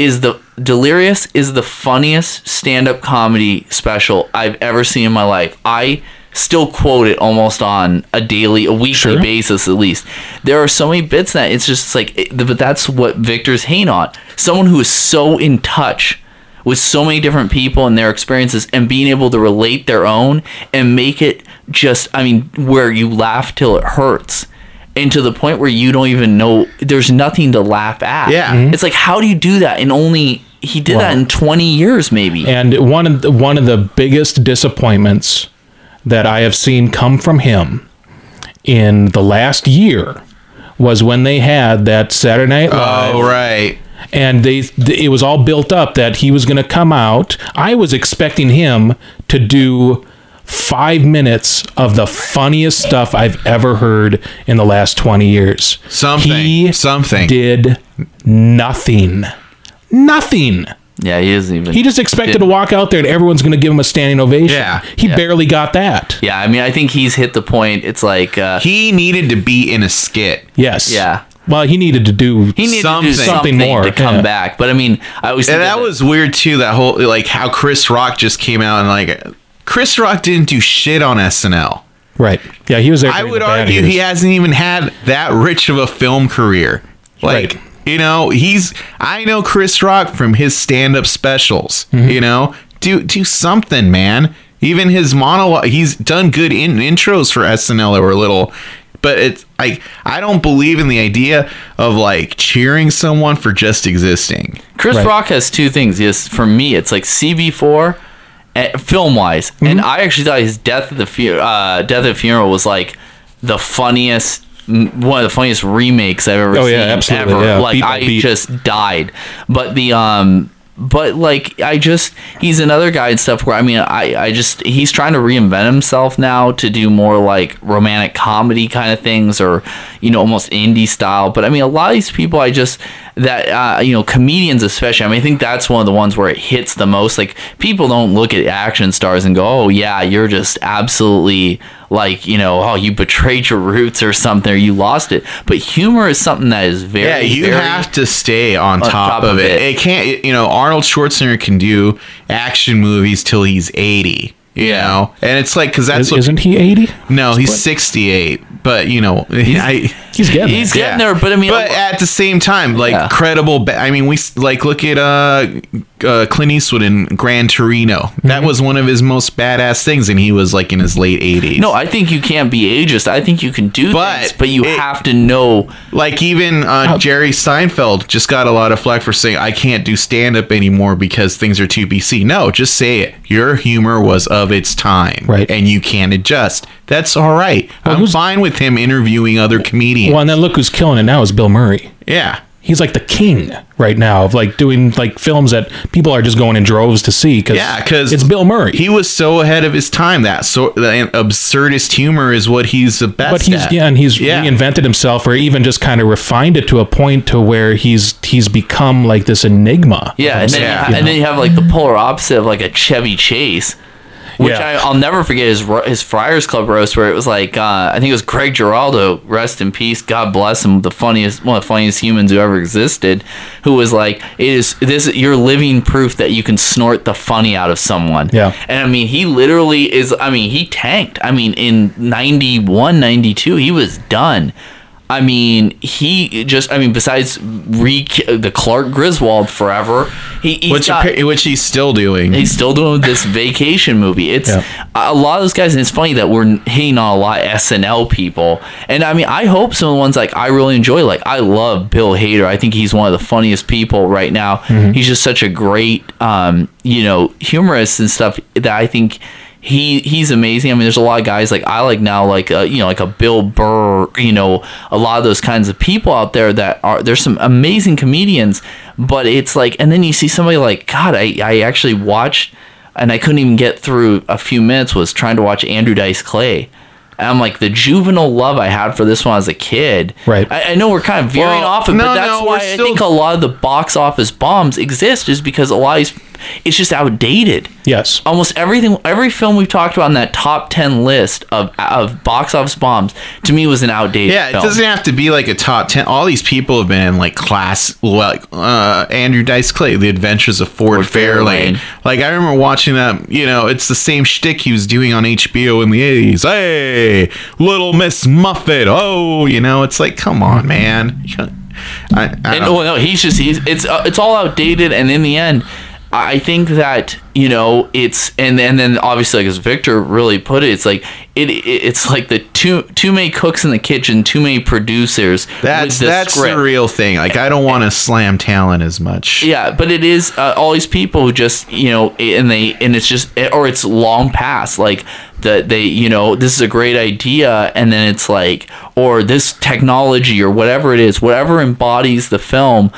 is the Delirious is the funniest stand-up comedy special I've ever seen in my life. I still quote it almost on a daily, a weekly Sure. basis at least. There are so many bits that it's just like, it- but that's what Victor's hate on. Someone who is so in touch with so many different people and their experiences and being able to relate their own and make it just, I mean, where you laugh till it hurts. And to the point where you don't even know there's nothing to laugh at. Yeah. Mhm. It's like how do you do that in only he did that in 20 years maybe. And one of the, one of the biggest disappointments that I have seen come from him in the last year was when they had that Saturday Night Live Oh, right. and they th- it was all built up that he was going to come out. I was expecting him to do five minutes of the funniest stuff I've ever heard in the last twenty years. Something. He Something. did nothing. Nothing. Yeah, he isn't even. He just expected to walk out there and everyone's going to give him a standing ovation. Yeah. He Yeah. barely got that. Yeah, I mean, I think he's hit the point. It's like, uh, He needed to be in a skit. Yes. Yeah. Well, he needed to do. he needed something. to do something, Something more, to come yeah. back. But I mean, I always And that of it- was weird too. That whole like how Chris Rock just came out and like Chris Rock didn't do shit on SNL. right. Yeah, he was there. I would the argue he hasn't even had that rich of a film career. Like, Right. you know, he's I know Chris Rock from his stand-up specials, Mm-hmm. you know? Do do something, man. Even his monologue, he's done good in, intros for SNL that were little but it's like I don't believe in the idea of like cheering someone for just existing. Chris Right. Rock has two things. Yes, for me, it's like CB4, film wise, Mm-hmm. and I actually thought his death at the fu- uh, death at the funeral was like the funniest. One of the funniest remakes I've ever Oh, seen. yeah, absolutely, Ever. yeah. Like Beat I beat. just died. But the um, but like I just he's another guy and stuff where I mean I I just he's trying to reinvent himself now to do more like romantic comedy kind of things or you know almost indie style. But I mean a lot of these people I just that uh, you know comedians especially. I mean I think that's one of the ones where it hits the most. Like people don't look at action stars and go, oh yeah, you're just absolutely like you know oh you betrayed your roots or something or you lost it. But humor is something that is very Yeah, you very- have to stay on, top, top of of it. it. It can't, you know, Arnold Schwarzenegger can do action movies till he's 80, you Yeah. know? And it's like, because that's Is, what, isn't he eighty? no, he's 68, but, you know, I, He's getting. He's there. getting there, but I mean, but at the same time, like Yeah. credible. I mean, we like look at uh, uh Clint Eastwood in Gran Torino. Mm-hmm. That was one of his most badass things, and he was like in his late 80s. No, I think you can't be ageist. I think you can do But things, but you it- have to know. Like even uh, Jerry Seinfeld just got a lot of flack for saying I can't do stand up anymore because things are too BC. No, just say it. Your humor was of its time, Right. And you can't adjust. That's all right. I'm fine with him interviewing other comedians. Well, and then look who's killing it now is Bill Murray. yeah. He's like the king right now of like doing like films that people are just going in droves to see because Yeah, because it's Bill Murray. He was so ahead of his time. That so the absurdist humor is what he's the best at. but he's at. yeah, and he's Yeah. reinvented himself, or even just kind of refined it to a point to where he's he's become like this enigma. Yeah, and then, Yeah. you, and then you have like the polar opposite of like a Chevy Chase, which Yeah. I, I'll never forget his his Friars Club roast where it was like uh, I think it was Greg Giraldo, rest in peace, God bless him, the funniest one of the funniest humans who ever existed, who was like, "It is this you're living proof that you can snort the funny out of someone." Yeah. and I mean he literally is. I mean he tanked. I mean in 91, 92, he was done. I mean, he just, I mean, besides re the Clark Griswold forever, he, he's which got, which he's still doing. he's still doing this vacation movie. It's Yeah. a lot of those guys, and it's funny that we're hating on a lot of SNL people. And I mean, I hope some of the ones like I really enjoy, like I love Bill Hader. I think he's one of the funniest people right now. He's just such a great, um, you know, humorist and stuff that I think he he's amazing. I mean, there's a lot of guys like I like now, like uh, you know, like a Bill Burr, you know, a lot of those kinds of people out there that are there's some amazing comedians, but it's like, and then you see somebody like God, I I actually watched, and I couldn't even get through a few minutes was trying to watch Andrew Dice Clay. I'm like the juvenile love I had for this one as a kid. Right. I, I know we're kind of veering Well, off it, no, but that's no, why we're I think a lot of the box office bombs exist is because a lot of these, it's just outdated yes, almost everything every film we've talked about in that top 10 list of of box office bombs to me was an outdated yeah, it film. doesn't have to be like a top ten. All these people have been in like class, like uh, Andrew Dice Clay, The Adventures of Ford, Ford Fairlane. Fairlane. Like I remember watching that. You know, it's the same shtick he was doing on HBO in the eighties. Hey, Little Miss Muffet. Oh, you know, it's like, come on, man. I, I and oh no he's just he's it's uh, it's all outdated and in the end I think that you know it's and and then obviously like as Victor really put it, it's like it, it it's like the too too many cooks in the kitchen, too many producers. that's the that's script. the real thing. Like I don't want to slam talent as much. Yeah, but it is uh, all these people who just you know, and they and it's just or it's long past like that they you know this is a great idea, and then it's like or this technology or whatever it is, whatever embodies the film.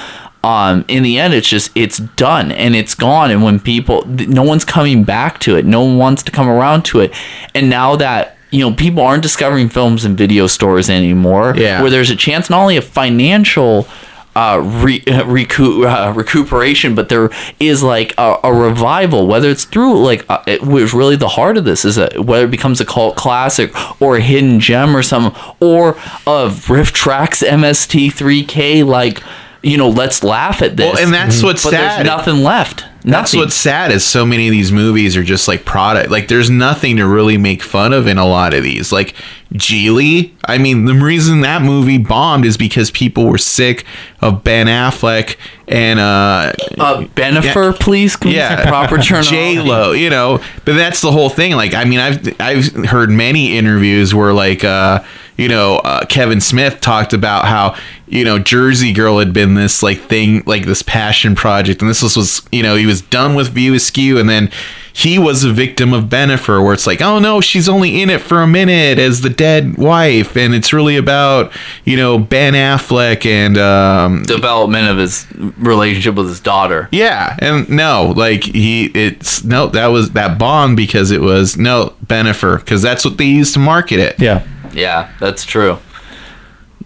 um, in the end, it's just it's done and it's gone. And when people, no one's coming back to it. No one wants to come around to it. And now that you know, people aren't discovering films in video stores anymore. Yeah. Where there's a chance not only of financial uh, re- recu- uh, recuperation, but there is like a, a revival, whether it's through like uh, it was really the heart of this is that whether it becomes a cult classic or a hidden gem or something, or of RiffTrax MST3K, like you know, let's laugh at this. Well, and that's what's but sad. there's nothing left. That's what's sad is so many of these movies are just like product. Like there's nothing to really make fun of in a lot of these. Like Gigli, I mean, the reason that movie bombed is because people were sick of Ben Affleck and uh uh, Bennifer, please. Can yeah, proper terminology? J Lo, you know. But that's the whole thing. Like, I mean, I've I've heard many interviews where like uh, you know, uh, Kevin Smith talked about how you know Jersey Girl had been this like thing, like this passion project, and this was, was you know he was done with View Askew, and then he was a victim of Bennifer, where it's like, oh no, she's only in it for a minute as the dead wife, and it's really about you know Ben Affleck and um, Development of his relationship with his daughter. yeah, and no, like he, it's no, that was that bond because it was no Bennifer because that's what they used to market it. Yeah. Yeah, that's true.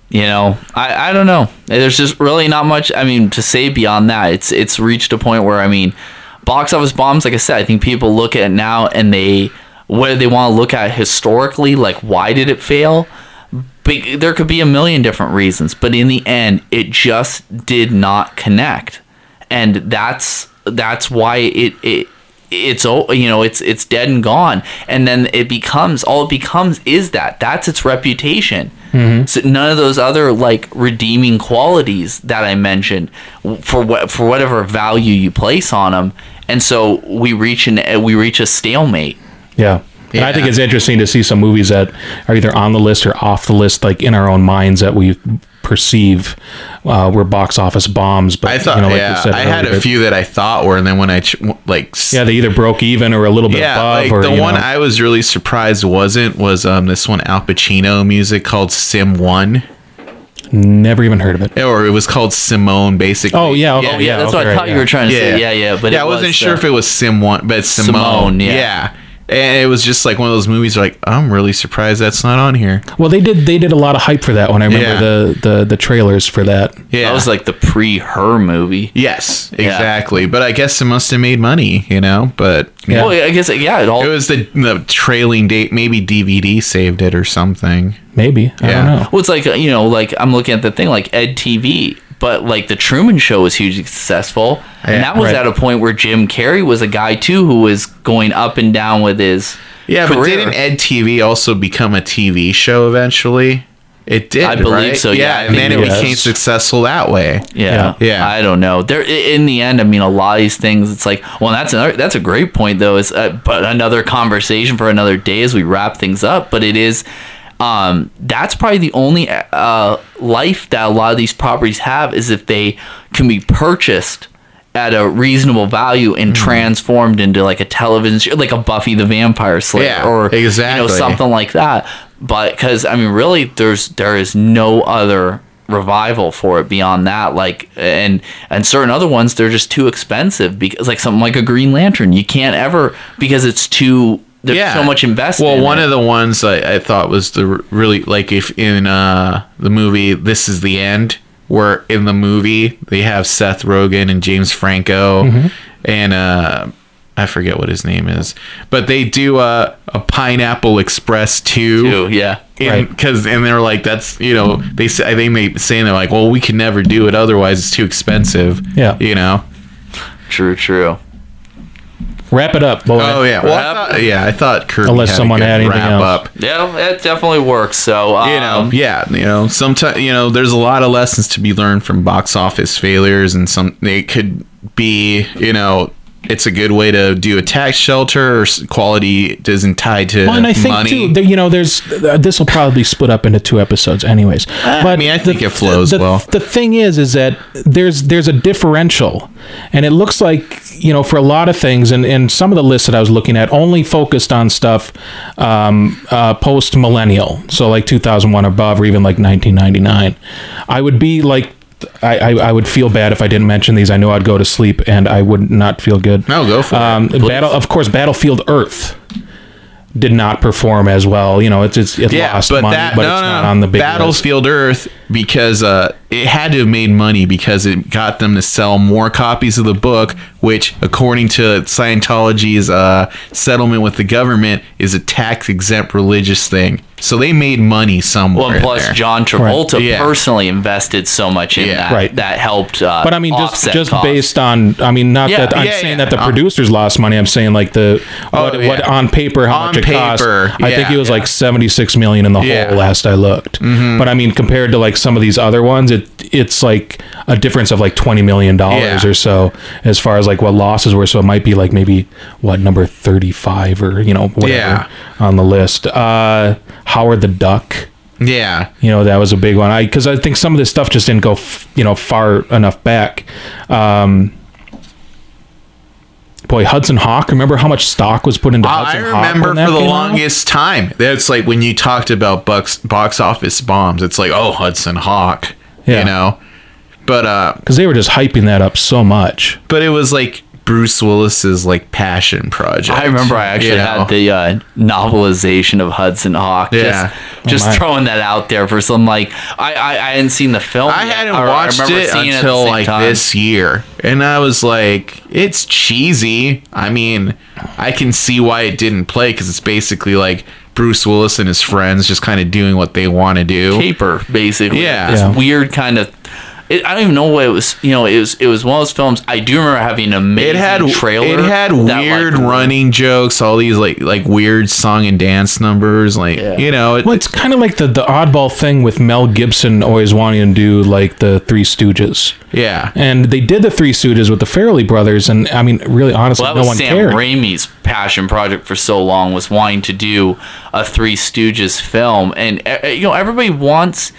You know, I, I don't know. There's just really not much. I mean, to say beyond that, it's it's reached a point where I mean, box office bombs. Like I said, I think people look at it now and they what they want to look at historically? Like, why did it fail? But there could be a million different reasons, but in the end, it just did not connect, and that's that's why it it it's you know it's it's dead and gone. And then it becomes all it becomes is that. That's its reputation. Mm-hmm. So none of those other like redeeming qualities that i mentioned for what for whatever value you place on them and so we reach an we reach a stalemate. Yeah. And I think it's interesting to see some movies that are either on the list or off the list, like in our own minds that we perceive uh, were box office bombs. But I thought, you know, like yeah, said I had earlier, a few that I thought were, and then when I ch- like, Yeah, they either broke even or a little bit yeah, above. like or, the one know, I was really surprised wasn't was um this one Al Pacino music called Sim One, never even heard of it. or it was called Simone, basically. Oh yeah, oh, Yeah, yeah. that's okay, what i right, thought you yeah. were trying to say yeah yeah but yeah, it I wasn't was, sure uh, if it was Sim One, but Simone. Simone, yeah. yeah. And it was just like one of those movies. Where like, I'm really surprised that's not on here. Well, they did. They did a lot of hype for that one. I remember Yeah. the, the the trailers for that. Yeah, that was like the pre-her movie yes, exactly. But I guess it must have made money, you know. But Yeah. well i guess yeah it all it was the the trailing date. Maybe DVD saved it or something. Maybe I don't know. Well, it's like uh, you know, like I'm looking at the thing like Ed TV, but like the Truman Show was hugely successful, Yeah, and that was right. at a point where Jim Carrey was a guy too who was going up and down with his Yeah, but didn't Ed TV also become a TV show eventually? It did. I believe right? so, yeah, I and then it think it became successful that way. yeah, Yeah. Yeah. I don't know. There, in the end, I mean, a lot of these things. It's like, well, that's another. That's a great point, though. Is uh, but another conversation for another day as we wrap things up. But it is, um, that's probably the only uh, life that a lot of these properties have is if they can be purchased at a reasonable value and Mm-hmm. transformed into like a television show, like a Buffy the Vampire Slayer Yeah, or you know exactly. something like that. But because I mean, really, there's there is no other revival for it beyond that. Like and and certain other ones, they're just too expensive because like something like a Green Lantern, you can't ever because it's too. There's so much investment. Well, in one it. of the ones I, I thought was the really like if in uh, the movie This Is the End, where in the movie they have Seth Rogen and James Franco Mm-hmm. and uh, I forget what his name is, but they do a, a Pineapple Express two. too, yeah. Because and they're like that's you know they say they saying they're like well we can never do it otherwise it's too expensive Yeah. you know True, true. Wrap it up. Boy. oh yeah well I Wrap- thought, yeah I thought Kirby Unless had a someone good had anything wrap else. up Yeah, it definitely works. So um, you know yeah you know sometimes you know there's a lot of lessons to be learned from box office failures and some they could be you know it's a good way to do a tax shelter or quality isn't tied to Well, and I think money too, you know, there's uh, this will probably split up into two episodes, anyways. I mean, I think it flows the, well. The thing is, is that there's there's a differential, and it looks like you know for a lot of things, and and some of the lists that I was looking at only focused on stuff um, uh, post millennial, so like 2001 above, or even like 1999. I would be like I, I, I would feel bad if I didn't mention these. I know I'd go to sleep and I would not feel good. No, go for it. um, Battle, of course, Battlefield Earth did not perform as well. You know, it's, it's it Yeah, lost but money, that but no, it's no, not no. on the big list. Battlefield Earth because uh, it had to have made money because it got them to sell more copies of the book, which, according to Scientology's uh, settlement with the government, is a tax exempt religious thing. So they made money somewhere. Well, and plus there. John Travolta Yeah. personally invested so much in Yeah. that Right. that helped. Uh, But I mean, just just costs. based on, I mean, not Yeah, that I'm yeah, saying yeah. that the producers lost money. I'm saying like the what, Oh, what yeah. on paper how On much it cost. paper, I think it was like 76 million in the Yeah. Mm-hmm. whole last I looked. But I mean, compared to like some of these other ones, it it's like a difference of like 20 million dollars Yeah. or so as far as like what losses were. So it might be like maybe what number 35 or you know whatever Yeah. on the list. Uh, Howard the Duck. yeah, You know that was a big one. I because I think some of this stuff just didn't go f- you know far enough back. Um, boy, Hudson Hawk. Remember how much stock was put into I Hudson Hawk? remember when that for the came out? longest time. That's like when you talked about box box office bombs. It's like oh Hudson Hawk, Yeah. you know. But uh, because they were just hyping that up so much. but it was like Bruce Willis's like passion project. I remember I actually you know? had the uh, novelization of Hudson Hawk. Yeah. Just, just Oh my. throwing that out there for some like I, I I hadn't seen the film. I yet, hadn't watched remember it seeing at the until same like time. this year, and I was like, it's cheesy. I mean, I can see why it didn't play because it's basically like Bruce Willis and his friends just kind of doing what they want to do. caper basically. Yeah. this Yeah. weird kind of. It, I don't even know what it was. You know, it was it was one of those films. I do remember having an amazing It had trailer. It had that, like, weird running jokes, all these like like weird song and dance numbers, like Yeah. you know. It, Well, it's kind of like the the oddball thing with Mel Gibson always wanting to do like the Three Stooges, yeah, and they did the Three Stooges with the Farrelly brothers, and I mean, really, honestly, Well, that no was one Sam cared. Raimi's passion project for so long was wanting to do a Three Stooges film, and you know everybody wants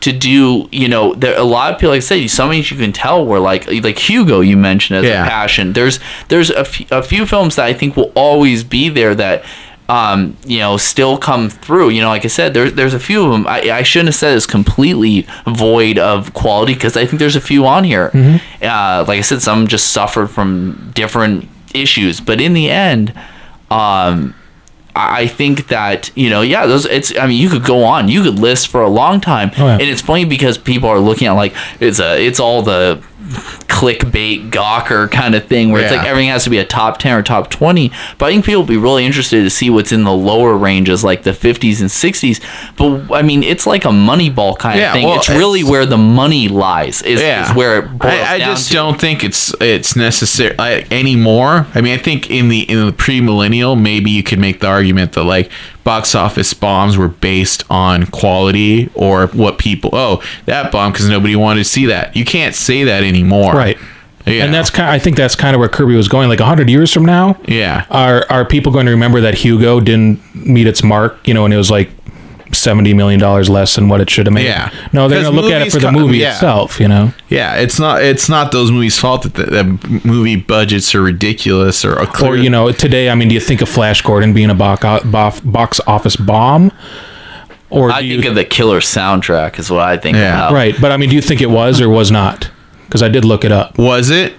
to do. You know, there a lot of people, like I said, some of you can tell were like like Hugo you mentioned as Yeah. a passion. There's there's a few, a few films that I think will always be there that. Um, you know, still come through. You know, like I said, there's there's a few of them. I, I shouldn't have said it's completely void of quality because I think there's a few on here. Uh, like I said, some just suffered from different issues, but in the end, um, I think that you know, yeah, those. It's. I mean, you could go on. You could list for a long time, Oh, yeah. and it's funny because people are looking at like it's a. It's all the clickbait gawker kind of thing where it's like everything has to be a top 10 or top 20 but i think people will be really interested to see what's in the lower ranges like the 50s and 60s but i mean it's like a money ball kind Yeah, of thing well, it's really it's- where the money lies is, yeah. is where it I, I just to. don't think it's it's necessary I, anymore. I mean, I think in the in the pre-millennial, maybe you could make the argument that like box office bombs were based on quality or what people. Oh, that bomb because nobody wanted to see that. You can't say that anymore, Right. Yeah. And that's kind. Of, I think that's kind of where Kirby was going. Like hundred years from now, yeah. are are people going to remember that Hugo didn't meet its mark? You know, and it was like seventy million dollars less than what it should have made. Yeah. No, they're going to look at it for the co- movie yeah. itself. You know. Yeah, it's not it's not those movies' fault that the, the movie budgets are ridiculous or a clear, Or you know, today. I mean, do you think of Flash Gordon being a box box, box office bomb? Or i think you, of the killer soundtrack is what i think Yeah. about right, but I mean, do you think it was or was not? Because I did look it up. was it?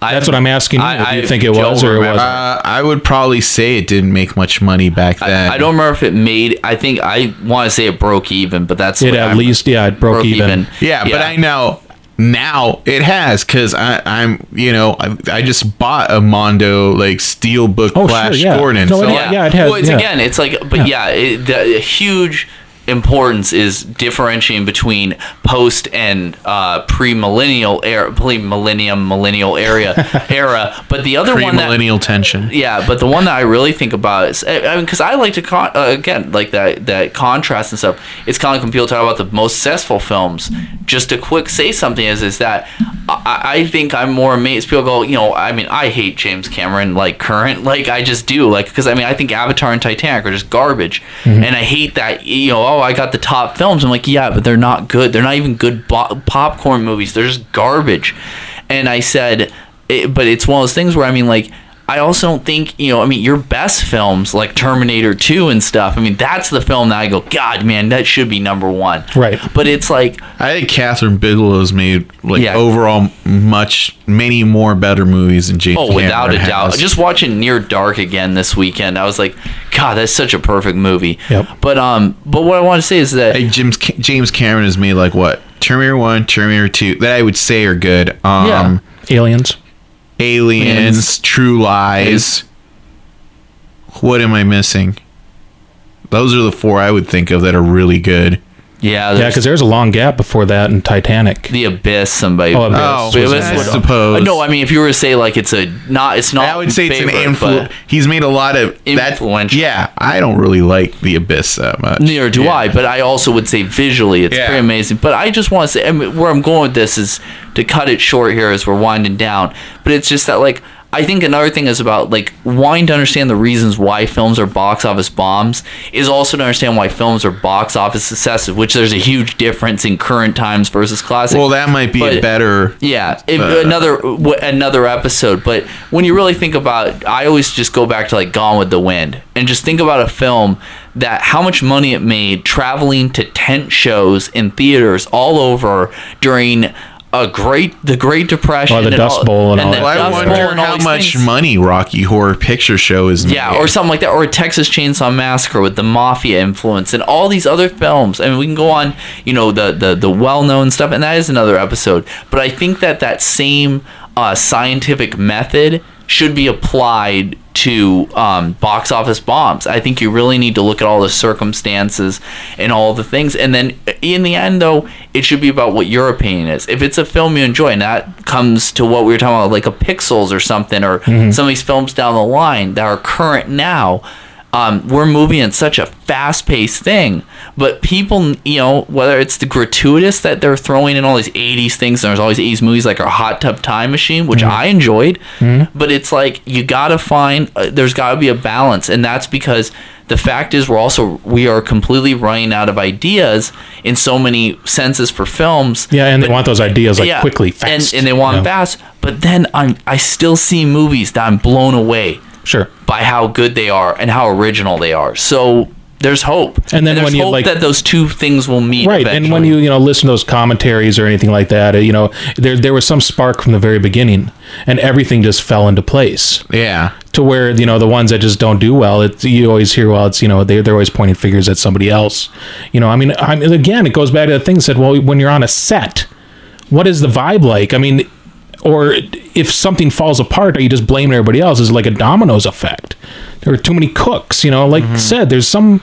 I- That's what I'm asking you. I- do you I think it was or it wasn't? Uh, I would probably say it didn't make much money back then. I don't remember if it made. I think I want to say it broke even, but that's It at I'm- least, yeah, it broke, even. Yeah, but I know now it has because I'm, you know, I, I just bought a Mondo like Steelbook Oh, sure, Flash yeah. Gordon. No, so it- yeah, yeah, it has- Well, it's yeah. again, it's like, but yeah, it, the huge importance is differentiating between post and uh, pre-millennial era, pre-millennium, millennial area era. But the other one that pre-millennial tension. yeah, but the one that I really think about is, I mean, because I like to con- uh, again like that that contrast and stuff. It's kind of like when people talk about the most successful films. Just to quick say something is is that I, I think I'm more amazed. People go, you know, I mean, I hate James Cameron like current, like I just do, like because I mean, I think Avatar and Titanic are just garbage, mm-hmm. and I hate that you know, oh, I got the top films. I'm like, yeah, but they're not good. They're not even good bo- popcorn movies. They're just garbage. And I said, it, but it's one of those things where I mean, like. I also don't think you know. I mean, your best films like Terminator Two and stuff. I mean, that's the film that I go, God, man, that should be number one. Right. But it's like, I think Kathryn Bigelow's made like Yeah. overall much many more better movies than James. oh, without a Cameron doubt. Just watching Near Dark again this weekend, I was like, God, that's such a perfect movie. Yep. But um, but what I want to say is that Hey, James James Cameron has made like what Terminator One, Terminator Two that I would say are good. Um, Yeah. Aliens. Aliens. True Lies. What am I missing? Those are the four I would think of that are really good. Yeah, Yeah, there's because there's a long gap before that in Titanic. the abyss. Somebody. Oh, Abyss. Oh, But was- I suppose. Uh, no, I mean, if you were to say like it's a not, it's not. I would say it's an favorite, influ- but He's made a lot of that. Influential. Yeah, I don't really like the Abyss that much. Neither do Yeah. I, but I also would say visually it's Yeah. pretty amazing. But I just want to say, I mean, where I'm going with this is to cut it short here as we're winding down. But it's just that, like, I think another thing is about like wanting to understand the reasons why films are box office bombs is also to understand why films are box office successes, which there's a huge difference in current times versus classic. Well, that might be a better. Yeah, if, Uh, another w- another episode. But when you really think about, I always just go back to like Gone with the Wind and just think about a film that how much money it made traveling to tent shows in theaters all over during a great the Great Depression Oh, the and Dust Bowl and all the that. Well, I Dust Bowl wonder and all how much things. money Rocky Horror Picture Show is. Yeah, made. or something like that, or a Texas Chainsaw Massacre with the mafia influence, and all these other films. I mean, we can go on, you know, the the the well known stuff, and that is another episode. But I think that that same uh, scientific method should be applied to um, box office bombs. I think you really need to look at all the circumstances and all the things, and then in the end, though, it should be about what your opinion is. If it's a film you enjoy, and that comes to what we were talking about, like a Pixels or something, or some of these films down the line that are current now. Um, we're moving in such a fast-paced thing, but people, you know, whether it's the gratuitous that they're throwing in all these '80s things, and there's always '80s movies like our Hot Tub Time Machine, which I enjoyed, but it's like you gotta find, uh, there's got to be a balance, and that's because the fact is we're also we are completely running out of ideas in so many senses for films. Yeah, and they want those ideas like quickly, fast. and, and they want you them fast. But then I'm I still see movies that I'm blown away Sure. by how good they are and how original they are. So there's hope. And then there's when you, hope like- that those two things will meet. Right, and when you you know listen to those commentaries or anything like that, uh, you know there there was some spark from the very beginning, and everything just fell into place. yeah. To where you know the ones that just don't do well, it's you always hear well, it's you know they they're always pointing fingers at somebody else. You know, I mean, I mean again, it goes back to the thing that said, well, when you're on a set, what is the vibe like? I mean, or if something falls apart, are you just blaming everybody else? Is it like a dominoes effect? There are too many cooks. You know, like Mm-hmm. Said, there's some.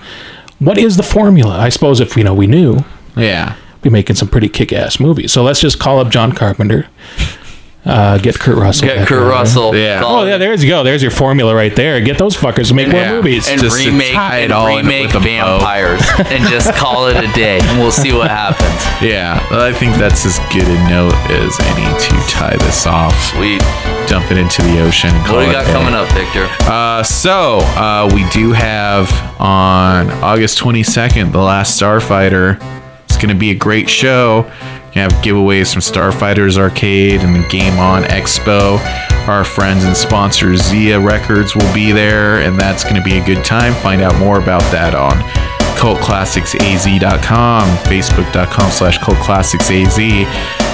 What is the formula? I suppose if you know we knew Yeah. be making some pretty kick-ass movies. So let's just call up John Carpenter, uh, get Kurt Russell, get Kurt there. Russell. Yeah. Oh yeah, it, there's you go. There's your formula right there. Get those fuckers to make Yeah. more movies. and just to remake tie it and all remake with vampires and just call it a day, and we'll see what happens. Yeah. Well, I think that's as good a note as any to tie this off. Sweet. Dump it into the ocean. What call do we got day. coming up, Victor? Uh, so uh, we do have on August 22nd, The Last Starfighter. It's going to be a great show. Have giveaways from Starfighters Arcade and the Game On Expo. Our friends and sponsors Zia Records will be there, and that's going to be a good time. Find out more about that on cultclassicsaz.com, facebook.com slash cultclassicsaz.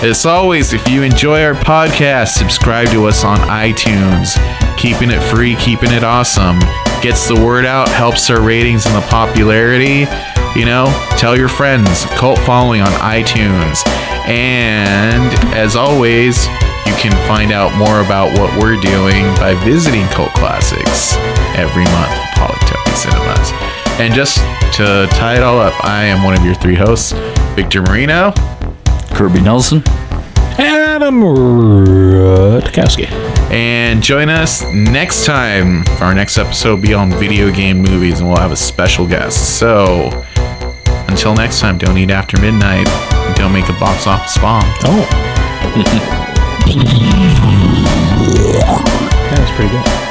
As always, if you enjoy our podcast, subscribe to us on iTunes. Keeping it free, keeping it awesome. Gets the word out, helps our ratings and the popularity. You know, tell your friends, cult following on iTunes. And as always, you can find out more about what we're doing by visiting Cult Classics every month at Polytopia Cinemas. And just to tie it all up, I am one of your three hosts, Victor Marino. Kirby Nelson. Adam Rutkowski. And join us next time for our next episode will be on video game movies, and we'll have a special guest. So until next time, don't eat after midnight. and Don't make a box office bomb. Oh, that was pretty good.